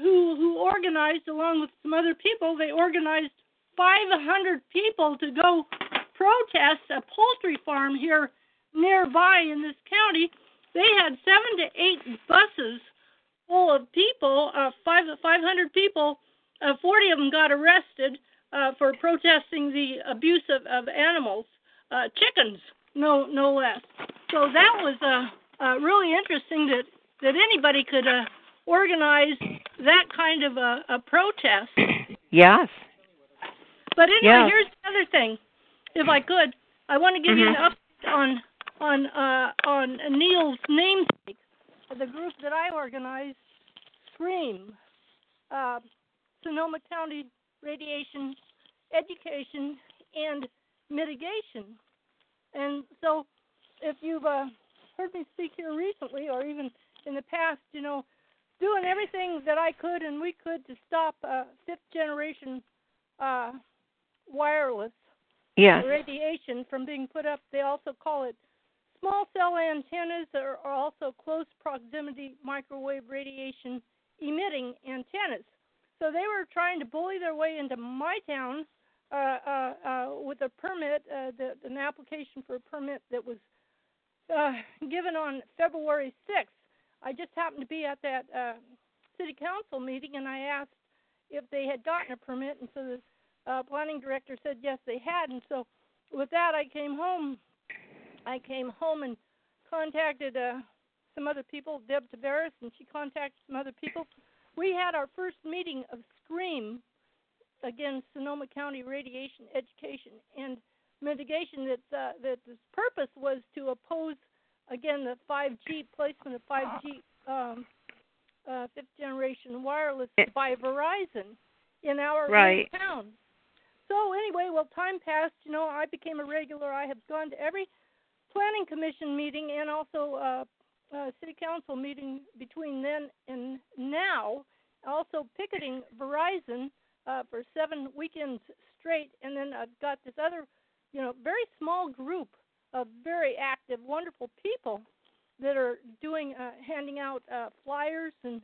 who who organized along with some other people. They organized 500 people to go protest a poultry farm here nearby in this county. They had seven to eight buses full of people, uh, five 500 people. Uh, 40 of them got arrested uh, for protesting the abuse of, of animals, uh, chickens, no no less. So that was uh, uh, really interesting that that anybody could uh, organize that kind of a, a protest. Yes. But anyway, Yeah. here's the other thing. If I could, I want to give you an update on on uh, on Neil's namesake, the group that I organized, Scream, uh, Sonoma County Radiation Education and Mitigation. And so, if you've uh, heard me speak here recently, or even in the past, you know, doing everything that I could and we could to stop uh, fifth generation uh, wireless Yes. radiation from being put up. They also call it small cell antennas are, are also close proximity microwave radiation emitting antennas. So they were trying to bully their way into my town uh, uh, uh, with a permit, uh, the, an application for a permit that was uh, given on February 6th. I just happened to be at that uh, city council meeting, and I asked if they had gotten a permit, and so the uh, planning director said yes, they had. And so with that, I came home. I came home and contacted uh, some other people, Deb Tavares, and she contacted some other people. We had our first meeting of SCREAM, again, Sonoma County Radiation Education and Mitigation. That uh, that the purpose was to oppose again the 5G placement of 5G um, uh, fifth generation wireless by Verizon in our Right. town. So anyway, well, time passed. You know, I became a regular. I have gone to every planning commission meeting and also uh, uh, city council meeting between then and now. Also picketing Verizon uh, for seven weekends straight, and then I've got this other, you know, very small group of very active, wonderful people that are doing, uh, handing out uh, flyers and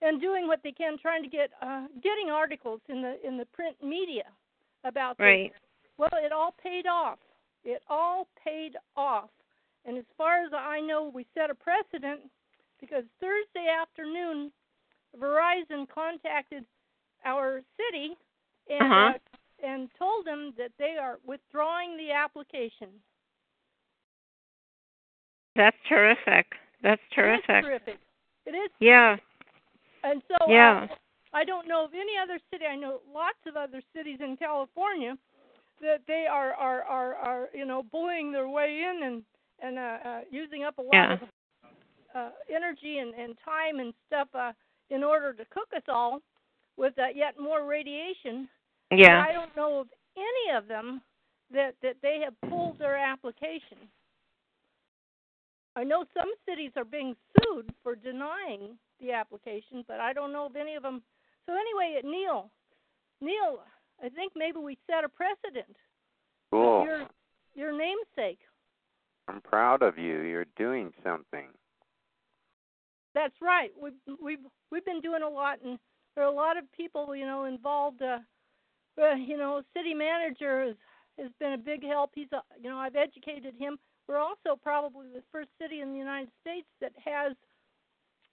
and doing what they can, trying to get uh, getting articles in the in the print media about this. Right. Well, it all paid off. It all paid off. And as far as I know, we set a precedent because Thursday afternoon, Verizon contacted our city and Uh-huh. uh, and told them that they are withdrawing the application. That's terrific. That's It is terrific. terrific. It is. Yeah. And so Yeah. uh, I don't know of any other city. I know lots of other cities in California that they are are are, are you know bullying their way in and and uh, uh, using up a lot Yeah. of uh, energy and, and time and stuff uh, in order to cook us all with uh, yet more radiation. Yeah. But I don't know of any of them that that they have pulled their application. I know some cities are being sued for denying the application, but I don't know of any of them. So anyway, Neil, Neil, I think maybe we set a precedent. Cool. Your your namesake. I'm proud of you. You're doing something. That's right. We've we've we've been doing a lot, and there are a lot of people, you know, involved. Uh, uh, you know, city manager has has been a big help. He's, a, you know, I've educated him. We're also probably the first city in the United States that has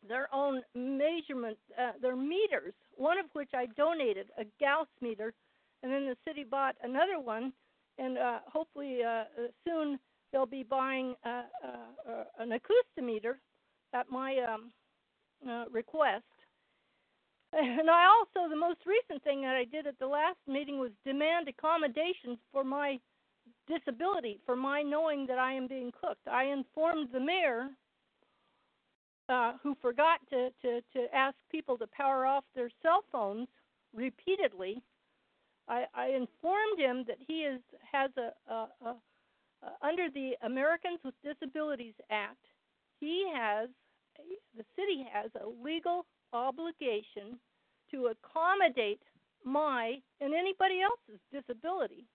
their own measurement, uh, their meters. One of which I donated, a Gauss meter, and then the city bought another one, and uh, hopefully uh, uh, soon they'll be buying uh, uh, uh, an acoustimeter at my um, uh, request. And I also, the most recent thing that I did at the last meeting was demand accommodations for my disability, for my knowing that I am being cooked. I informed the mayor, uh, who forgot to, to, to ask people to power off their cell phones repeatedly. I, I informed him that he is has a, a, a, a under the Americans with Disabilities Act, he has the city has a legal obligation to accommodate my and anybody else's disability.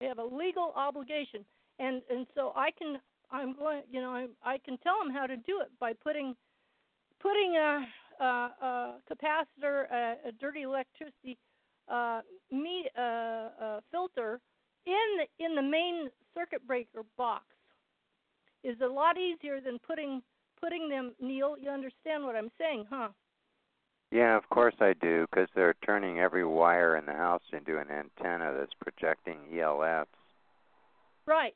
They have a legal obligation, and and so I can I'm going you know I I can tell them how to do it by putting putting a a, a capacitor a, a dirty electricity uh, me uh, uh, filter in the, in the main circuit breaker box is a lot easier than putting putting them. Neil, you understand what I'm saying, huh? Yeah, of course I do, because they're turning every wire in the house into an antenna that's projecting ELFs. Right.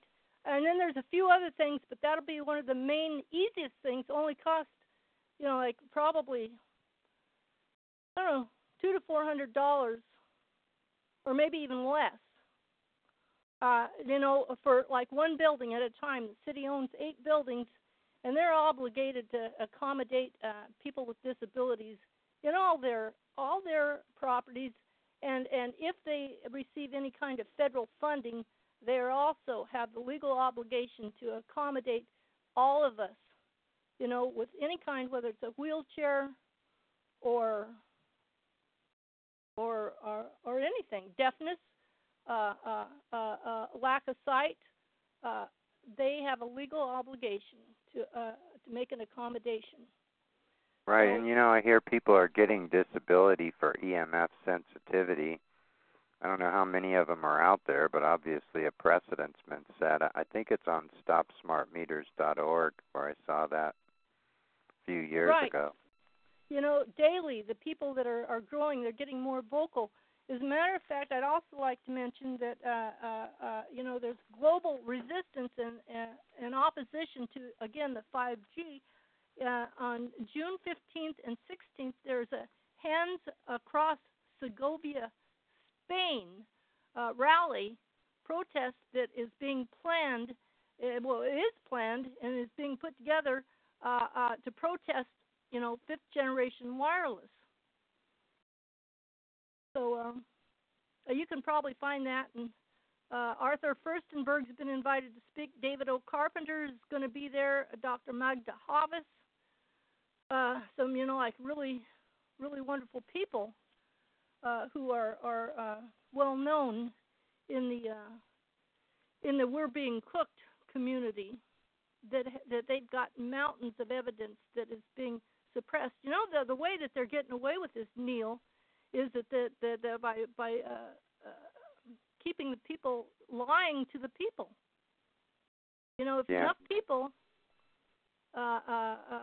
And then there's a few other things, but that'll be one of the main easiest things. Only cost, you know, like probably I don't know, two to four hundred dollars, or maybe even less. Uh, you know, for like one building at a time. The city owns eight buildings, and they're obligated to accommodate uh, people with disabilities in all their all their properties. And and if they receive any kind of federal funding, they also have the legal obligation to accommodate all of us. You know, with any kind, whether it's a wheelchair or or or, or anything, deafness, uh, uh, uh, uh, lack of sight, uh, they have a legal obligation to uh, to make an accommodation. Right, and you know, I hear people are getting disability for EMF sensitivity. I don't know how many of them are out there, but obviously a precedent's been set. I think it's on StopSmartMeters.org where I saw that a few years right. ago. You know, daily the people that are are growing, they're getting more vocal. As a matter of fact, I'd also like to mention that uh, uh, uh, you know there's global resistance and uh, and opposition to again the 5G. Uh, on June 15th and 16th, there's a Hands Across Segovia Spain uh, rally protest that is being planned. Uh, well, it is planned and is being put together uh, uh, to protest, you know, fifth generation wireless. So um, uh, you can probably find that. And uh, Arthur Firstenberg's been invited to speak. David O. Carpenter is going to be there. Dr. Magda Havas. Uh, some, you know, like really, really wonderful people uh, who are are uh, well known in the uh, in the we're being cooked community. That that they've got mountains of evidence that is being suppressed. You know the the way that they're getting away with this, Neil, is that the, the, the by by uh, uh, keeping the people lying to the people. You know, if yeah. enough people uh, uh, uh,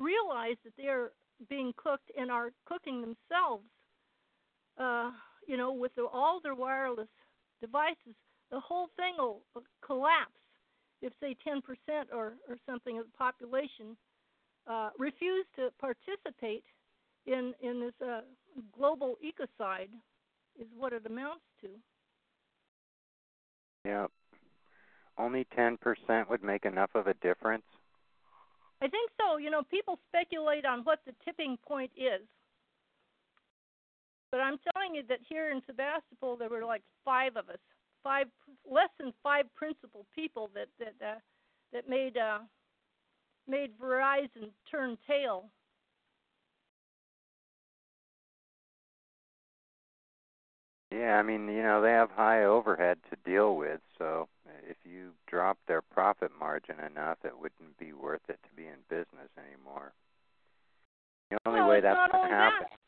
realize that they're being cooked and are cooking themselves, uh, you know, with the, all their wireless devices, the whole thing will collapse if, say, 10% or, or something of the population uh, refuse to participate in in this uh, global ecocide, is what it amounts to. Yeah. Only 10% would make enough of a difference. I think so. You know, people speculate on what the tipping point is. But I'm telling you that here in Sebastopol, there were like five of us, five less than five principal people that that uh, that made uh, made Verizon turn tail. Yeah, I mean, you know, they have high overhead to deal with, so if you drop their profit margin enough, it wouldn't be worth it to be in business anymore. The only well, way that's going to happen. That.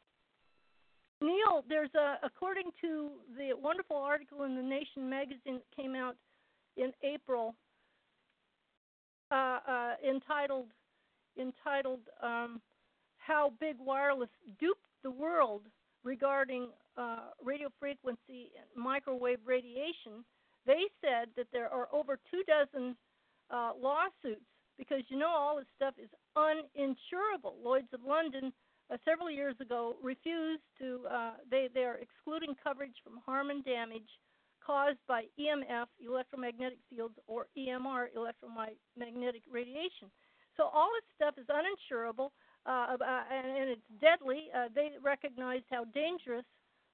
Neil, there's a according to the wonderful article in the Nation magazine that came out in April, uh, uh, entitled entitled um, "How Big Wireless Duped the World Regarding uh, Radio Frequency and Microwave Radiation." They said that there are over two dozen uh, lawsuits because you know all this stuff is uninsurable. Lloyd's of London uh, several years ago refused to uh, they they are excluding coverage from harm and damage caused by EMF electromagnetic fields or EMR electromagnetic radiation. So all this stuff is uninsurable uh, uh, and, and, it's deadly. Uh, they recognized how dangerous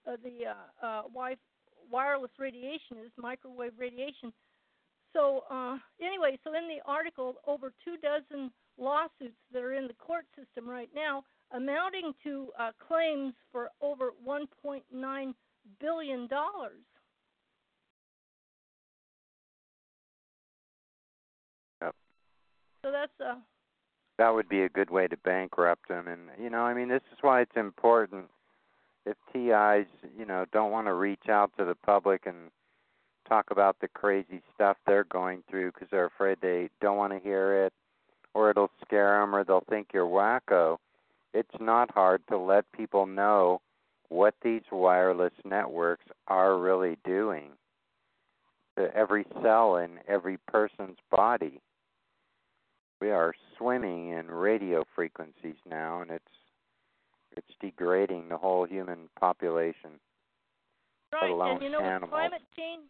uh, the wi- wireless radiation is, microwave radiation. So anyway, so in the article, over two dozen lawsuits that are in the court system right now, amounting to uh, claims for over 1.9 billion dollars. Yep. So that's uh that would be a good way to bankrupt them and you know, I mean this is why it's important if TIs, you know, don't want to reach out to the public and talk about the crazy stuff they're going through because they're afraid they don't want to hear it or it'll scare them or they'll think you're wacko it's not hard to let people know what these wireless networks are really doing to every cell in every person's body. We are swimming in radio frequencies now and it's it's degrading the whole human population. Right, and you know animals. climate change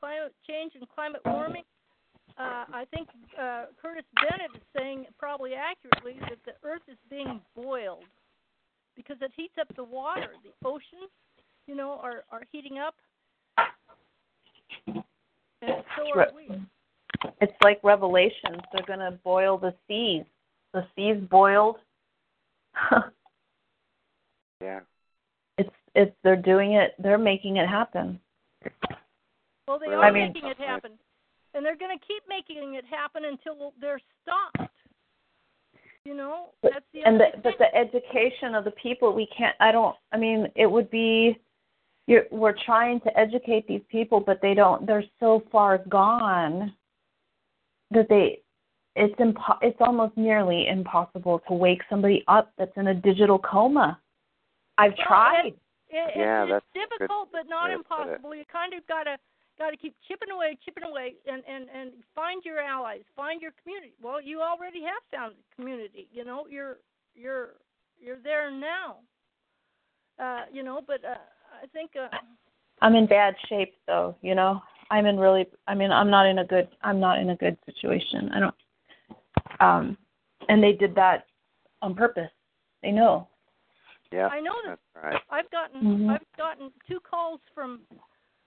climate change and climate warming uh, I think uh, Curtis Bennett is saying probably accurately that the Earth is being boiled because it heats up the water. The oceans, you know, are are heating up, and so are we. It's like Revelations. They're going to boil the seas. The seas boiled. yeah. It's it's they're doing it. They're making it happen. Well, they Really? are I mean- making it happen, and they're going to keep making it happen until they're stopped. You know, But, that's the and the, only but the education of the people we can't i don't i mean it would be you're we're trying to educate these people but they don't they're so far gone that they it's impo- it's almost nearly impossible to wake somebody up that's in a digital coma i've Well, tried It, it, Yeah, it's that's a difficult, but not way to put it. impossible. You kind of gotta gotta keep chipping away, chipping away, and and and find your allies, find your community. Well, you already have found the community. You know, you're you're you're there now. Uh, you know, but uh, I think uh, i'm in bad shape though you know i'm in really i mean i'm not in a good i'm not in a good situation i don't um and they did that on purpose they know Yeah, I know that that's right. I've gotten Mhm. I've gotten two calls from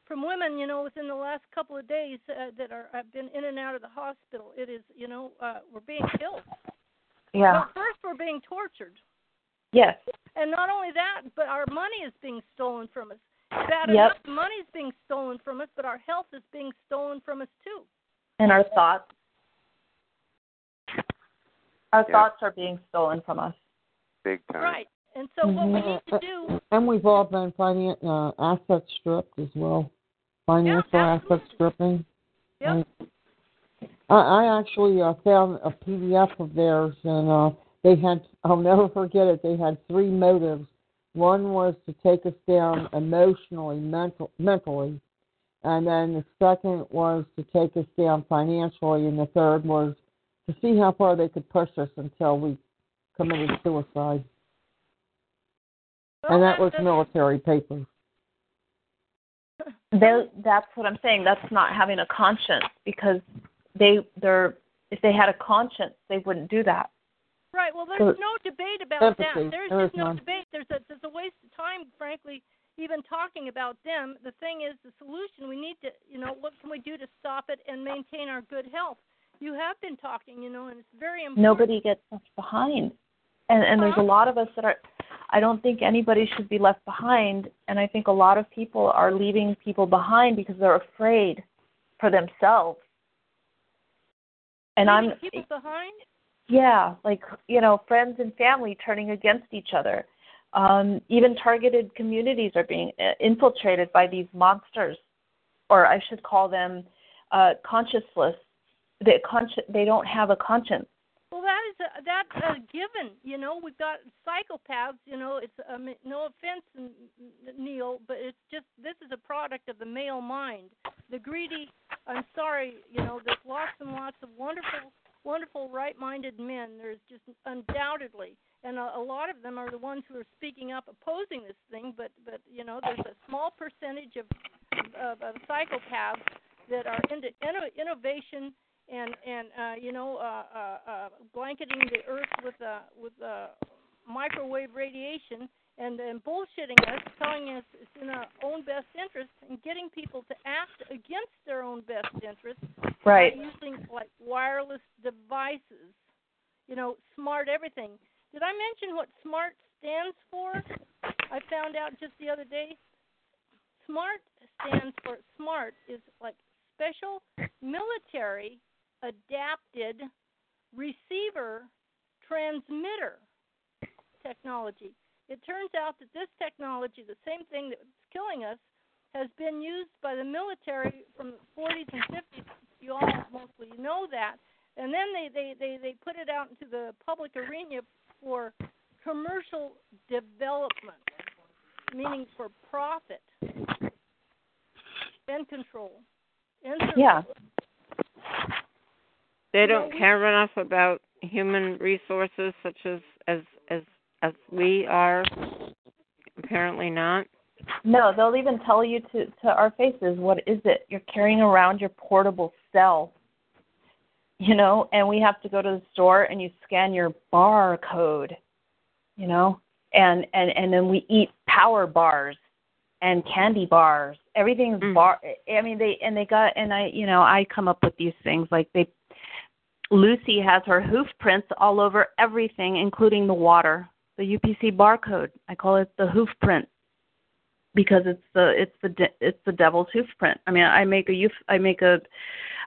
from women, you know, within the last couple of days uh, that are have been in and out of the hospital. It is, you know, uh, we're being killed. yeah Well, first we're being tortured, yes and not only that, but our money is being stolen from us. Bad Yep. enough, the money is being stolen from us, but our health is being stolen from us too. and our thoughts our Yeah. thoughts are being stolen from us Big time. Right. And so what we need to do, And we've all been finan- uh, asset stripped as well. Financial asset stripping. Yep. I, I actually uh, found a PDF of theirs, and uh, they had, I'll never forget it, they had three motives. One was to take us down emotionally, mental, mentally, and then the second was to take us down financially, and the third was to see how far they could push us until we committed suicide. and that was military papers. They that's what i'm saying that's not having a conscience because they they're if they had a conscience they wouldn't do that right? Well, there's So- no debate about Empathy. that. There's There just no none. debate. There's a there's a waste of time, frankly, even talking about them. The thing is, the solution we need to, you know, what can we do to stop it and maintain our good health? You have been talking, you know, and it's very important. nobody gets left behind and and there's a lot of us that are i don't think anybody should be left behind and i think a lot of people are leaving people behind because they're afraid for themselves. And i'm people behind. yeah like you know friends and family turning against each other. Um even targeted communities are being uh, infiltrated by these monsters or i should call them uh conscienceless. They consci- they don't have a conscience Well, that is a, that's a given. You know, we've got psychopaths. You know, it's um, no offense, Neil, but it's just this is a product of the male mind. The greedy. I'm sorry. You know, there's lots and lots of wonderful, wonderful, right-minded men. There's just undoubtedly, and a, a lot of them are the ones who are speaking up, opposing this thing. But but you know, there's a small percentage of of, of psychopaths that are into inno- innovation and and uh, you know uh, uh, uh, blanketing the earth with uh, with uh, microwave radiation and and bullshitting us, telling us it's in our own best interest, and getting people to act against their own best interest Right. by using like wireless devices, you know, smart everything. Did I mention what SMART stands for? I found out just the other day. SMART stands for SMART is like special military adapted receiver transmitter technology. It turns out that this technology, the same thing that's killing us, has been used by the military from the 40s and 50s. You all mostly know that. And then they, they, they, they put it out into the public arena for commercial development, meaning for profit and control. And Yeah. They don't care enough about human resources such as as as as we are. Apparently not. No, they'll even tell you to to our faces, what is it? You're carrying around your portable cell. You know, and we have to go to the store and you scan your barcode. You know, and and and then we eat power bars and candy bars. Everything's mm. bar. I mean, they and they got and I, you know, I come up with these things like they. Lucy has her hoof prints all over everything, including the water. The UPC barcode. I call it the hoof print. because it's the it's the de- it's the devil's hoof print. I mean, I make a I make a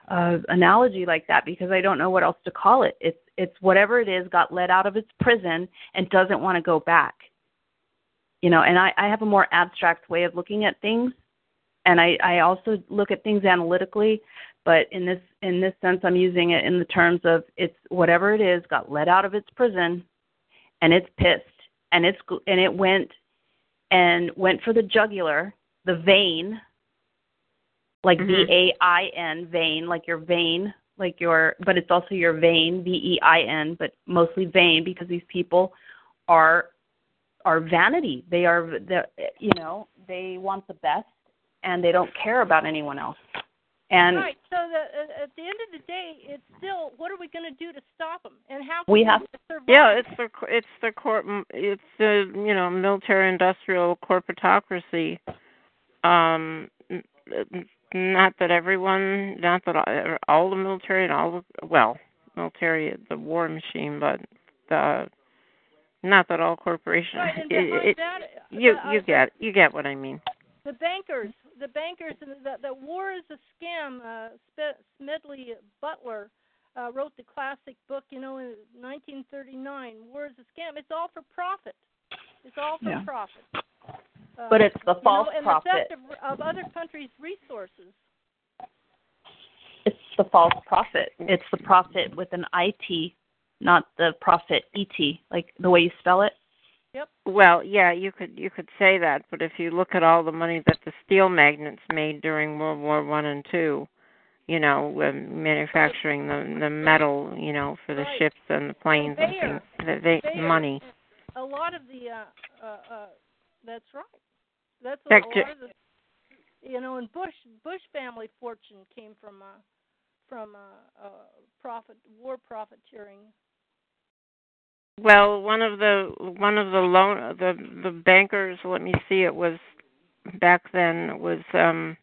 uh, analogy like that because I don't know what else to call it. It's it's whatever it is got let out of its prison and doesn't want to go back. You know, and I, I have a more abstract way of looking at things, and I, I also look at things analytically. But in this in this sense, I'm using it in the terms of it's whatever it is got let out of its prison, and it's pissed, and it's and it went and went for the jugular, the vein, like Mm-hmm. V A I N, vein, like your vein, like your, but it's also your vein, V E I N, but mostly vein because these people are are vanity. They are, the, you know, they want the best and they don't care about anyone else. And right. So the, uh, at the end of the day, it's still what are we going to do to stop them, and how We can have- survive? Yeah, it's the it's the corp it's the you know military industrial corporatocracy. Um, n- n- not that everyone, not that all, all the military and all the well, military the war machine, but the not that all corporations. Right, and it- behind it- that, you the, uh, you get you get what I mean. The bankers, the bankers, and the, the war is a scam. Uh, Spe- Smedley Butler uh, wrote the classic book, you know, in 1939. War is a scam. It's all for profit. It's all for Yeah. profit. Uh, But it's the you false know, and profit. the theft of, of other countries' resources. it's the false profit. It's the profit with an I T, not the profit E T, like the way you spell it. Well, yeah, you could you could say that, but if you look at all the money that the steel magnates made during World War One and Two, you know, manufacturing the the metal, you know, for the Right. ships and the planes and things, that they money. A lot of the, uh, uh, uh, that's right. That's a, Back a lot of the, you know, and Bush Bush family fortune came from uh, from uh, uh, profit war profiteering. Well, one of the one of the loan the the bankers, let me see, it was back then was um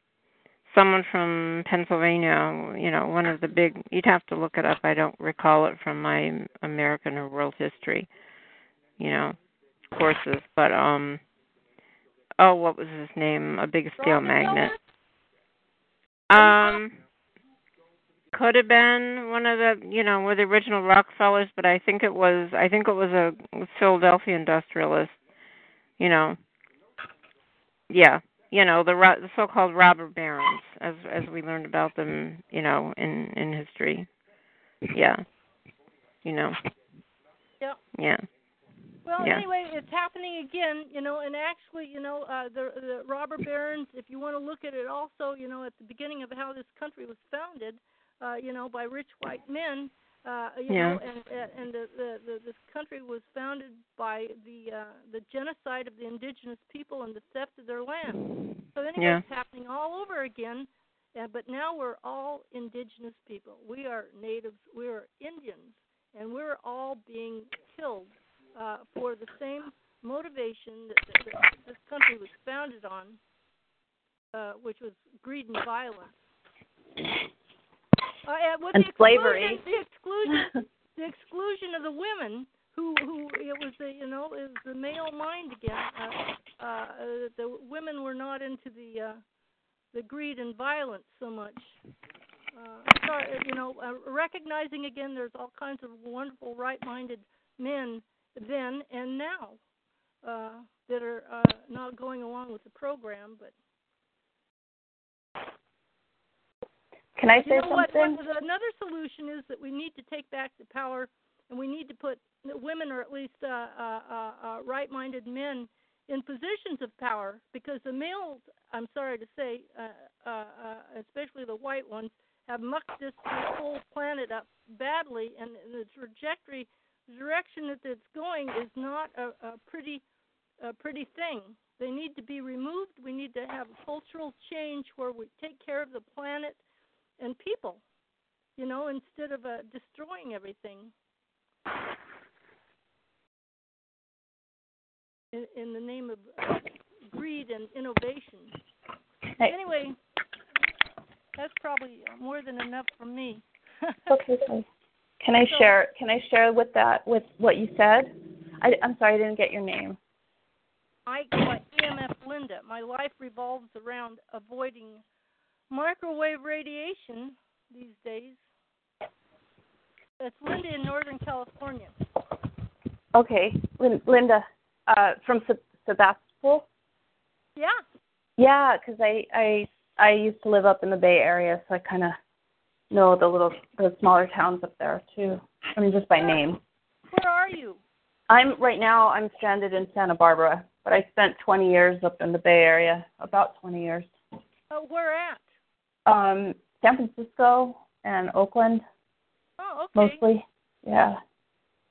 someone from Pennsylvania, you know, one of the big you'd have to look it up. I don't recall it from my American or world history, you know, courses, but um oh, what was his name? A big steel magnet. Um could have been one of the you know were the original Rockefellers, but I think it was I think it was a Philadelphia industrialist. You know, yeah, you know the, ro- the so-called robber barons, as as we learned about them, you know, in in history. Yeah, you know, Yep. yeah. Well, Yeah. anyway, it's happening again, you know, and actually, you know, uh, the the robber barons. If you want to look at it, also, you know, at the beginning of how this country was founded, uh, you know, by rich white men. Uh, you Yeah. know, and and the, the, the this country was founded by the uh, the genocide of the indigenous people and the theft of their land. So anyway, Yeah. it's happening all over again. Uh, but now we're all indigenous people. We are natives. We are Indians, and we're all being killed uh, for the same motivation that, that, that this country was founded on, uh, which was greed and violence. Uh, and And the slavery. the exclusion, the exclusion of the women, who who it was the you know it was the male mind again. Uh, uh, the women were not into the uh, the greed and violence so much. Uh, sorry, you know, uh, recognizing again, there's all kinds of wonderful, right-minded men then and now uh, that are uh, not going along with the program. But Can I you say know what, something? what? Another solution is that we need to take back the power, and we need to put women, or at least uh, uh, uh, uh, right-minded men, in positions of power. Because the males, I'm sorry to say, uh, uh, especially the white ones, have mucked this, whole planet up badly, and the trajectory, the direction that it's going is not a, a pretty, a pretty thing. They need to be removed. We need to have a cultural change where we take care of the planet and people, you know, instead of uh, destroying everything in, in the name of uh, greed and innovation. Hey. Anyway, that's probably more than enough for me. okay. Can I So- share? Can I share with that with what you said? I, I'm sorry, I didn't get your name. I EMF Linda. My life revolves around avoiding microwave radiation these days. It's Linda in Northern California. Okay, Lin- Linda, uh, from Seb- Sebastopol. Yeah. Yeah, because I I I used to live up in the Bay Area, so I kind of know the little the smaller towns up there too. I mean, just by name. Where are you? I'm right now. I'm stranded in Santa Barbara, but I spent 20 years up in the Bay Area, about 20 years. Uh, where at? Um, San Francisco and Oakland Oh, okay. mostly. Yeah.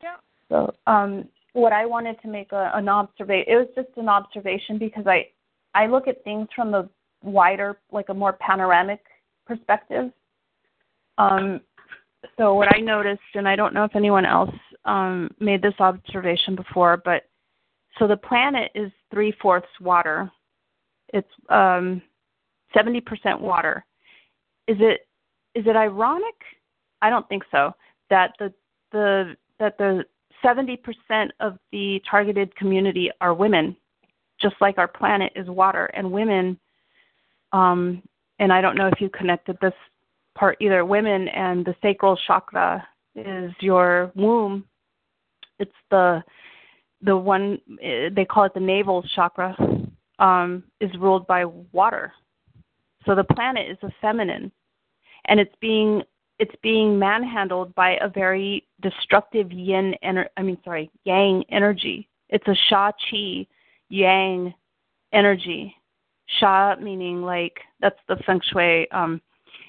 Yeah. So, um, what I wanted to make a, an observation, it was just an observation because I, I look at things from the wider, like a more panoramic perspective. Um, so what I noticed, and I don't know if anyone else um, made this observation before, but so the planet is three fourths water. It's um, 70% water. Is it is it ironic? I don't think so. That the the that the 70% of the targeted community are women, just like our planet is water, and women. Um, and I don't know if you connected this part either. Women and the sacral chakra is your womb. It's the the one eh, they call it the navel chakra. Um, is ruled by water. So the planet is a feminine, and it's being it's being manhandled by a very destructive yin ener- I mean sorry, yang energy. It's a sha chi yang energy. Sha meaning like that's the feng shui um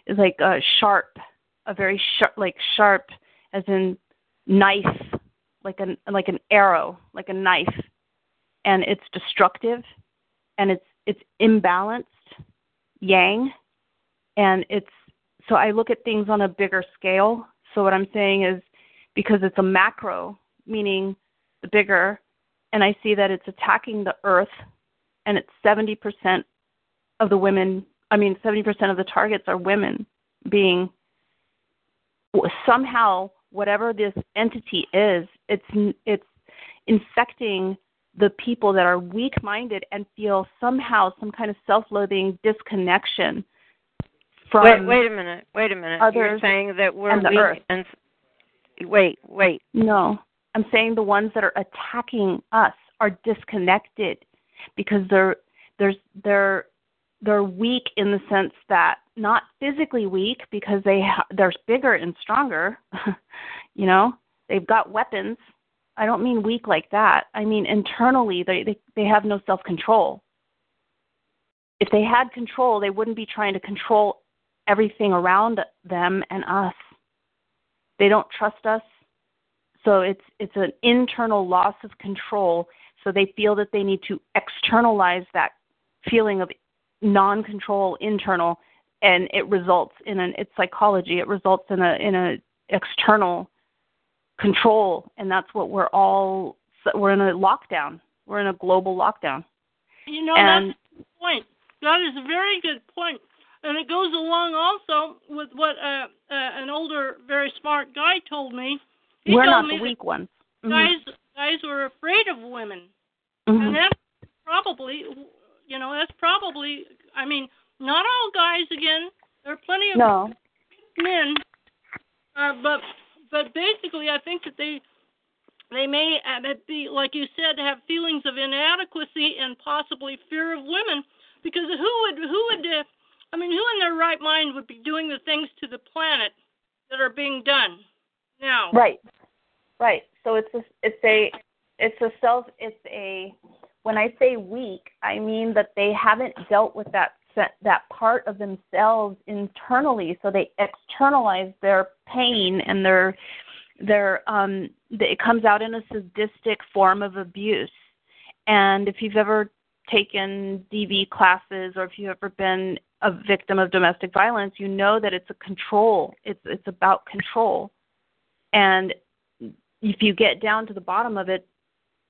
is like a sharp, a very sharp like sharp as in knife, like an like an arrow, like a knife. And it's destructive and it's it's imbalanced yang and it's so I look at things on a bigger scale. So what I'm saying is because it's a macro, meaning the bigger, and I see that it's attacking the earth and it's 70% of the women, I mean 70% of the targets are women being somehow whatever this entity is, it's it's infecting the people that are weak-minded and feel somehow some kind of self-loathing disconnection from wait, wait a minute. Wait a minute. You're saying that we're and the weak earth. and wait, wait. No, I'm saying the ones that are attacking us are disconnected because they're there's they're they're weak in the sense that not physically weak because they ha- they're bigger and stronger. you know, they've got weapons. I don't mean weak like that. I mean internally they they, they have no self-control. If they had control, they wouldn't be trying to control everything around them and us. They don't trust us. So it's it's an internal loss of control. So they feel that they need to externalize that feeling of non-control internal and it results in an it's psychology. It results in a in a external control and that's what we're all we're in a lockdown. We're in a global lockdown. You know, And- that's a good point. That is a very good. And it goes along also with what uh, uh, an older, very smart guy told me. He we're told not me the weak ones. Mhm. Guys, guys were afraid of women, Mhm. and that's probably, you know, that's probably. I mean, not all guys. Again, there are plenty of No. men, uh, but but basically, I think that they they may uh, be like you said have feelings of inadequacy and possibly fear of women because who would who would uh, I mean who in their right mind would be doing the things to the planet that are being done now? Right. Right. So it's a it's a it's a self it's a when I say weak, I mean that they haven't dealt with that that part of themselves internally, so they externalize their pain and their their um it comes out in a sadistic form of abuse. And if you've ever taken DV classes or if you've ever been a victim of domestic violence, you know that it's a control. It's it's about control. And if you get down to the bottom of it,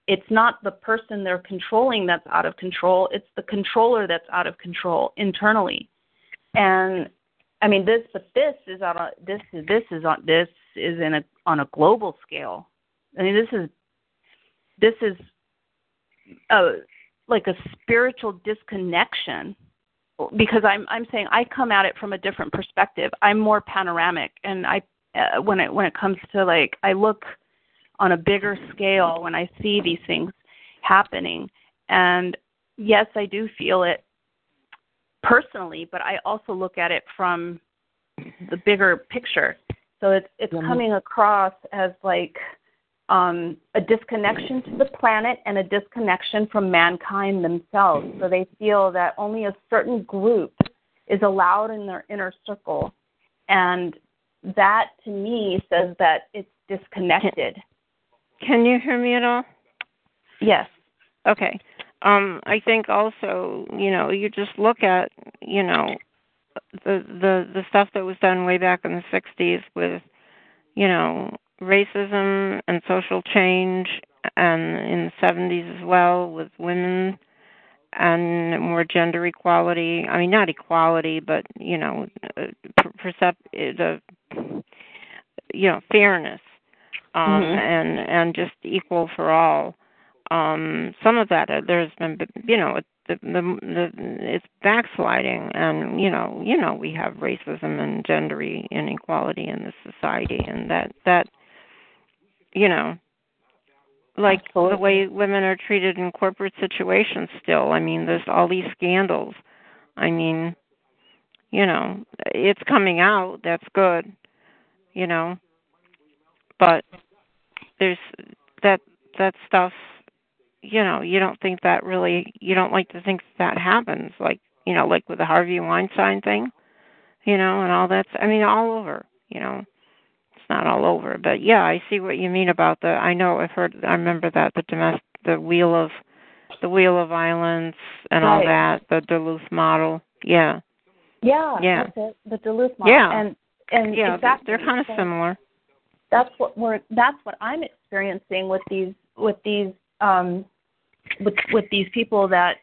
it's not the person they're controlling that's out of control, it's the controller that's out of control internally. And I mean this but this is on a this is this is on this is in a on a global scale. I mean this is this is a like a spiritual disconnection because I'm I'm saying I come at it from a different perspective. I'm more panoramic, and I uh, when it when it comes to like I look on a bigger scale when I see these things happening, and yes, I do feel it personally, but I also look at it from the bigger picture. So it's it's coming across as like um, a disconnection to the planet and a disconnection from mankind themselves. So they feel that only a certain group is allowed in their inner circle. And that to me says that it's disconnected. Can you hear me at all? Yes. Okay. Um, I think also, you know, you just look at, you know, the the the stuff that was done way back in the 60s with, you know, racism and social change, and in the 70s as well with women and more gender equality. I mean, not equality, but you know, uh, percept the you know fairness um, Mm-hmm. and and just equal for all. Um, some of that uh, there's been, you know, the, the the it's backsliding, and you know, you know, we have racism and gender inequality in this society, and that that you know like the way women are treated in corporate situations still. I mean there's all these scandals. I mean you know it's coming out. That's good you know. But there's that that stuff you know you don't think that really you don't like to think that happens like you know like with the harvey weinstein thing you know and all that's i mean all over you know it's not all over but yeah i see what you mean about the i know i've heard i remember that the domestic the wheel of the wheel of violence and all that the duluth model yeah Yeah, Yeah. that's it. The Duluth model. Yeah. And and yeah exactly. they're kind of similar That's what we're that's what I'm experiencing with these with these um with with these people that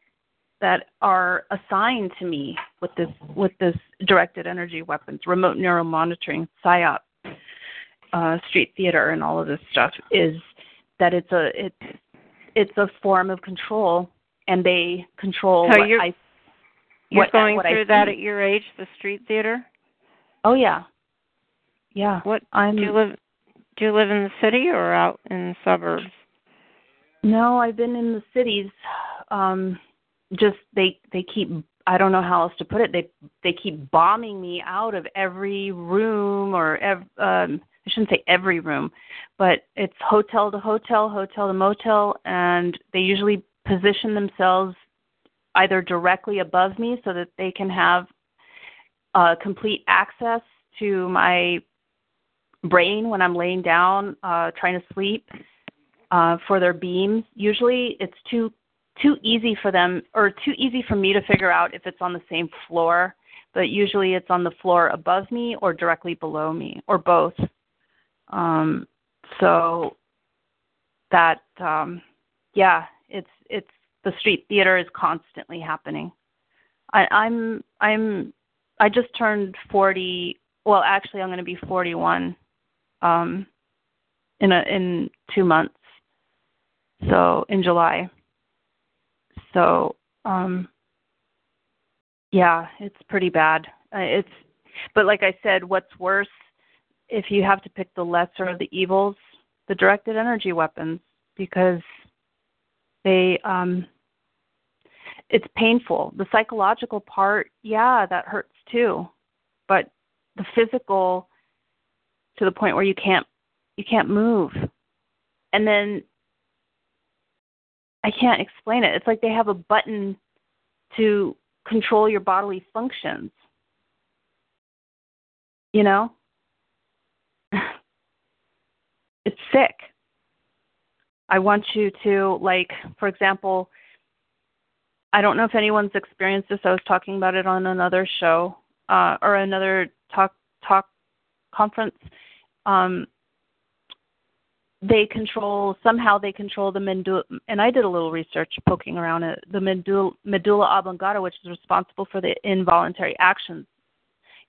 that are assigned to me with this with this directed energy weapons, remote neural monitoring, PSYOP, uh, street theater, and all of this stuff is that it's a it's it's a form of control, and they control So what you're- I you're going I through that at your age the street theater? Oh yeah, yeah. what I'm do you live do you live in the city or out in the suburbs No, I've been in the cities. Um, just they they keep. I don't know how else to put it. They they keep bombing me out of every room or ev- um, I shouldn't say every room, but it's hotel to hotel, hotel to motel, and they usually position themselves either directly above me so that they can have uh, complete access to my brain when I'm laying down uh, trying to sleep uh, for their beams. Usually, it's too too easy for them, or too easy for me to figure out if it's on the same floor. But usually, it's on the floor above me or directly below me, or both. Um, so that, um, yeah, it's it's the street theater is constantly happening. I, I'm I'm I just turned forty. Well, actually, I'm going to be forty-one um, in a in two months so in July. So um yeah, it's pretty bad. It's but like I said, what's worse if you have to pick the lesser of the evils, the directed energy weapons because they um it's painful. The psychological part, yeah, that hurts too. But the physical to the point where you can't you can't move. And then I can't explain it. It's like they have a button to control your bodily functions. You know? it's sick. I want you to like for example, I don't know if anyone's experienced this. I was talking about it on another show uh or another talk talk conference. Um they control somehow they control the medulla and i did a little research poking around it the medulla, medulla oblongata which is responsible for the involuntary actions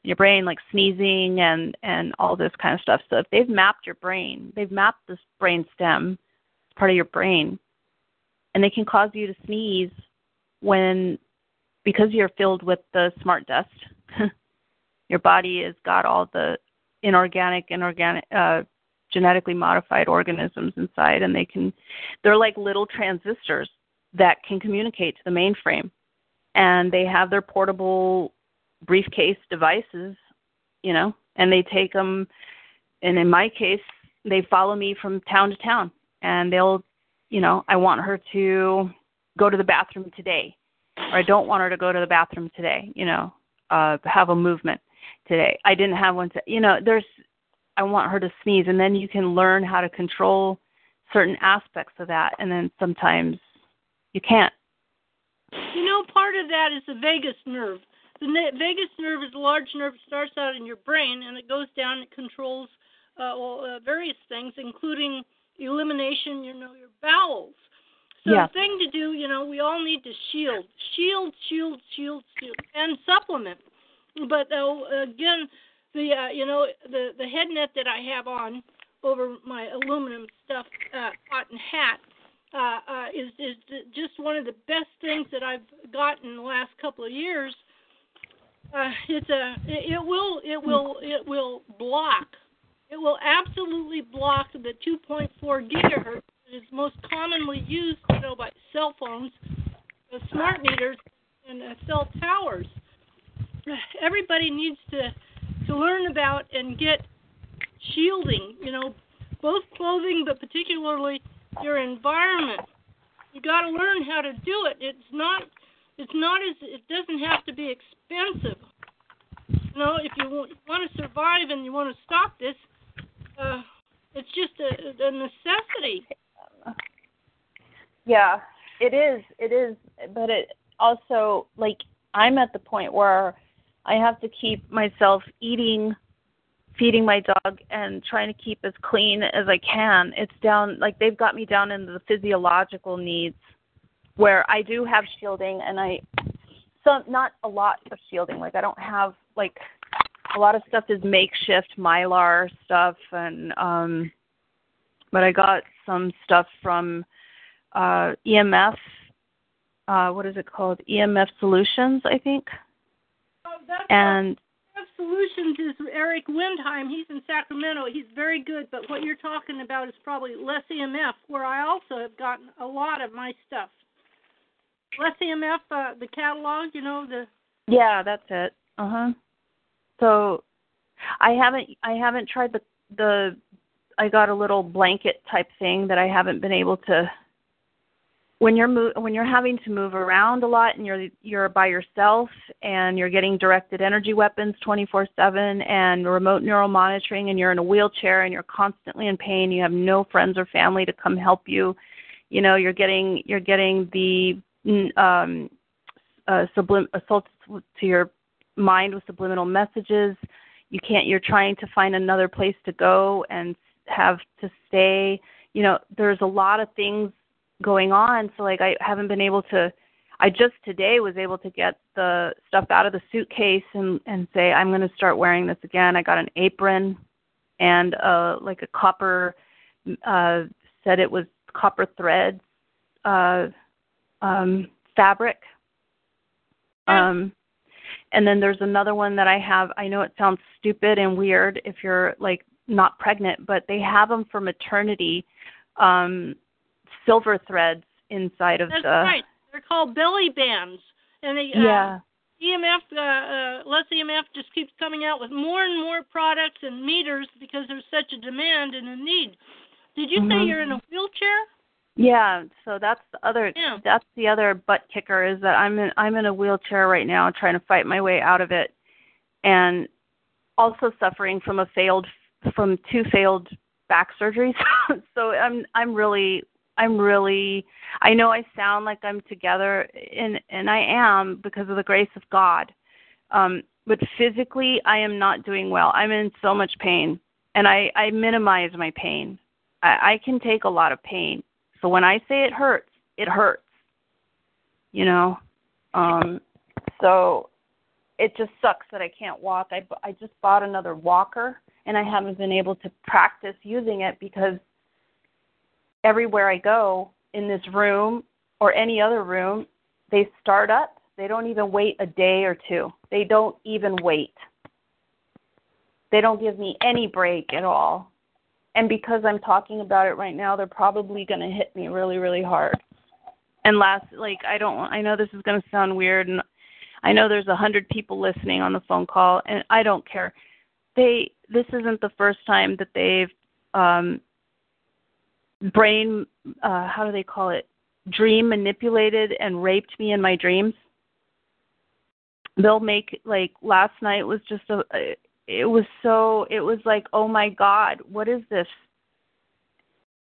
in your brain like sneezing and and all this kind of stuff so if they've mapped your brain they've mapped this brain stem part of your brain and they can cause you to sneeze when because you're filled with the smart dust. your body has got all the inorganic, inorganic, uh, genetically modified organisms inside, and they can they're like little transistors that can communicate to the mainframe, and they have their portable briefcase devices, you know, and they take them. And in my case, they follow me from town to town, and they'll, you know, I want her to go to the bathroom today, or I don't want her to go to the bathroom today, you know, uh, have a movement today. I didn't have one to, you know, there's, I want her to sneeze, and then you can learn how to control certain aspects of that, and then sometimes you can't. You know, part of that is the vagus nerve. The vagus nerve is a large nerve. It starts out in your brain, and it goes down. It controls uh, well, uh, various things, including elimination. You know, your bowels. So yeah. the thing to do, you know, we all need to shield, shield, shield, shield, shield, and supplement. But uh, again, the uh, you know the the head net that I have on over my aluminum stuff uh, cotton hat uh, uh, is is just one of the best things that I've gotten in the last couple of years. Uh, it's a it, it will it will it will block it will absolutely block the 2.4 gigahertz that is most commonly used you know by cell phones, uh, smart meters, and uh, cell towers. Everybody needs to to learn about and get shielding. You know, both clothing, but particularly your environment. You got to learn how to do it. It's not it's not as it doesn't have to be expensive. You know, if you want to survive and you want to stop this, uh, it's just a, a necessity. Yeah, it is. It is, but it also like I'm at the point where I have to keep myself eating feeding my dog and trying to keep as clean as I can. It's down like they've got me down into the physiological needs where I do have shielding and I some not a lot of shielding. Like I don't have like a lot of stuff is makeshift mylar stuff and um but I got some stuff from uh EMF uh what is it called? EMF Solutions, I think. That's and Solutions is Eric Windheim. He's in Sacramento. He's very good, but what you're talking about is probably less EMF, where I also have gotten a lot of my stuff. Less EMF, uh, the catalog, you know the. Yeah, that's it. Uh huh. So, I haven't I haven't tried the the I got a little blanket type thing that I haven't been able to when you're mo- when you're having to move around a lot and you're you're by yourself and you're getting directed energy weapons 24/7 and remote neural monitoring and you're in a wheelchair and you're constantly in pain you have no friends or family to come help you you know you're getting you're getting the um uh sublim assaults to your mind with subliminal messages. You can't you're trying to find another place to go and have to stay. You know there's a lot of things going on. So like i haven't been able to i just today was able to get the stuff out of the suitcase and and say i'm going to start wearing this again. I got an apron and uh like a copper uh said it was copper thread uh um fabric. Um and then there's another one that i have. I know it sounds stupid and weird if you're like not pregnant but they have them for maternity um silver threads inside of That's the. That's right. They're called belly bands, and they. Yeah. Uh, EMF, uh, uh, less EMF just keeps coming out with more and more products and meters because there's such a demand and a need. Did you Mhm. say you're in a wheelchair? Yeah, so that's the other Yeah. that's the other butt kicker is that I'm in I'm in a wheelchair right now trying to fight my way out of it and also suffering from a failed from two failed back surgeries. so I'm I'm really I'm really I know I sound like I'm together and and I am because of the grace of God. Um but physically I am not doing well. I'm in so much pain and I I minimize my pain. I I can take a lot of pain. So when I say it hurts, it hurts. You know. Um so it just sucks that I can't walk. I I just bought another walker and I haven't been able to practice using it because everywhere I go in this room, or any other room, they start up. They don't even wait a day or two. They don't even wait. They don't give me any break at all. And because I'm talking about it right now, they're probably going to hit me really, really hard. And last, like, I don't, I know this is going to sound weird, and I know there's a hundred people listening on the phone call, and I don't care. They, this isn't the first time that they've um, brain, uh, how do they call it? Dream manipulated and raped me in my dreams. They'll make like last night was just a, it was so it was like oh my god what is this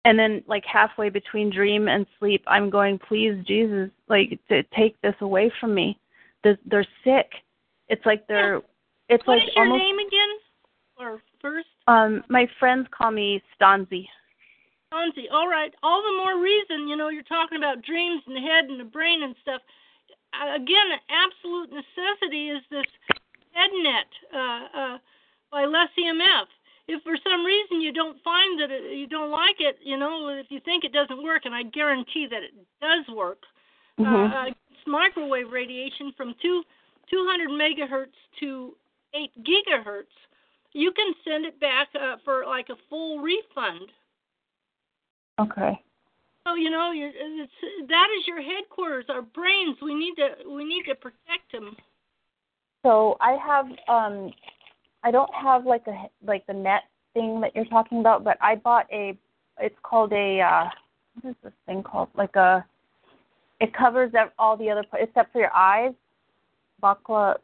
and then like halfway between dream and sleep i'm going please jesus like to take this away from me they're, they're sick it's like they're it's What like is your almost name again? Or first? um my friends call me stanzi Fonzie. All right. All the more reason, you know, you're talking about dreams and the head and the brain and stuff. Again, absolute necessity is this HeadNet uh, uh, by Less EMF. If for some reason you don't find that it, you don't like it, you know, if you think it doesn't work, and I guarantee that it does work, uh, uh, it's microwave radiation from two 200 megahertz to 8 gigahertz, you can send it back uh, for like a full refund. Okay So you know, that is your headquarters. Our brains. We need to we need to protect them. so i have um i don't have like a like the net thing that you're talking about but i bought a it's called a uh what is this thing called like a it covers all the other except for your eyes bakla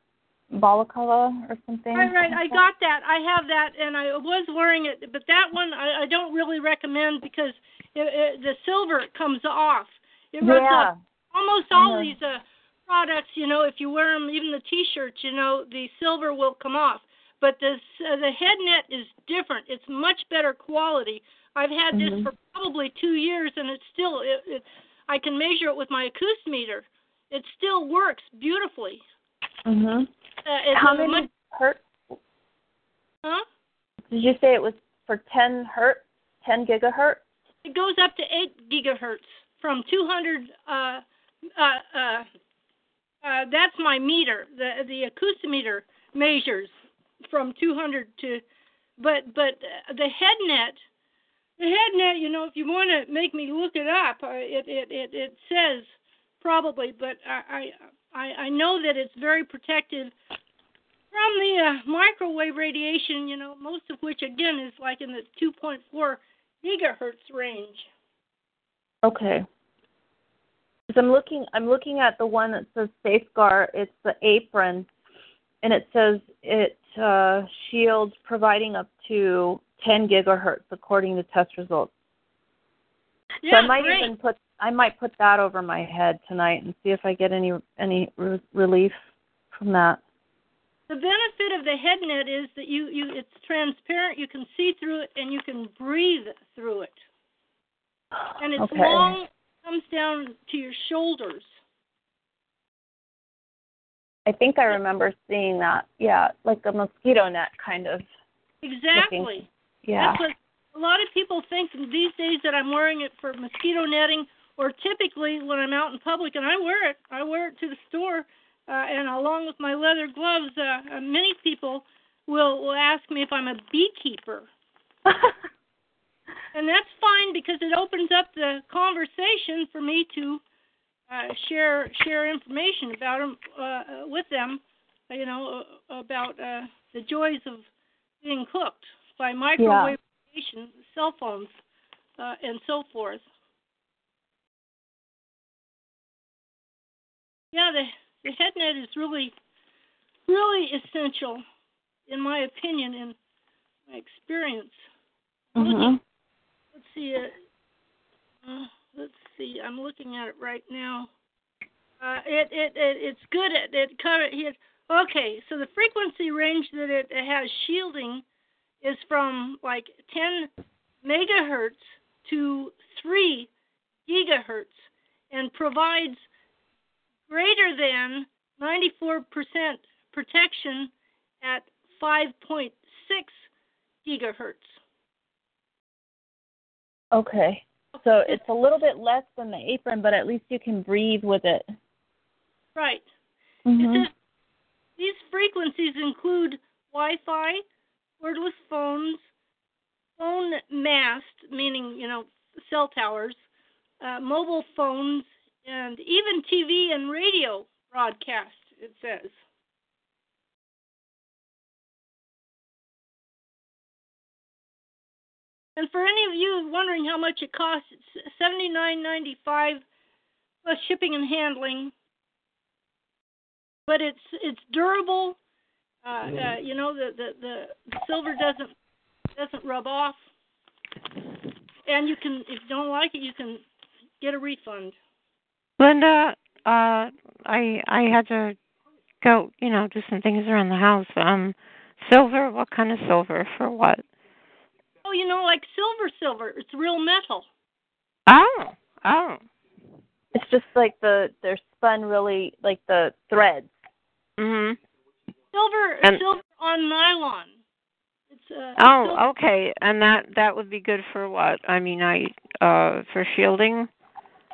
balaclava or something Right, right. I got that. I have that, and I was wearing it, but that one I, I don't really recommend because it, it, the silver comes off. It rubs Yeah. off. Almost all Mhm. these uh, products, you know, if you wear them, even the T-shirts, you know, the silver will come off. But this uh, the head net is different. It's much better quality. I've had this Mhm. for probably two years, and it's still it, it, I can measure it with my acoustimeter. It still works beautifully. mhm Uh, how many much, hertz huh? did you say it was for 10 hertz 10 gigahertz It goes up to 8 gigahertz from 200. Uh, uh, uh, uh, that's my meter. The the acoustimeter measures from 200 to, but but the head net, the head net. You know, if you want to make me look it up, uh, it it it it says probably, but I I I know that it's very protective from the uh, microwave radiation. You know, most of which again is like in the 2.4 gigahertz range. Okay. Because I'm looking, I'm looking at the one that says safeguard. It's the apron, and it says it uh, shields providing up to 10 gigahertz according to test results. so Yeah, I might great. even put, I might put that over my head tonight and see if I get any any re- relief from that. The benefit of the head net is that you, you it's transparent, you can see through it and you can breathe through it. And it's Okay. long comes down to your shoulders. I think I remember seeing that. Yeah, like a mosquito net kind of. Exactly. Looking. Yeah. That's what a lot of people think these days that I'm wearing it for mosquito netting or typically when I'm out in public and I wear it. I wear it to the store uh, and along with my leather gloves, uh, uh, many people will will ask me if I'm a beekeeper. and that's fine because it opens up the conversation for me to uh, share share information about them uh, with them, you know, uh, about uh, the joys of being cooked by microwave radiation, cell phones, uh, and so forth. Yeah, the the head net is really really essential, in my opinion, in my experience. Mhm. Let's see it. Uh, let's see. I'm looking at it right now. Uh, it, it it it's good at it cover it. Okay, so the frequency range that it, it has shielding is from like 10 megahertz to 3 gigahertz, and provides greater than 94% protection at 5.6 gigahertz. Okay. So it's a little bit less than the apron, but at least you can breathe with it. Right. Mhm. It says these frequencies include Wi-Fi, cordless phones, phone mast, meaning you know cell towers, uh, mobile phones, and even TV and radio broadcast. It says. And for any of you wondering how much it costs, it's seventy nine ninety five plus shipping and handling. But it's it's durable. Uh, uh, you know the, the the the silver doesn't doesn't rub off, and you can if you don't like it, you can get a refund. Linda, uh, I I had to go, you know, do some things around the house. Um, silver. What kind of silver for what? Oh, you know, like silver, silver. It's real metal. Oh, oh. It's just like the they're spun really like the threads. Mhm. Silver, And- silver on nylon. It's uh. Oh, silver- okay. And that that would be good for what? I mean, I uh for shielding.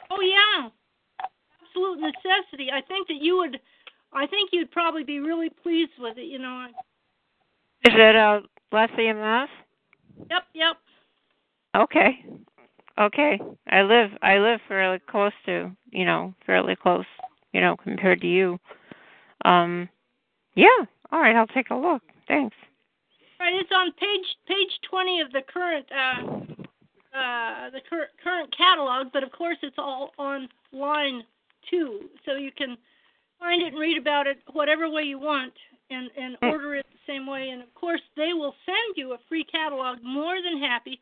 Oh yeah, absolute necessity. I think that you would. I think you'd probably be really pleased with it. You know. Is it uh less EMF? yep, yep. Okay. Okay. I live I live fairly close to, you know, fairly close, you know, compared to you. Um yeah. All right, I'll take a look. Thanks. Right, it's on page page twenty of the current uh uh the current current catalog, but of course it's all on two, so you can find it and read about it whatever way you want and and Hmm. order it the same way. And of course they will send you a free catalog, more than happy,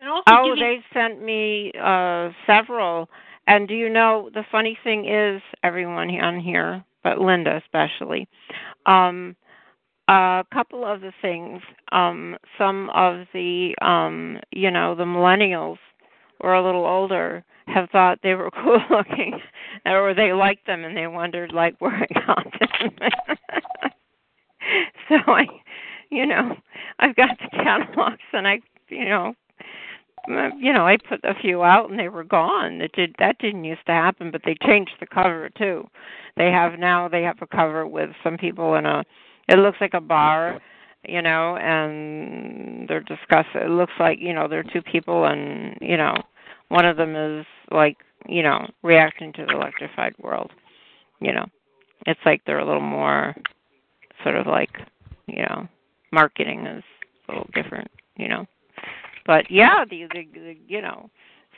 and also Oh, give you they sent me uh several. And do you know the funny thing is everyone on here, but Linda especially. Um a couple of the things um some of the um you know the millennials or a little older have thought they were cool looking or they liked them and they wondered like where I got them. so I you know, I've got the catalogs and I you know you know, I put a few out and they were gone. It did that didn't used to happen, but they changed the cover too. They have now they have a cover with some people in a it looks like a bar, you know, and they're discussing it looks like, you know, there are two people and, you know, one of them is like, you know, reacting to the electrified world. You know. It's like they're a little more sort of like, you know, marketing is a little different, you know. But yeah, the, the, the you know,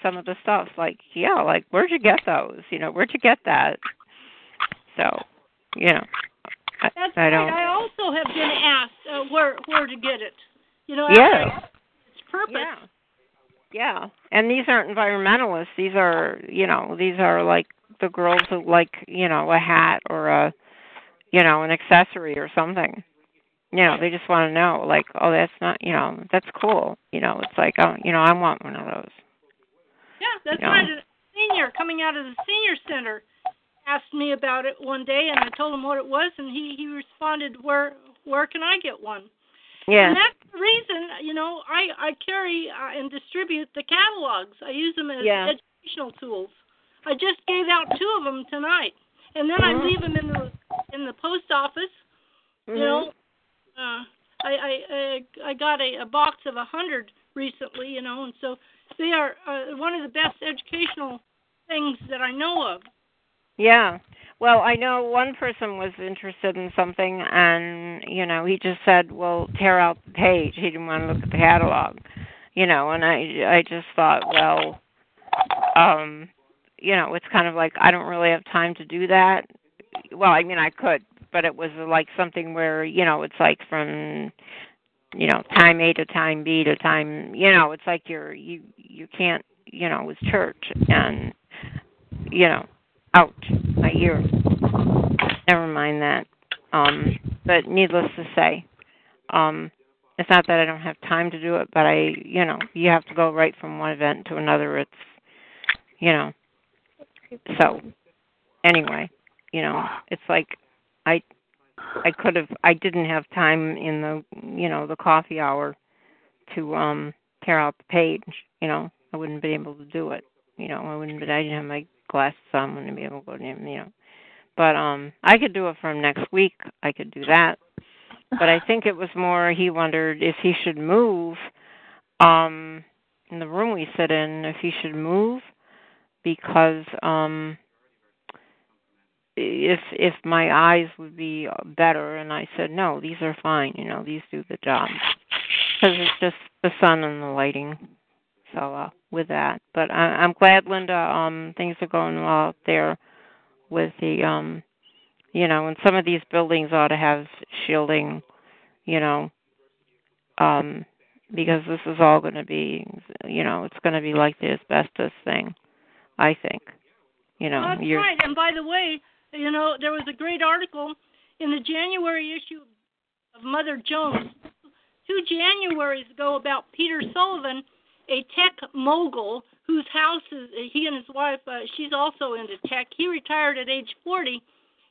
some of the stuff like yeah, like where'd you get those? You know, where'd you get that? So, you know, I, That's I don't. I also have been asked uh, where where to get it. You know, Yeah. its purpose. Yeah. Yeah, and these aren't environmentalists. These are, you know, these are like the girls who like, you know, a hat or a, you know, an accessory or something. You know, they just want to know, like, oh, that's not, you know, that's cool. You know, it's like, oh, you know, I want one of those. Yeah, that's Yeah. right. A senior coming out of the senior center asked me about it one day, and I told him what it was, and he he responded, "Where where can I get one?" Yeah. And that's the reason, you know, I I carry uh, and distribute the catalogs. I use them as Yeah. educational tools. I just gave out two of them tonight, and then I Mhm. leave them in the in the post office. Mhm. You know, uh, I I I, I got a, a box of a hundred recently, you know, and so they are uh, one of the best educational things that I know of. Yeah. Well, I know one person was interested in something, and you know, he just said, "Well, tear out the page." He didn't want to look at the catalog, you know. And I, I just thought, well, um, you know, it's kind of like I don't really have time to do that. Well, I mean, I could, but it was like something where you know, it's like from you know time A to time B to time, you know, it's like you're you you can't, you know, it's church and you know out a year. Never mind that. Um, but needless to say, um, it's not that I don't have time to do it, but I, you know, you have to go right from one event to another. It's, you know, so anyway, you know, it's like I, I could have, I didn't have time in the, you know, the coffee hour to um tear out the page. You know, I wouldn't be able to do it. You know, I wouldn't. But I didn't have my glasses on. I wouldn't be able to go to him. You know, but um, I could do it from next week. I could do that. But I think it was more he wondered if he should move. Um, in the room we sit in, if he should move because um if if my eyes would be better and I said no these are fine you know these do the job because it's just the sun and the lighting so uh with that but I, I'm glad Linda um things are going well out there with the um you know and some of these buildings ought to have shielding you know um because this is all going to be you know it's going to be like the asbestos thing I think you know Well, that's you're right. And by the way, you know, there was a great article in the January issue of Mother Jones two Januaries ago about Peter Sullivan, a tech mogul whose house is he and his wife. Uh, she's also into tech. He retired at age 40.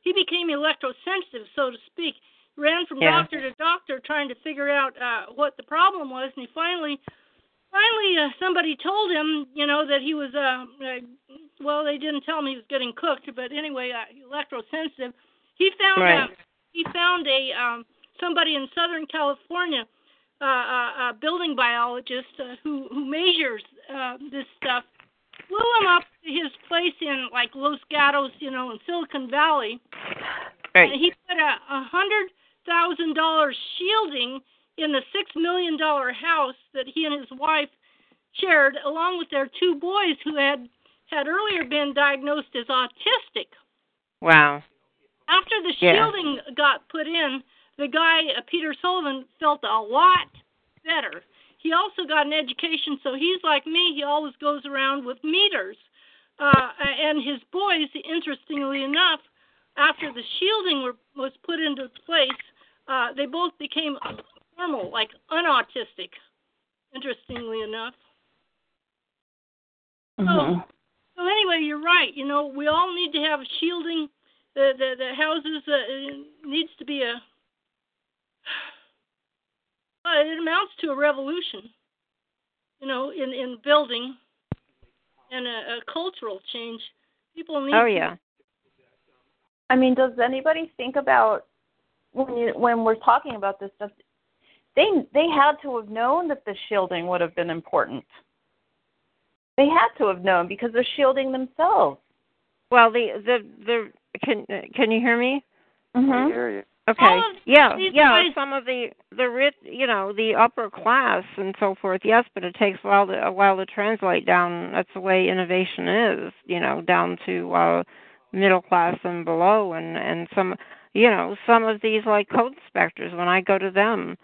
He became electrosensitive, so to speak. Ran from Yeah. doctor to doctor trying to figure out uh, what the problem was, and he finally finally uh, somebody told him you know that he was uh, uh well they didn't tell him he was getting cooked but anyway uh, electrosensitive he found Right. uh, he found a um somebody in southern california uh a, a building biologist uh, who who measures uh this stuff flew him up to his place in like los gatos you know in silicon valley Right. and he put a a hundred thousand dollars shielding in the six million dollar house that he and his wife shared, along with their two boys who had had earlier been diagnosed as autistic. wow After the Yeah. shielding got put in, the guy uh, Peter Sullivan felt a lot better. He also got an education, so he's like me. He always goes around with meters. Uh, and his boys, interestingly enough, after the shielding were, was put into place, uh, they both became normal, like unautistic. Interestingly enough. Mm-hmm. So, so anyway, you're right. You know, we all need to have shielding. The the the houses uh, needs to be a. Well, it amounts to a revolution. You know, in in building, and a, a cultural change. People need. oh to- yeah I mean, does anybody think about when you when we're talking about this stuff? They they had to have known that the shielding would have been important. They had to have known because they're shielding themselves. well the the the can can you hear me I Mm-hmm. hear you. Okay. Yeah, yeah. guys- Some of the the rich, you know, the upper class and so forth. Yes, but it takes a while to, a while to translate down. That's the way innovation is, you know, down to uh middle class and below. And and some, you know, some of these like code inspectors. When I go to them,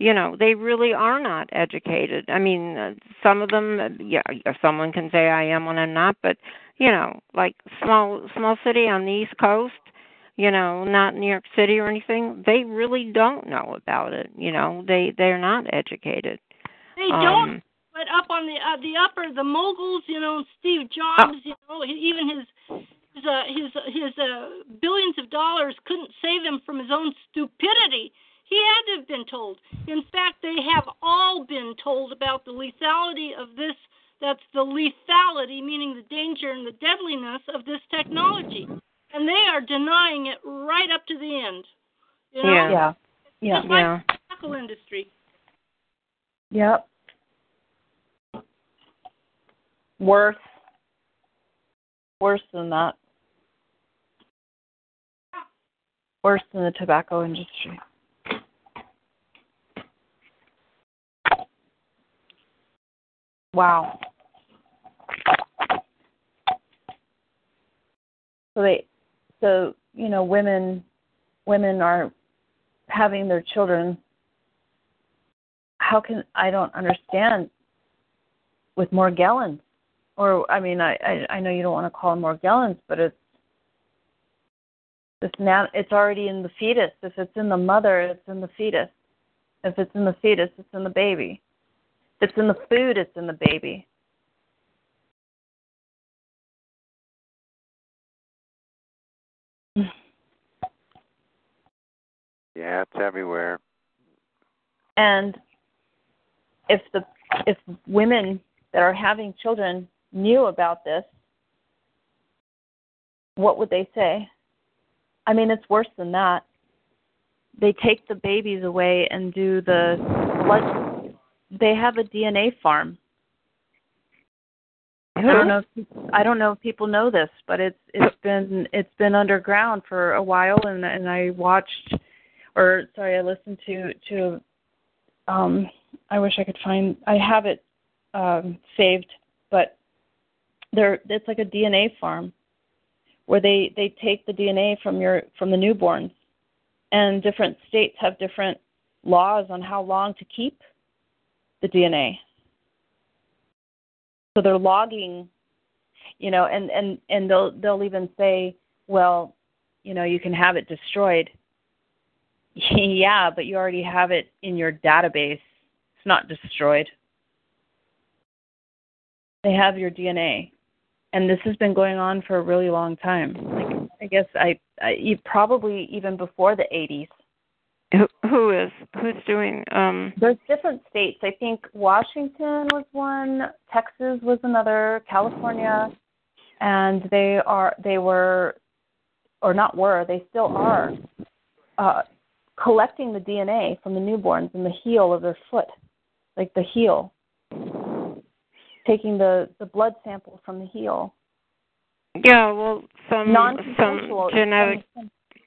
you know, they really are not educated. I mean, uh, some of them, uh, yeah, someone can say I am when I'm not, but you know, like small small city on the East Coast you know, not New York City or anything, they really don't know about it. You know, they they're not educated. They Um, don't. But up on the uh, the upper, the moguls, you know, Steve Jobs, you know, even his his uh, his his uh, billions of dollars couldn't save him from his own stupidity. He had to have been told. In fact, they have all been told about the lethality of this. That's the lethality, meaning the danger and the deadliness of this technology, and they are denying it right up to the end. You know, Yeah. Yeah. Yeah. just like Yeah. the tobacco industry. Yep. Worse. Worse than that. Worse than the tobacco industry. Wow. So they so, you know, women women are having their children how can I don't understand with Morgellons, or I mean I, I I know you don't want to call them Morgellons, but it's this now it's already in the fetus. If it's in the mother, it's in the fetus. If it's in the fetus, it's in the baby. If it's in the food, it's in the baby. Yeah, it's everywhere. And if the if women that are having children knew about this, what would they say? I mean, it's worse than that. They take the babies away and do the blood. They have a DNA farm. I don't know. If, I don't know if people know this, but it's it's been it's been underground for a while, and and I watched, or sorry, I listened to to. Um, I wish I could find. I have it um, saved, but there it's like a DNA farm where they they take the DNA from your from the newborns, and different states have different laws on how long to keep the DNA. So they're logging, you know, and and and they'll they'll even say, well, you know, you can have it destroyed. yeah, but you already have it in your database. It's not destroyed. They have your DNA and this has been going on for a really long time. Like I guess I, I probably even before the 80s. Who, who is who's doing? um There's different states. I think Washington was one, Texas was another, California, and they are they were, or not were, they still are, uh, collecting the DNA from the newborns in the heel of their foot, like the heel taking the the blood sample from the heel. Yeah, well, some some genetic.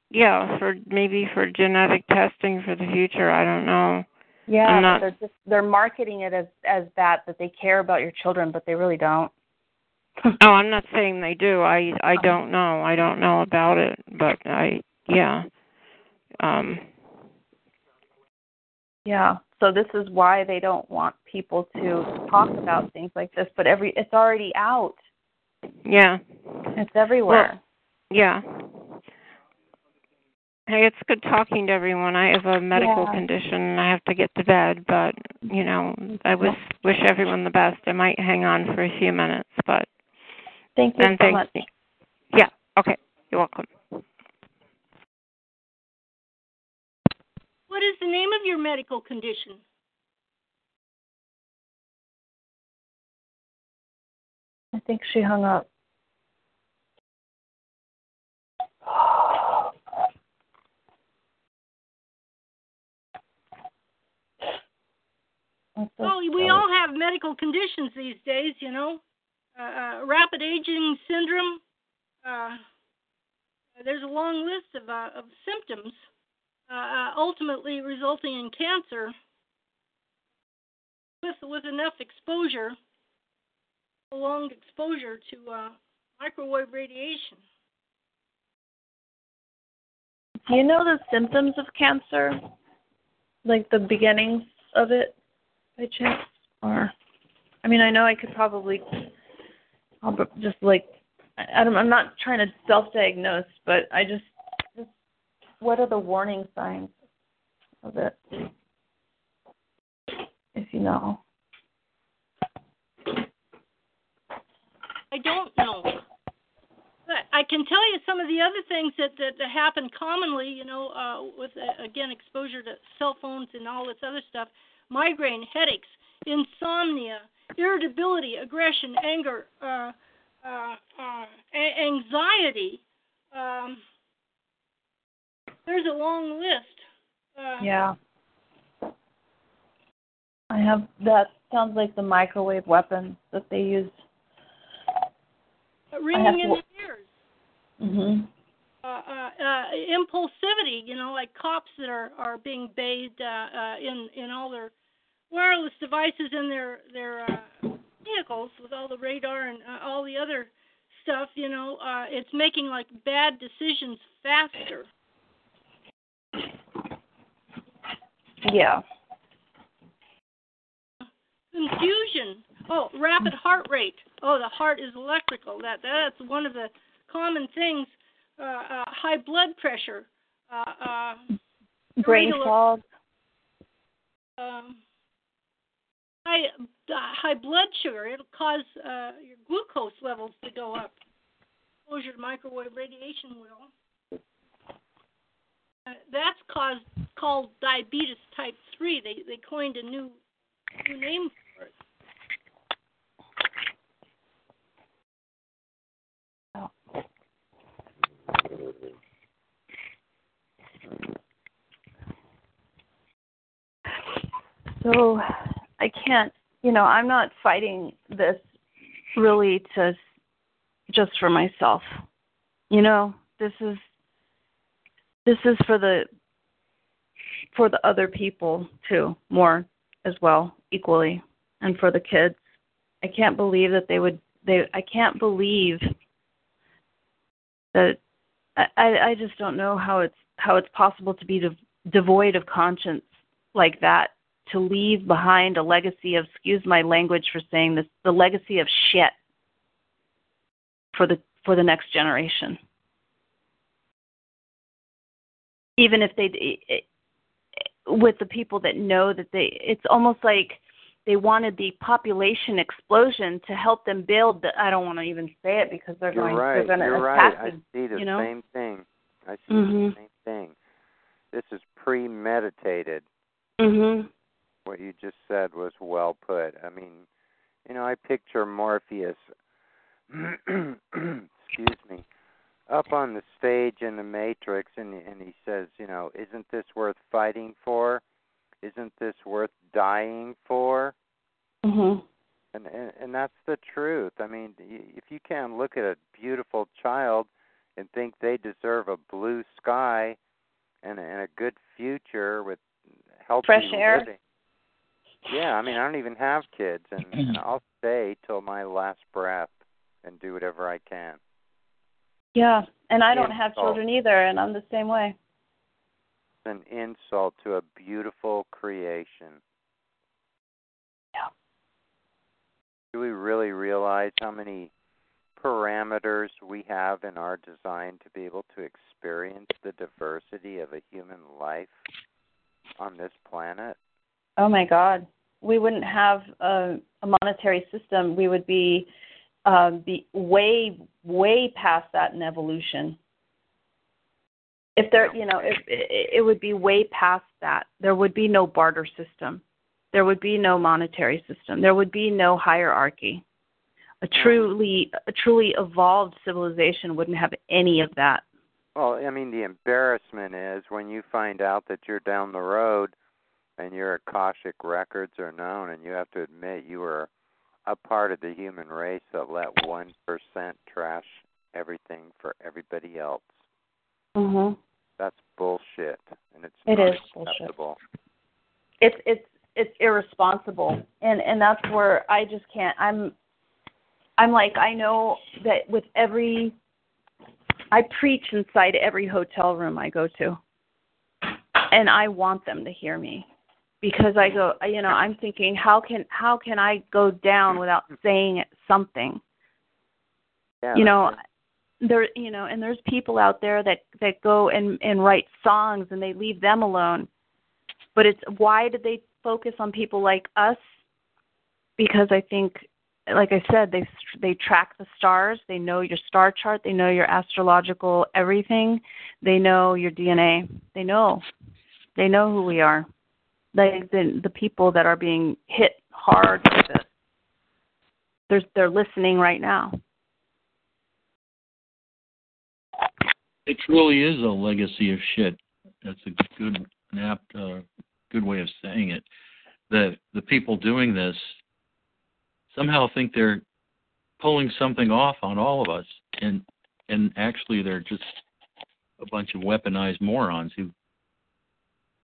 Yeah, for maybe for genetic testing for the future. I don't know. Yeah, not, they're just they're marketing it as as that that they care about your children, but they really don't. oh, I'm not saying they do. I I don't know. I don't know about it, but I yeah. Um yeah. So this is why they don't want people to talk about things like this, but every it's already out. Yeah. It's everywhere. Well, yeah. Hey, it's good talking to everyone. I have a medical Yeah. condition and I have to get to bed, but you know, I wish wish everyone the best. I might hang on for a few minutes, but Thank you and so thank much. Yeah. Okay. You're welcome. What is the name of your medical condition? I think she hung up. Well, we all have medical conditions these days, you know. Uh, uh, rapid aging syndrome. Uh, there's a long list of uh, of symptoms, uh, uh, ultimately resulting in cancer. With with enough exposure, prolonged exposure to uh, microwave radiation. Do you know the symptoms of cancer? Like the beginnings of it by chance? Or I mean I know I could probably I'll just like I, don't, I'm not trying to self-diagnose, but I just what are the warning signs of it? If you know. I don't know. But I can tell you some of the other things that that, happen commonly. You know, uh, with uh, again exposure to cell phones and all this other stuff: migraine, headaches, insomnia, irritability, aggression, anger, uh, uh, uh, anxiety. Um, there's a long list. Uh, Yeah. I have that sounds like the microwave weapon that they use. Ringing in to- the ears. Mhm. uh, uh, uh, impulsivity, you know, like cops that are are being bathed uh, uh, in in all their wireless devices in their their uh, vehicles with all the radar and uh, all the other stuff, you know, uh, it's making like bad decisions faster. Yeah. Confusion. Oh, rapid heart rate. Oh, the heart is electrical. That that's one of the common things. Uh, uh, high blood pressure. Uh, uh, Brain fog. um, high uh, high blood sugar. It'll cause uh, your glucose levels to go up. Exposure to microwave radiation will that's caused called diabetes type three. They they coined a new new name for it. So I can't, you know, I'm not fighting this really to just for myself. You know, this is this is for the for the other people too, more as well, equally, and for the kids. I can't believe that they would they I can't believe that I I just don't know how it's how it's possible to be de- devoid of conscience like that to leave behind a legacy of excuse my language for saying this the legacy of shit for the for the next generation even if they with the people that know that they it's almost like they wanted the population explosion to help them build the I don't want to even say it because they're You're going right. to You're right. I see the you know? same thing. I see Mhm. the same thing. This is premeditated. Mhm. What you just said was well put. I mean, you know, I picture Morpheus excuse me, up on the stage in the Matrix and and he says, you know, isn't this worth fighting for? Isn't this worth dying for? Mhm. And, and and that's the truth. I mean, if you can't look at a beautiful child and think they deserve a blue sky and, and a good future with healthy Fresh air. living. Yeah, I mean, I don't even have kids, and, and I'll stay till my last breath and do whatever I can. Yeah, and I don't have children either and I'm the same way. It's an insult to a beautiful creation. Yeah. Do we really realize how many parameters we have in our design to be able to experience the diversity of a human life on this planet? Oh my God, we wouldn't have a, a monetary system. We would be um, be way way past that in evolution. If there, you know, if it, it would be way past that. There would be no barter system. There would be no monetary system. There would be no hierarchy. A truly a truly evolved civilization wouldn't have any of that. Well, I mean, the embarrassment is when you find out that you're down the road and your Akashic records are known, and you have to admit you were a part of the human race that let 1% trash everything for everybody else. Mhm. That's bullshit, and it's It not is bullshit. acceptable. it's it's it's irresponsible and and that's where i just can't i'm i'm like i know that with every i preach inside every hotel room i go to and i want them to hear me because i go you know i'm thinking how can how can i go down without mm-hmm. saying something? Yeah, you know there you know and there's people out there that that go and and write songs and they leave them alone. But it's why did they focus on people like us? Because i think like i said they they track the stars. They know your star chart. They know your astrological everything. They know your dna they know. They know who we are like the the people that are being hit hard with this they're they're listening right now It truly is a legacy of shit. That's a good, apt, uh, good way of saying it. That the people doing this somehow think they're pulling something off on all of us, and and actually they're just a bunch of weaponized morons who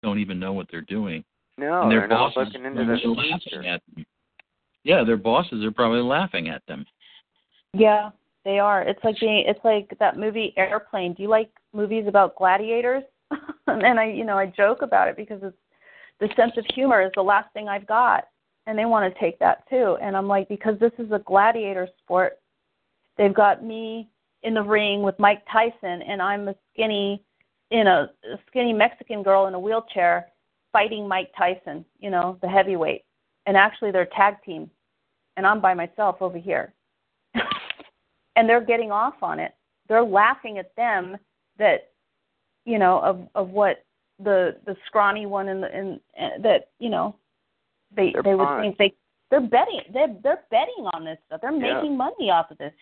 don't even know what they're doing. No, and their they're not bosses looking into the laughing at them. Yeah, their bosses are probably laughing at them. Yeah, they are. It's like being it's like that movie Airplane. Do you like movies about gladiators? and I you know, I joke about it because it's the sense of humor is the last thing I've got. And they want to take that too. And I'm like, because this is a gladiator sport, they've got me in the ring with Mike Tyson and I'm a skinny in a, a skinny Mexican girl in a wheelchair fighting Mike Tyson, you know, the heavyweight. And actually they're tag team and I'm by myself over here. and they're getting off on it. They're laughing at them that you know of of what the the scrawny one and the and, and eh, that you know they They're they would think they they're betting they're they're betting on this stuff. They're Yeah. making money off of this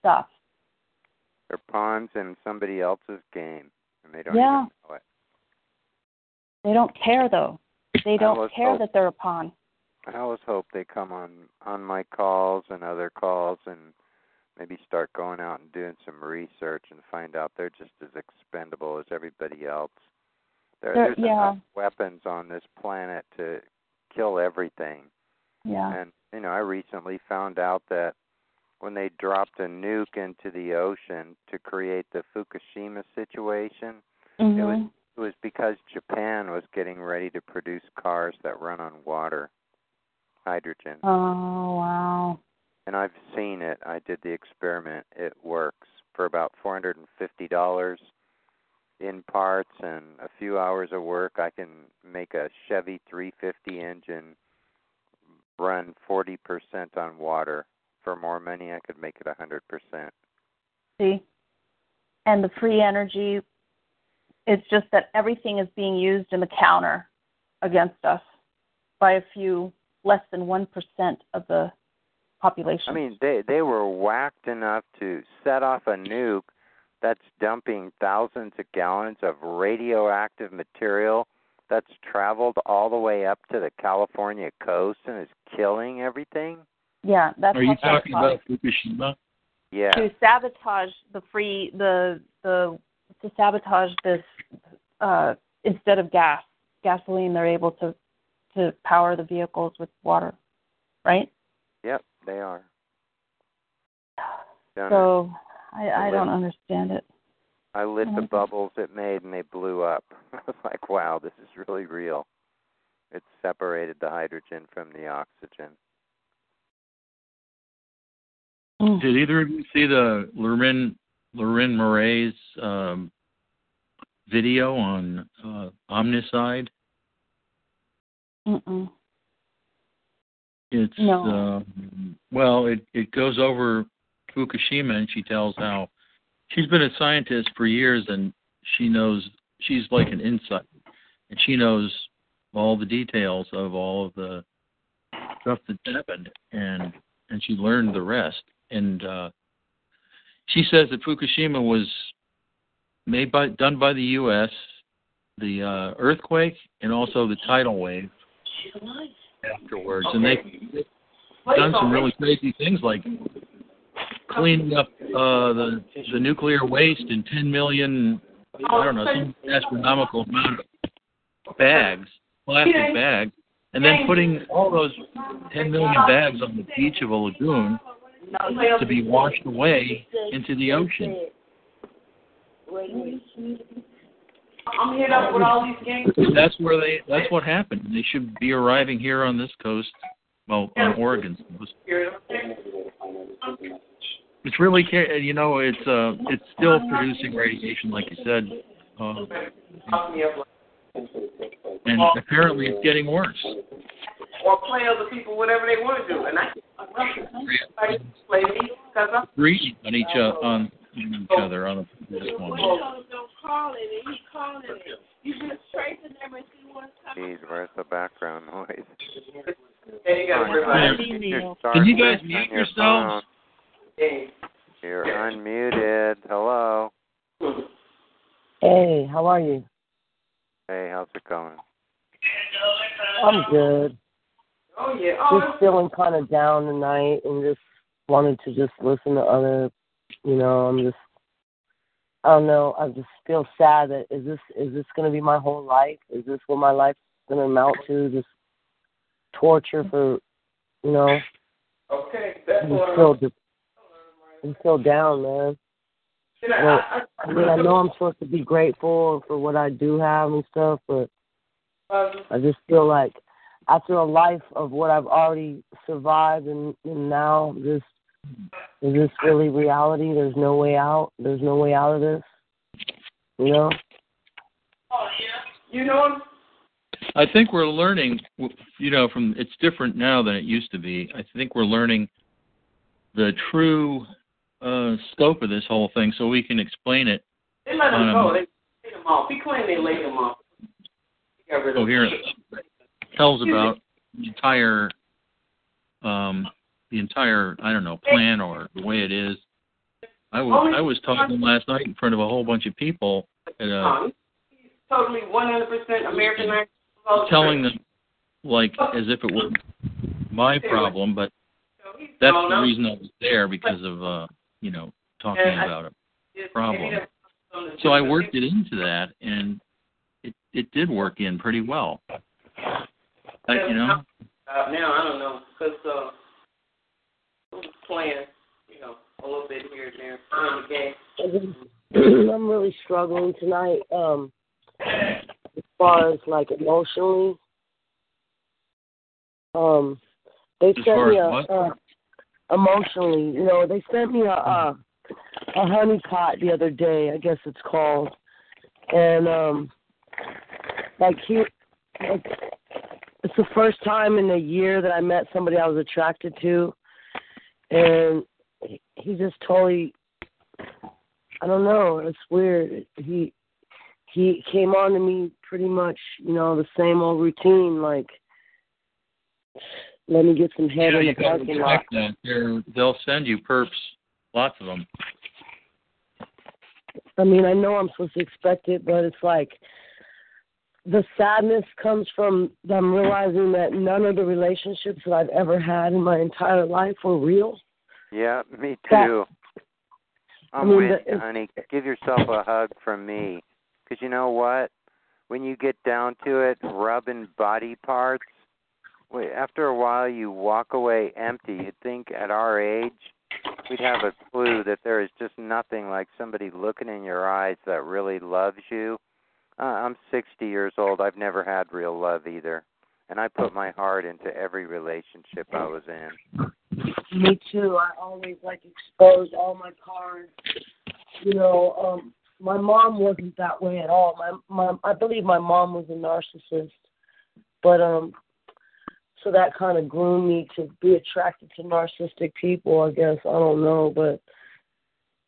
stuff. They're pawns in somebody else's game, and they don't Yeah. even know it. They don't care though. they don't care hope- that they're a pawn. I always hope they come on on my calls and other calls and maybe start going out and doing some research and find out they're just as expendable as everybody else. There, there's yeah. enough weapons on this planet to kill everything. Yeah. And you know, I recently found out that when they dropped a nuke into the ocean to create the Fukushima situation, it was Mhm. It was because Japan was getting ready to produce cars that run on water, hydrogen. Oh wow. And I've seen it. I did the experiment. It works for about $450 in parts and a few hours of work. I can make a Chevy 350 engine run 40% on water. For more money, I could make it 100%. See? And the free energy, it's just that everything is being used in the counter against us by a few, less than 1% of the population. I mean, they they were whacked enough to set off a nuke that's dumping thousands of gallons of radioactive material that's traveled all the way up to the California coast and is killing everything. yeah, that's Are you talking about Fukushima? Yeah. to sabotage the free the the to sabotage this uh instead of gas gasoline they're able to to power the vehicles with water right Yep, they are. Done it. so i i Well, don't understand it I lit the Mhm. bubbles it made and they blew up. I was like, wow, this is really real. It separated the hydrogen from the oxygen. Did either of you see the Lauren Lauren Moret's um, video on uh, Omnicide? Mm-mm. It's No. um, well, it it goes over Fukushima, and she tells how she's been a scientist for years, and she knows she's like an insight, and she knows all the details of all of the stuff that happened, and and she learned the rest. And uh, she says that Fukushima was made by done by the U.S. The uh, earthquake and also the tidal wave afterwards, and they they've done some really crazy things like cleaning up uh, the the nuclear waste in 10 million, I don't know, some astronomical amount of bags, plastic bags, and then putting all those 10 million bags on the beach of a lagoon to be washed away into the ocean. I'm hit up with all these games. That's where they. That's what happened. They should be arriving here on this coast, well, on Oregon's coast. It's really, you know, it's uh, it's still producing radiation, like you said, uh, and apparently it's getting worse. Or play other people whatever they want to do, and I I play me because I'm. Breathing on each uh, on each other on this one. Don't call it. He calling it. You just tracing them and see what's coming. Jeez, where's the background noise? Hey, you gotta worry about it. Can you guys mute your yourselves? phone. You're unmuted. Hello. Hey, how are you? Hey, how's it going? I'm good. Oh yeah. Oh, Just feeling kind of down tonight and just wanted to just listen to other, you know, I'm just, I don't know, I just feel sad that is this, is this going to be my whole life? Is this what my life's going to amount to? Just torture for, you know, okay. That's I'm what still, de- I'm still down, man. Know, Well, I, I, I mean, I know I'm supposed to be grateful for what I do have and stuff, but Um, I just feel like after a life of what I've already survived and, and now this is this really reality? There's no way out. There's no way out of this. You know? Oh yeah. You know, I think we're learning, you know, from it's different now than it used to be. I think we're learning the true uh, scope of this whole thing, so we can explain it. they let on them a go. They laid them off. He claimed they laid them off. He got rid of coherent tells about the entire um the entire I don't know plan or the way it is. I was I was talking last night in front of a whole bunch of people at a Um, totally 100% Americanized telling them like as if it were my problem, but that's the reason I was there because of uh, you know, talking about a problem. So I worked it into that and it it did work in pretty well. Uh, you know. Uh, now I don't know because uh, I'm playing, you know, a little bit here and there playing the game. I'm really struggling tonight. Um, as far as like emotionally, um, they As sent me a uh, emotionally. You know, they sent me a a, a honey pot the other day. I guess it's called, and um, like he, like, it's the first time in a year that I met somebody I was attracted to, and he- just totally. I don't know. It's weird. He he came on to me pretty much, you know, the same old routine, like let me get some head yeah, in the parking lot. expect that. They're, they'll send you perps, lots of them. I mean, I know I'm supposed to expect it, but it's like the sadness comes from them realizing that none of the relationships that I've ever had in my entire life were real. Yeah, me That- too. I'm I mean, with you, honey. Give yourself a hug from me. Because you know what? When you get down to it, rubbing body parts, wait, after a while you walk away empty. You'd think at our age we'd have a clue that there is just nothing like somebody looking in your eyes that really loves you. Uh, I'm 60 years old. I've never had real love either. And I put my heart into every relationship I was in. Me too. I always like exposed all my cards. You know, um my mom wasn't that way at all. My my I believe my mom was a narcissist. But um so that kind of groomed me to be attracted to narcissistic people, I guess. I don't know, but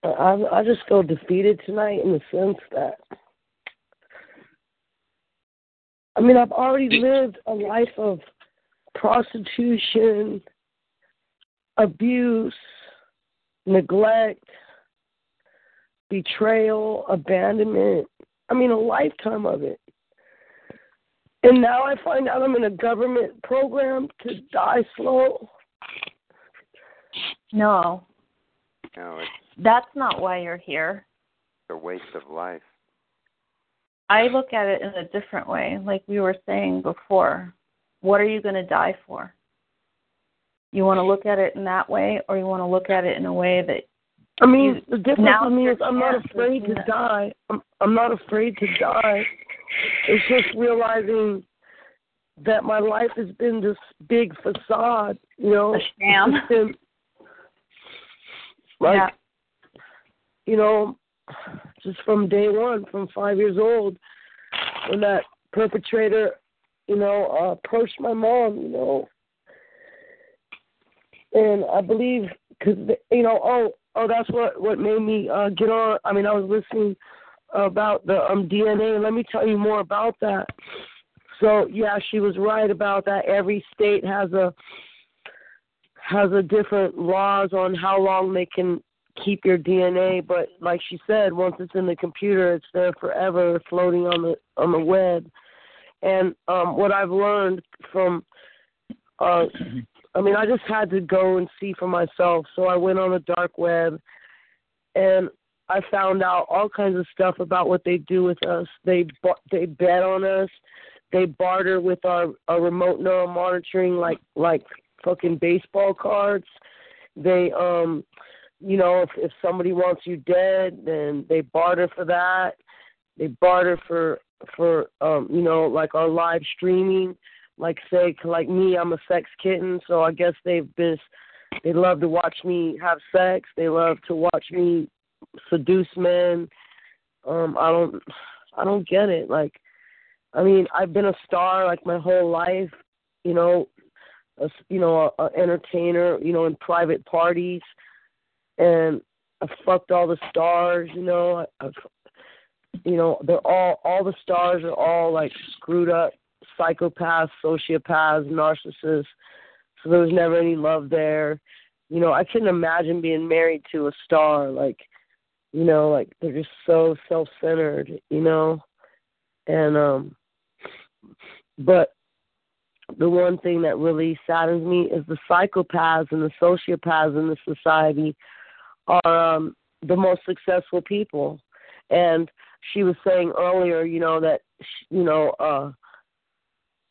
I I just feel defeated tonight in the sense that I mean, I've already lived a life of prostitution, abuse, neglect, betrayal, abandonment. I mean, a lifetime of it. And now I find out I'm in a government program to die slow. No, No, it's that's not why you're here. It's a waste of life. I look at it in a different way, like we were saying before. What are you going to die for? You want to look at it in that way, or you want to look at it in a way that I mean, you- the difference with me is I'm not afraid to to- die. I'm I'm not afraid to die. It's just realizing that my life has been this big facade, you know. A sham. Been, like, Yeah. you know, just from day one, from five years old, when that perpetrator, you know, uh, approached my mom, you know, and I believe because you know, oh, oh, that's what what made me uh, get on. I mean, I was listening about the um DNA. Let me tell you more about that. So yeah, she was right about that. Every state has a has a different laws on how long they can keep your DNA, but like she said, once it's in the computer, it's there forever, floating on the on the web. And um what I've learned from uh I mean, I just had to go and see for myself. So I went on the dark web and I found out all kinds of stuff about what they do with us. They they bet on us. They barter with our, our remote neural monitoring like like fucking baseball cards. They um you know, if if somebody wants you dead, then they barter for that. They barter for for um, you know, like our live streaming. Like say like me, I'm a sex kitten, so I guess they've been they love to watch me have sex. They love to watch me seduce men. Um, I don't I don't get it. Like I mean, I've been a star like my whole life, you know, a, you know, a, a entertainer, you know, in private parties and I fucked all the stars, you know. I, you know, they're all all the stars are all like screwed up psychopaths, sociopaths, narcissists. So there was never any love there. You know, I couldn't imagine being married to a star. Like, you know, like they're just so self-centered. You know, and um, but the one thing that really saddens me is the psychopaths and the sociopaths in the society are um, the most successful people. And she was saying earlier, you know, that she, you know, uh,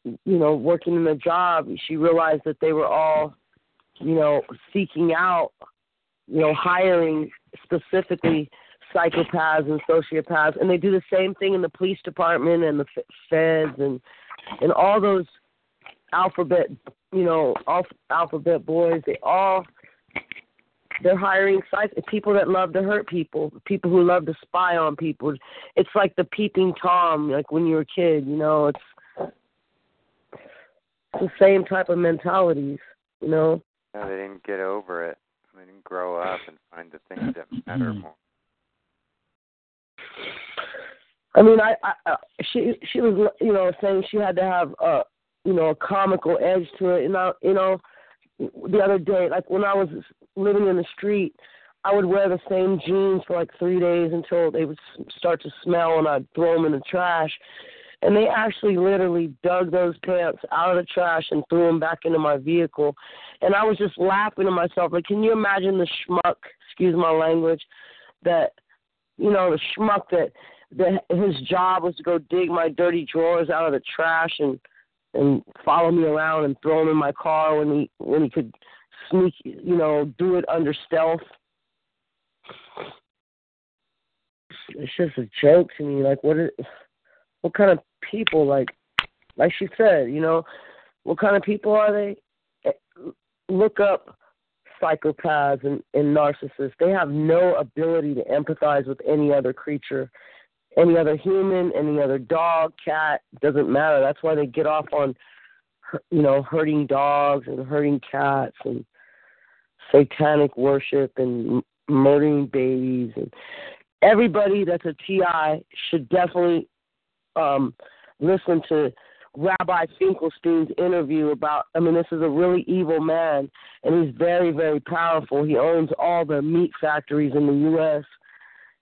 you know, working in a job, she realized that they were all, you know, seeking out, you know, hiring specifically psychopaths and sociopaths, and they do the same thing in the police department and the feds and and all those alphabet, you know, alphabet boys. They all they're hiring psych people that love to hurt people, people who love to spy on people. It's like the peeping tom, like when you were a kid. You know, it's, it's the same type of mentalities. You know. No, they didn't get over it. They didn't grow up and find the things that matter mm-hmm. more. I mean, I, I, she, she was, you know, saying she had to have a, you know, a comical edge to it. And I, you know, the other day, like when I was living in the street, I would wear the same jeans for like three days until they would start to smell, and I'd throw them in the trash. And they actually literally dug those pants out of the trash and threw them back into my vehicle. And I was just laughing to myself, like, can you imagine the schmuck, excuse my language, that, you know, the schmuck that that his job was to go dig my dirty drawers out of the trash and and follow me around and throw them in my car when he when he could sneak you know do it under stealth. It's just a joke to me. Like what is what kind of people like like she said you know what kind of people are they? Look up psychopaths and, and narcissists. They have no ability to empathize with any other creature any other human, any other dog, cat, doesn't matter. That's why they get off on, you know, hurting dogs and hurting cats and satanic worship and murdering babies and everybody that's a TI should definitely um, listen to Rabbi Finkelstein's interview about. I mean, this is a really evil man, and he's very, very powerful. He owns all the meat factories in the U.S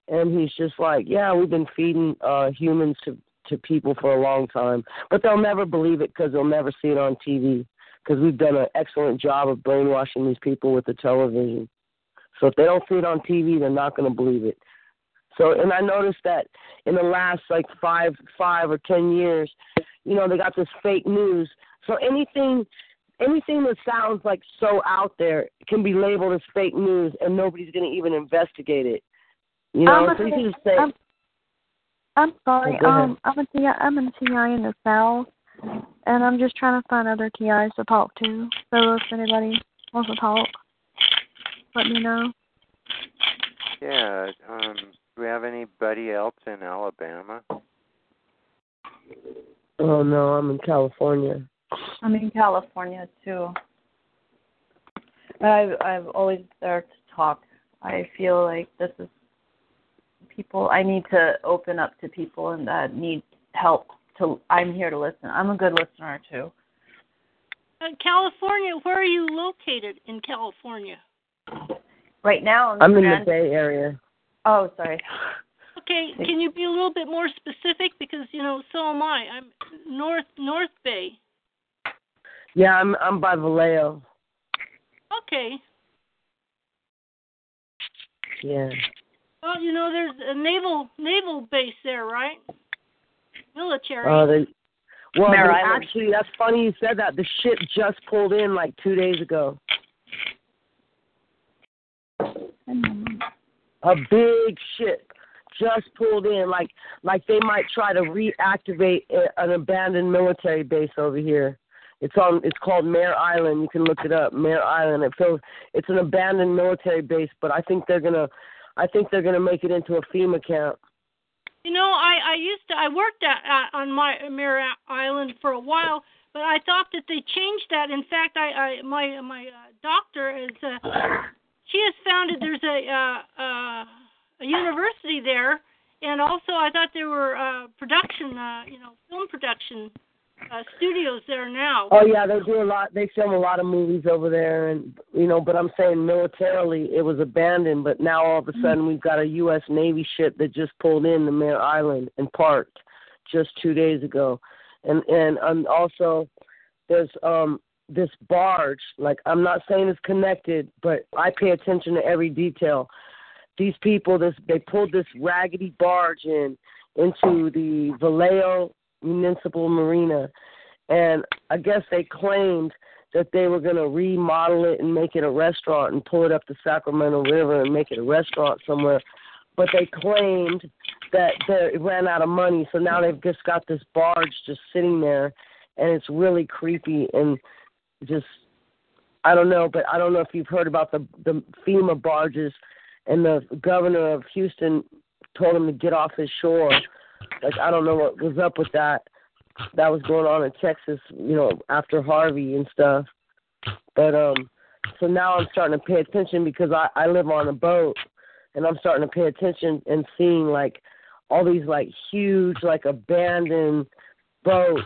and he's just like, yeah, we've been feeding uh humans to to people for a long time, but they'll never believe it because they'll never see it on TV because we've done an excellent job of brainwashing these people with the television. So if they don't see it on TV, they're not going to believe it. So, and I noticed that in the last like five, five or ten years, you know, they got this fake news. So anything, anything that sounds like so out there can be labeled as fake news, and nobody's going to even investigate it. You know, I'm so you a, say. I'm, I'm sorry. Oh, um, I'm a TI. I'm a TI in the South, and I'm just trying to find other TIs to talk to. So if anybody wants to talk, let me know. Yeah. Um, do we have anybody else in Alabama? Oh no, I'm in California. I'm in California too. I've I've always there to talk. I feel like this is people I need to open up to people and that need help to I'm here to listen. I'm a good listener too. Uh, California, where are you located in California? Right now I'm, I'm in the Bay Area. Oh, sorry. Okay, can you be a little bit more specific because you know so am I. I'm North North Bay. Yeah, I'm I'm by Vallejo. Okay. Yeah. Well, you know there's a naval naval base there, right? Military. Uh, they, well, they- actually, that's funny you said that. The ship just pulled in like two days ago. A big ship just pulled in, like like they might try to reactivate a- an abandoned military base over here. It's on. It's called Mare Island. You can look it up. Mare Island. It feels it's an abandoned military base, but I think they're gonna. I think they're gonna make it into a FEMA camp. You know, I I used to I worked at, uh, on my Mare Island for a while, but I thought that they changed that. In fact, I, I my my uh, doctor is uh, she has founded there's a uh, uh, a university there, and also I thought there were uh, production, uh, you know, film production uh, studios there now. Oh yeah, they do a lot. They film a lot of movies over there, and you know. But I'm saying militarily, it was abandoned. But now all of a sudden, we've got a U.S. Navy ship that just pulled in to Mare Island and parked just two days ago. and and and also there's um this barge. Like I'm not saying it's connected, but I pay attention to every detail. These people, this they pulled this raggedy barge in into the Vallejo Municipal Marina, and I guess they claimed that they were going to remodel it and make it a restaurant and pull it up the Sacramento River and make it a restaurant somewhere. But they claimed that they ran out of money, so now they've just got this barge just sitting there, and it's really creepy and just I don't know, but I don't know if you've heard about the the FEMA barges, and the governor of Houston told him to get off his shore. Like I don't know what was up with that. That was going on in Texas, you know, after Harvey and stuff. But um, so now I'm starting to pay attention because I I live on a boat, and I'm starting to pay attention and seeing like all these like huge like abandoned boats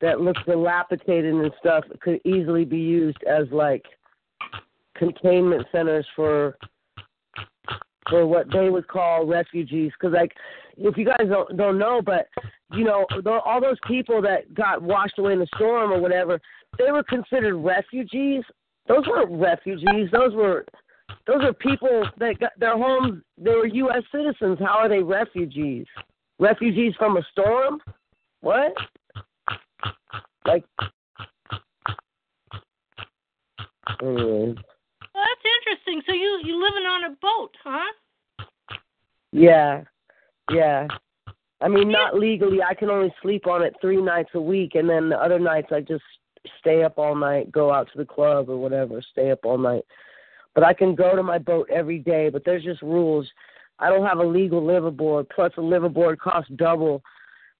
that look dilapidated and stuff could easily be used as like containment centers for for what they would call refugees because like if you guys don't don't know but you know all those people that got washed away in the storm or whatever they were considered refugees. Those weren't refugees. Those were those are people that got their homes they were us citizens. How are they refugees? Refugees from a storm? What? Like, Well, that's interesting. So you you living on a boat, huh? Yeah, yeah. I mean, not legally. I can only sleep on it three nights a week, and then the other nights I just stay up all night, go out to the club or whatever, stay up all night. But I can go to my boat every day. But there's just rules. I don't have a legal liveaboard. Plus, a liveaboard costs double.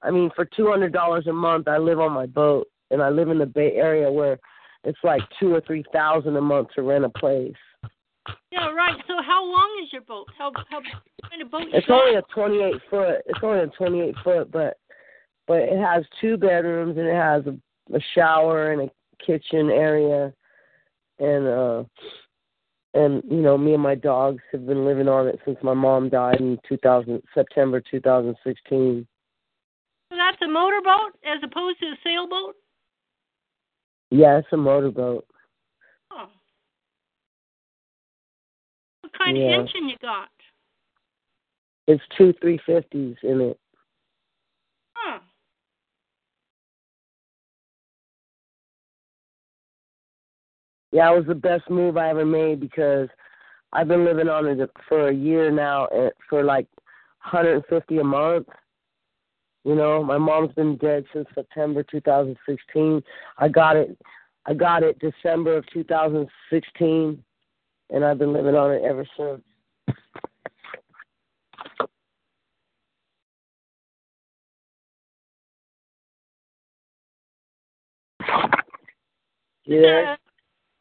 I mean, for two hundred dollars a month, I live on my boat and I live in the Bay Area where it's like two or three thousand a month to rent a place. Yeah, right. So how long is your boat? How how kind of boat? Is it? It's only a twenty eight foot. It's only a twenty eight foot, but but it has two bedrooms and it has a, a shower and a kitchen area, and uh and you know me and my dogs have been living on it since my mom died in two thousand September two thousand sixteen. So that's a motorboat as opposed to a sailboat. Yeah, it's a motorboat. Oh. What kind Yeah. of engine you got? It's two three fifties in it. Huh. Yeah, it was the best move I ever made because I've been living on it for a year now for like 150 a month. You know, my mom's been dead since September 2016. I got it I got it December of 2016 and I've been living on it ever since. Yeah.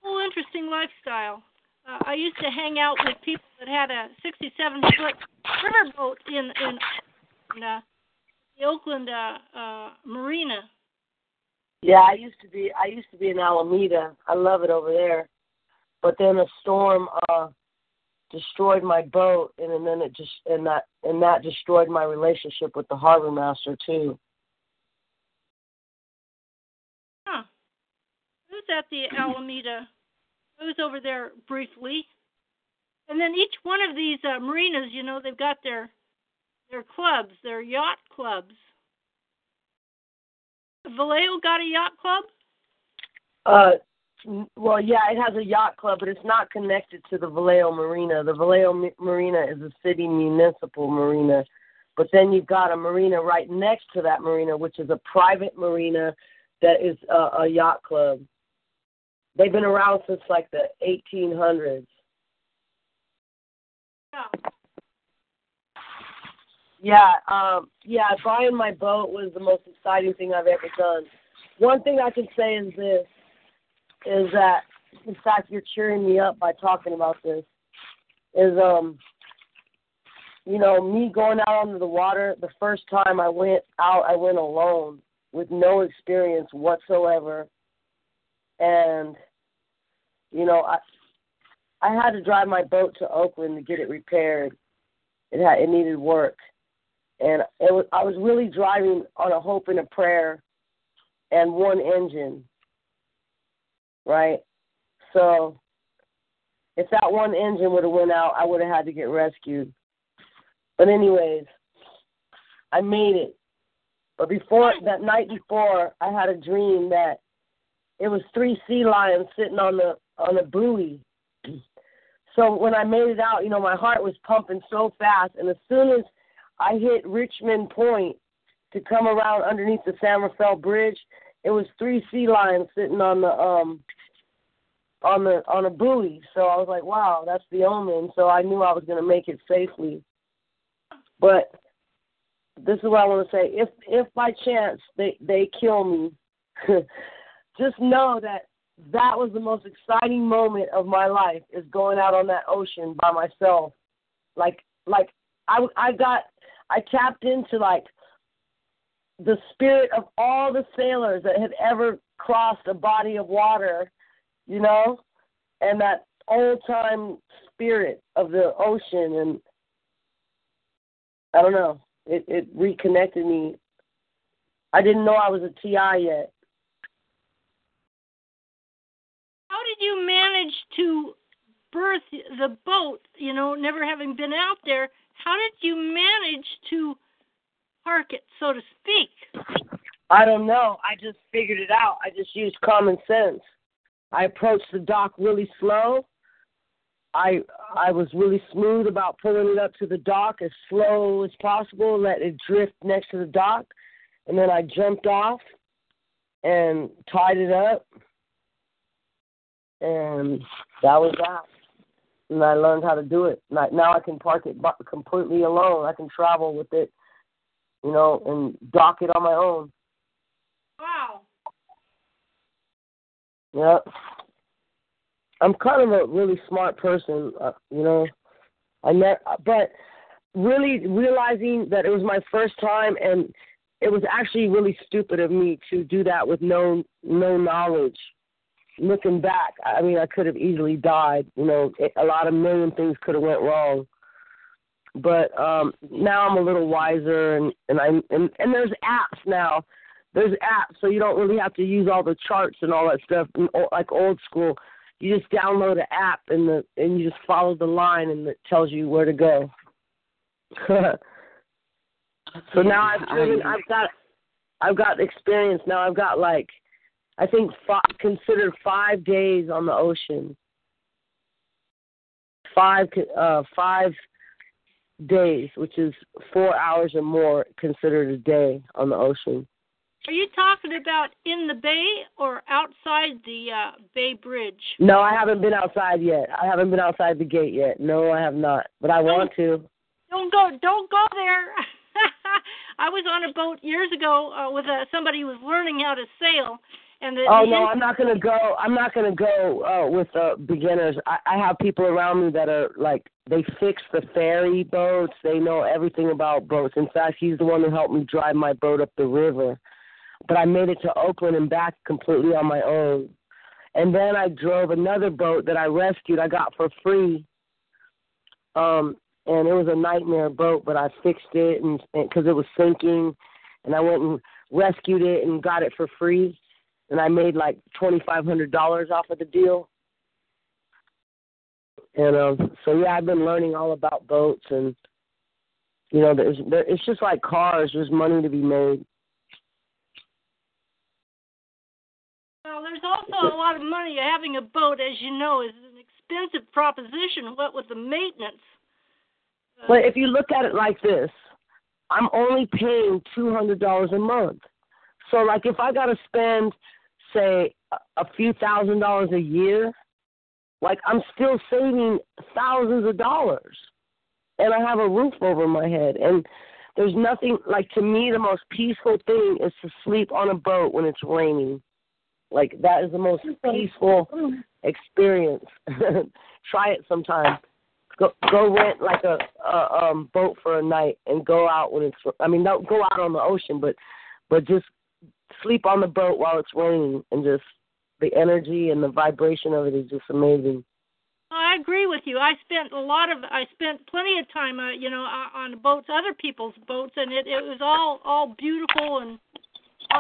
whole interesting lifestyle. Uh, I used to hang out with people that had a 67 foot riverboat in in, in uh, the Oakland uh, uh, Marina. Yeah, I used to be I used to be in Alameda. I love it over there. But then a storm uh destroyed my boat and, and then it just and that and that destroyed my relationship with the harbor master too. Huh. I at the Alameda. I was over there briefly. And then each one of these uh, marinas, you know, they've got their their clubs, their yacht clubs. Vallejo got a yacht club? Uh well, yeah, it has a yacht club, but it's not connected to the Vallejo Marina. The Vallejo Mi- Marina is a city municipal marina, but then you've got a marina right next to that marina, which is a private marina that is a, a yacht club. They've been around since like the 1800s. Yeah. Yeah, um, yeah, buying my boat was the most exciting thing I've ever done. One thing I can say is this is that in fact you're cheering me up by talking about this. Is um you know, me going out onto the water, the first time I went out I went alone with no experience whatsoever. And you know, I I had to drive my boat to Oakland to get it repaired. It had it needed work and it was I was really driving on a hope and a prayer and one engine. Right? So if that one engine would have went out, I would have had to get rescued. But anyways, I made it. But before that night before, I had a dream that it was three sea lions sitting on the on a buoy. So when I made it out, you know, my heart was pumping so fast, and as soon as I hit Richmond Point to come around underneath the San Rafael Bridge, it was three sea lions sitting on the um on the on a buoy. So I was like, wow, that's the omen. So I knew I was going to make it safely. But this is what I want to say. If if by chance they they kill me, just know that that was the most exciting moment of my life is going out on that ocean by myself. Like like I I got I tapped into like the spirit of all the sailors that had ever crossed a body of water, you know, and that old time spirit of the ocean and I don't know. It it reconnected me. I didn't know I was a TI yet. How did you manage to berth the boat? You know, never having been out there, how did you manage to park it, so to speak? I don't know. I just figured it out. I just used common sense. I approached the dock really slow. I I was really smooth about pulling it up to the dock as slow as possible, let it drift next to the dock, and then I jumped off and tied it up, and that was that. And I learned how to do it. Now I can park it completely alone. I can travel with it, you know, and dock it on my own. Wow. Yep. I'm kind of a really smart person, uh, you know. I met, but really realizing that it was my first time, and it was actually really stupid of me to do that with no no knowledge. Looking back, I mean, I could have easily died. You know, a lot of million things could have went wrong. But um now I'm a little wiser, and and I and and there's apps now. There's apps, so you don't really have to use all the charts and all that stuff like old school you just download an app and the and you just follow the line and it tells you where to go. so now I've driven. I've got I've got experience now. I've got like I think five, considered five days on the ocean. Five uh five days, which is four hours or more, considered a day on the ocean. Are you talking about in the bay or outside the uh, Bay Bridge? No, I haven't been outside yet. I haven't been outside the gate yet. No, I have not, but I don't, want to. Don't go! Don't go there. I was on a boat years ago uh, with uh, somebody who was learning how to sail, and the, oh the no, I'm not gonna go. I'm not gonna go uh, with uh, beginners. I, I have people around me that are like they fix the ferry boats. They know everything about boats. In fact, he's the one who helped me drive my boat up the river but I made it to Oakland and back completely on my own. And then I drove another boat that I rescued. I got for free. Um, and it was a nightmare boat, but I fixed it and because it was sinking, and I went and rescued it and got it for free, and I made like twenty five hundred dollars off of the deal. And um, so yeah, I've been learning all about boats, and you know, there's there, it's just like cars. There's money to be made. Well, there's also a lot of money. Having a boat, as you know, is an expensive proposition. What with the maintenance? Uh, but if you look at it like this, I'm only paying two hundred dollars a month. So, like, if I got to spend, say, a few thousand dollars a year, like I'm still saving thousands of dollars, and I have a roof over my head. And there's nothing like to me the most peaceful thing is to sleep on a boat when it's raining like that is the most peaceful experience. Try it sometime. Go go rent like a, a um boat for a night and go out when it's. I mean, don't go out on the ocean, but but just sleep on the boat while it's raining and just the energy and the vibration of it is just amazing. I agree with you. I spent a lot of I spent plenty of time, uh, you know, on boats, other people's boats, and it it was all all beautiful and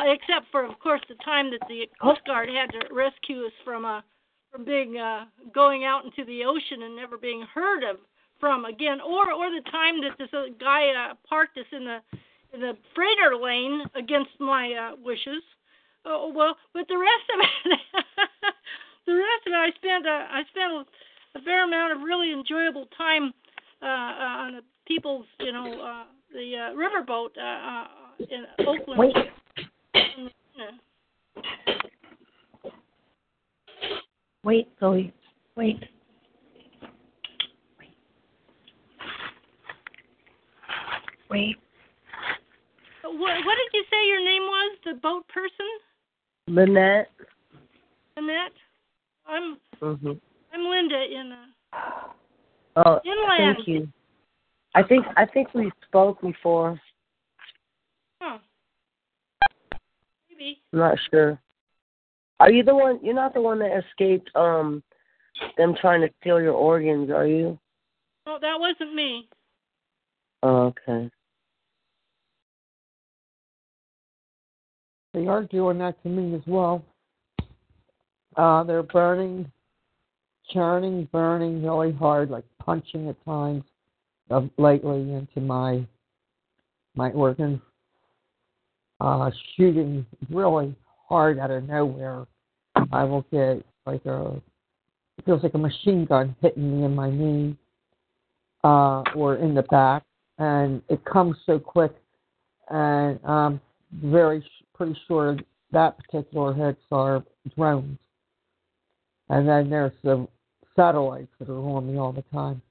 except for, of course, the time that the Coast Guard had to rescue us from a from being uh, going out into the ocean and never being heard of from again, or or the time that this uh, guy uh, parked us in the in the freighter lane against my uh, wishes. Oh well, but the rest of it, the rest of it, I spent uh, I spent a, a fair amount of really enjoyable time uh, uh, on the people's, you know, uh, the uh, riverboat uh, uh, in Oakland. Wait. Wait, Zoe. Wait. Wait. What, what did you say your name was? The boat person? Lynette. Lynette. I'm hmm I'm Linda in uh, Oh, Inland. thank you. I think I think we spoke before. huh. Maybe. I'm not sure. Are you the one? You're not the one that escaped um them trying to steal your organs, are you? Oh, that wasn't me. Oh, okay. They are doing that to me as well. Uh, they're burning, churning, burning really hard, like punching at times of lately into my my organs. Uh, shooting really hard out of nowhere. I will get like a it feels like a machine gun hitting me in my knee uh, or in the back, and it comes so quick, and I'm very pretty sure that particular hits are drones. And then there's the satellites that are on me all the time.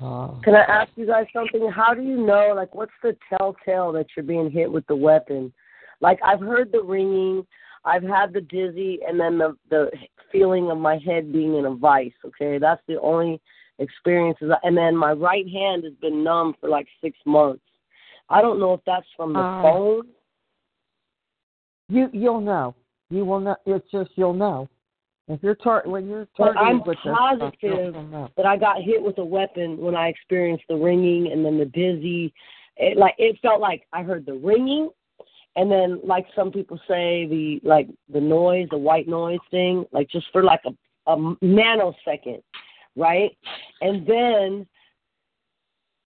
Uh, Can I ask you guys something? How do you know, like, what's the telltale that you're being hit with the weapon? Like, I've heard the ringing, I've had the dizzy, and then the the feeling of my head being in a vice. Okay, that's the only experiences. And then my right hand has been numb for like six months. I don't know if that's from the Uh, phone. you you'll know. You will know. It's just you'll know. If you're tar- when you're targeted I'm with this stuff, positive that I got hit with a weapon when I experienced the ringing and then the dizzy. It like it felt like I heard the ringing, and then like some people say the like the noise, the white noise thing, like just for like a, a nanosecond, right? And then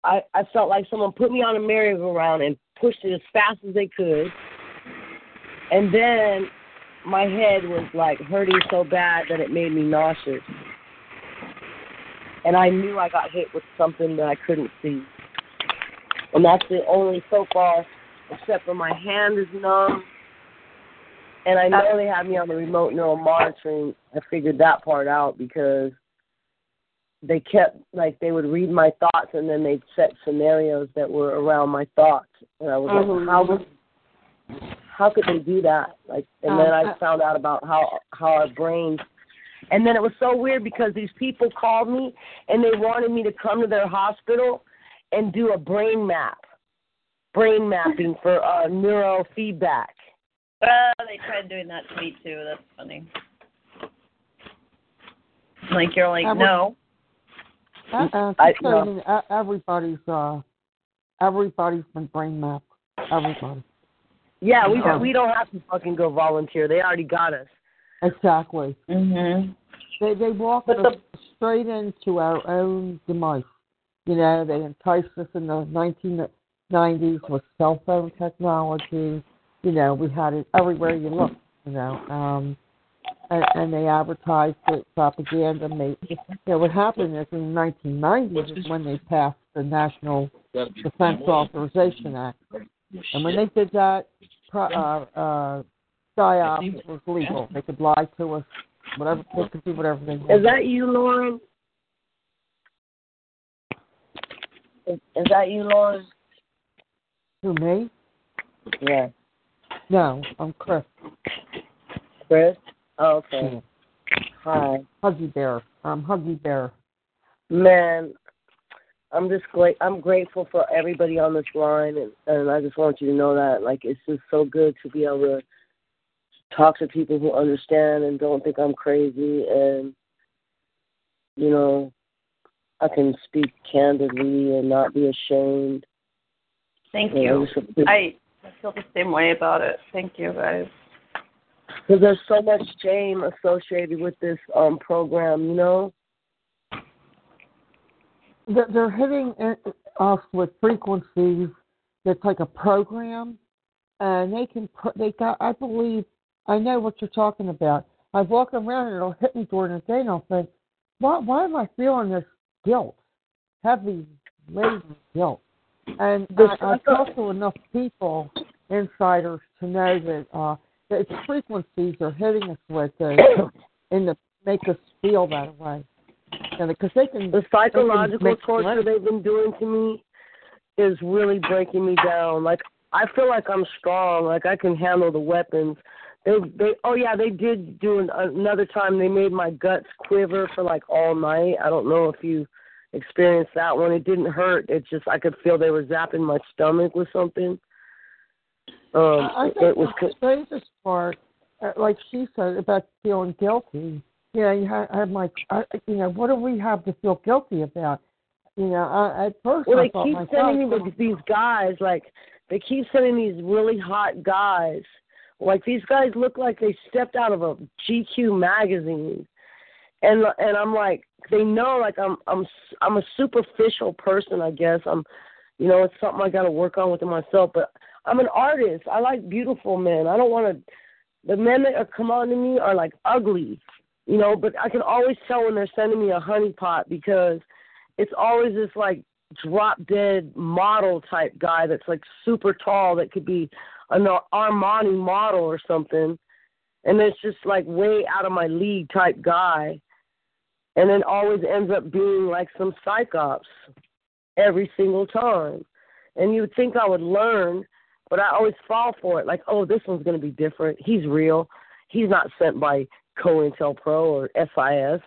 I I felt like someone put me on a merry-go-round and pushed it as fast as they could, and then my head was like hurting so bad that it made me nauseous. And I knew I got hit with something that I couldn't see. And that's the only so far, except for my hand is numb. And I know they had me on the remote neural monitoring. I figured that part out because they kept like they would read my thoughts and then they'd set scenarios that were around my thoughts. And I was Mhm. like, how would how could they do that? Like, and then I Uh, found out about how how our brains. And then it was so weird because these people called me and they wanted me to come to their hospital and do a brain map, brain mapping for uh, neurofeedback. Uh, they tried doing that to me too. That's funny. Like you're like, Every- no. Uh-uh, I- keep saying, uh, everybody's uh, everybody's been brain mapped. Everybody. Yeah, we Yeah. we don't have to fucking go volunteer. They already got us. Exactly. Mhm. They they walk But us straight into our own demise. You know, they enticed us in the 1990s with cell phone technology. You know, we had it everywhere you look. You know, um, and, and they advertised it, propaganda. Made, you know, what happened is in the 1990s is when they passed the National Defense Authorization Act, and when they did that, pro, uh, uh, psyops was legal. They could lie to us, whatever they could do, whatever they wanted. Is that you, Lauren? Is, is that you, Lauren? Who me? Yeah. No, I'm Chris. Chris? Oh, okay. Hi. Huggy Bear. I'm Huggy Bear. Man, I'm just great. I'm grateful for everybody on this line, and, and I just want you to know that. Like, it's just so good to be able to talk to people who understand and don't think I'm crazy, and you know, I can speak candidly and not be ashamed. Thank you. I I feel the same way about it. Thank you, guys. Because there's so much shame associated with this um program, you know. They're they're hitting us with frequencies that's like a program, and they can put they got. I believe I know what you're talking about. I walk around and it'll hit me during the day, and I'll think, why why am I feeling this guilt, heavy laden guilt? And I, I've to enough people, insiders, to know that uh, that its frequencies are hitting us with uh, in the make us feel that way. And because they can The they can psychological torture money. they've been doing to me is really breaking me down. Like I feel like I'm strong, like I can handle the weapons. They they oh yeah, they did do an, another time they made my guts quiver for like all night. I don't know if you experienced that one. It didn't hurt. It just I could feel they were zapping my stomach with something. Um I it, think it was the strangest part, uh, like she said about feeling guilty. You know, you have, I'm like, I, you know, what do we have to feel guilty about? You know, I, at first Well, I they keep sending me with these guys. Like they keep sending these really hot guys. Like these guys look like they stepped out of a GQ magazine, and and I'm like, they know like I'm I'm I'm a superficial person. I guess I'm, you know, it's something I got to work on within myself. But I'm an artist. I like beautiful men. I don't want to. The men that are come on to me are like ugly, you know. But I can always tell when they're sending me a honeypot because it's always this like drop dead model type guy that's like super tall that could be an Armani model or something, and it's just like way out of my league type guy, and then always ends up being like some psyops every single time. And you would think I would learn, but I always fall for it. Like, oh, this one's going to be different. He's real. He's not sent by COINTELPRO or SIS.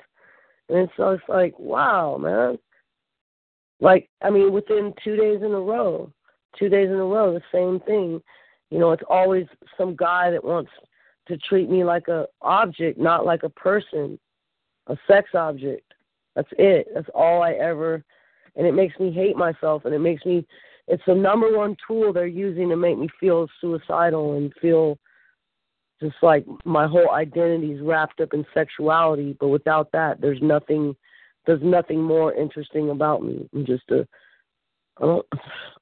And so it's like, wow, man. Like, I mean, within two days in a row, two days in a row, the same thing. You know, it's always some guy that wants to treat me like a object, not like a person, a sex object. That's it. That's all I ever, and it makes me hate myself, and it makes me. It's the number one tool they're using to make me feel suicidal and feel just like my whole identity is wrapped up in sexuality. But without that, there's nothing. There's nothing more interesting about me. I'm just a. I don't.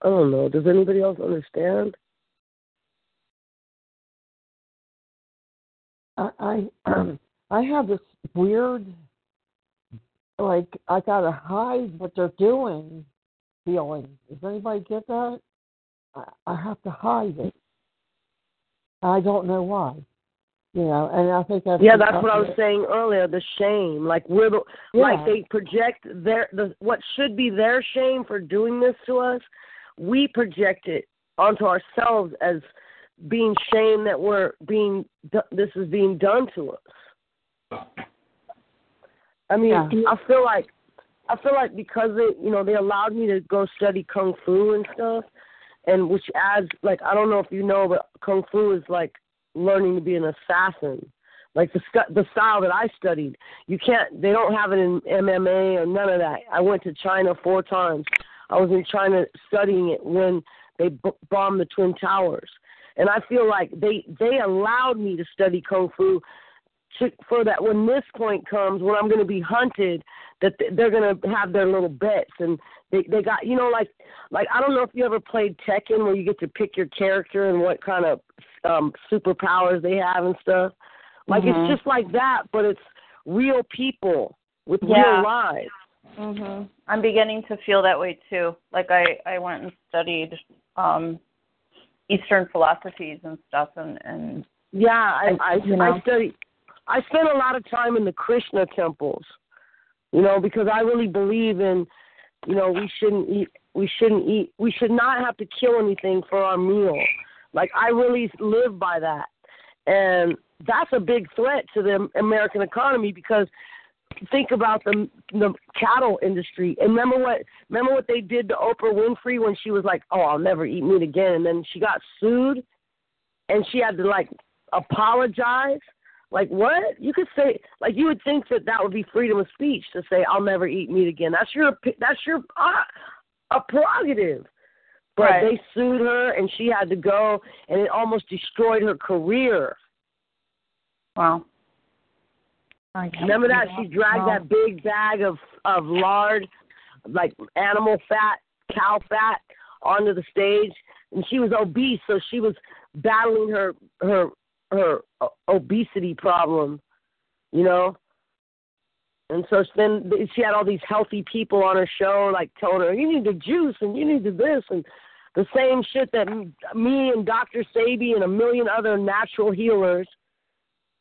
I don't know. Does anybody else understand? I I, I have this weird, like I gotta hide what they're doing, feeling. Does anybody get that? I, I have to hide it. I don't know why. You know, and I think that's Yeah, that's what I was saying earlier. The shame, like we're the, Yeah. like they project their the what should be their shame for doing this to us. We project it onto ourselves as being shame that we're being this is being done to us. I mean, Yeah. I feel like I feel like because they you know they allowed me to go study kung fu and stuff, and which adds like I don't know if you know, but kung fu is like learning to be an assassin. Like the the style that I studied, you can't. They don't have it in MMA or none of that. I went to China four times. I was in China studying it when they b- bombed the twin towers, and I feel like they they allowed me to study kung fu to, for that when this point comes when I'm going to be hunted that they're going to have their little bets and they they got you know like like I don't know if you ever played Tekken where you get to pick your character and what kind of um superpowers they have and stuff like Mhm. it's just like that but it's real people with Yeah. real lives Mhm. I'm beginning to feel that way too. Like I I went and studied um Eastern philosophies and stuff and and Yeah, I I, you know. I study. I spent a lot of time in the Krishna temples, you know, because I really believe in, you know, we shouldn't eat. We shouldn't eat. We should not have to kill anything for our meal. Like I really live by that, and that's a big threat to the American economy because think about the the cattle industry. And remember what remember what they did to Oprah Winfrey when she was like, "Oh, I'll never eat meat again," and then she got sued, and she had to like apologize. Like what? You could say like you would think that that would be freedom of speech to say I'll never eat meat again. That's your opi- that's your uh, a prerogative. but Right. they sued her and she had to go, and it almost destroyed her career. Wow. Remember that she dragged that big bag of of lard, like animal fat, cow fat, onto the stage, and she was obese, so she was battling her her her obesity problem, you know. And so then she had all these healthy people on her show, like telling her, "You need the juice and you need the this and the same shit that me and Dr. Sebi and a million other natural healers,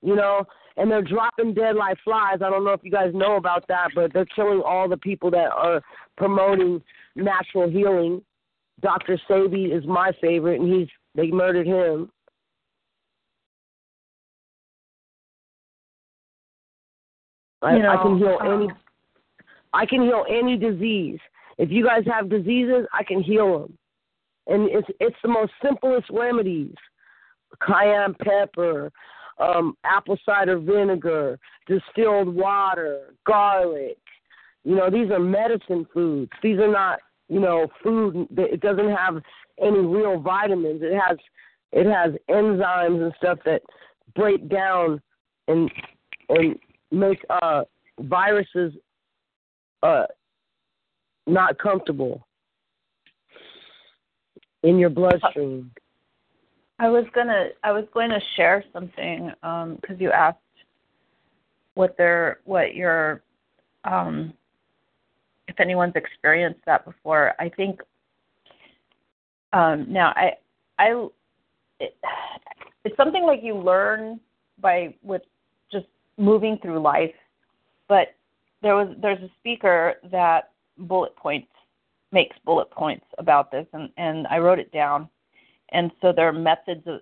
you know, and they're dropping dead like flies. I don't know if you guys know about that, but they're killing all the people that are promoting natural healing. Dr. Sebi is my favorite, and he's they murdered him. I, You I can heal uh, any. I can heal any disease. If you guys have diseases, I can heal them, and it's it's the most simplest remedies: cayenne pepper, um, apple cider vinegar, distilled water, garlic. You know, these are medicine foods. These are not, you know, food. that- It doesn't have any real vitamins. It has, it has enzymes and stuff that break down and and make uh viruses uh not comfortable in your bloodstream. I was gonna I was going to share something because you asked what their what your um, if anyone's experienced that before. I think um, now I I it, it's something like you learn by with moving through life, but there was there's a speaker that bullet points makes bullet points about this and and I wrote it down. And so there are methods of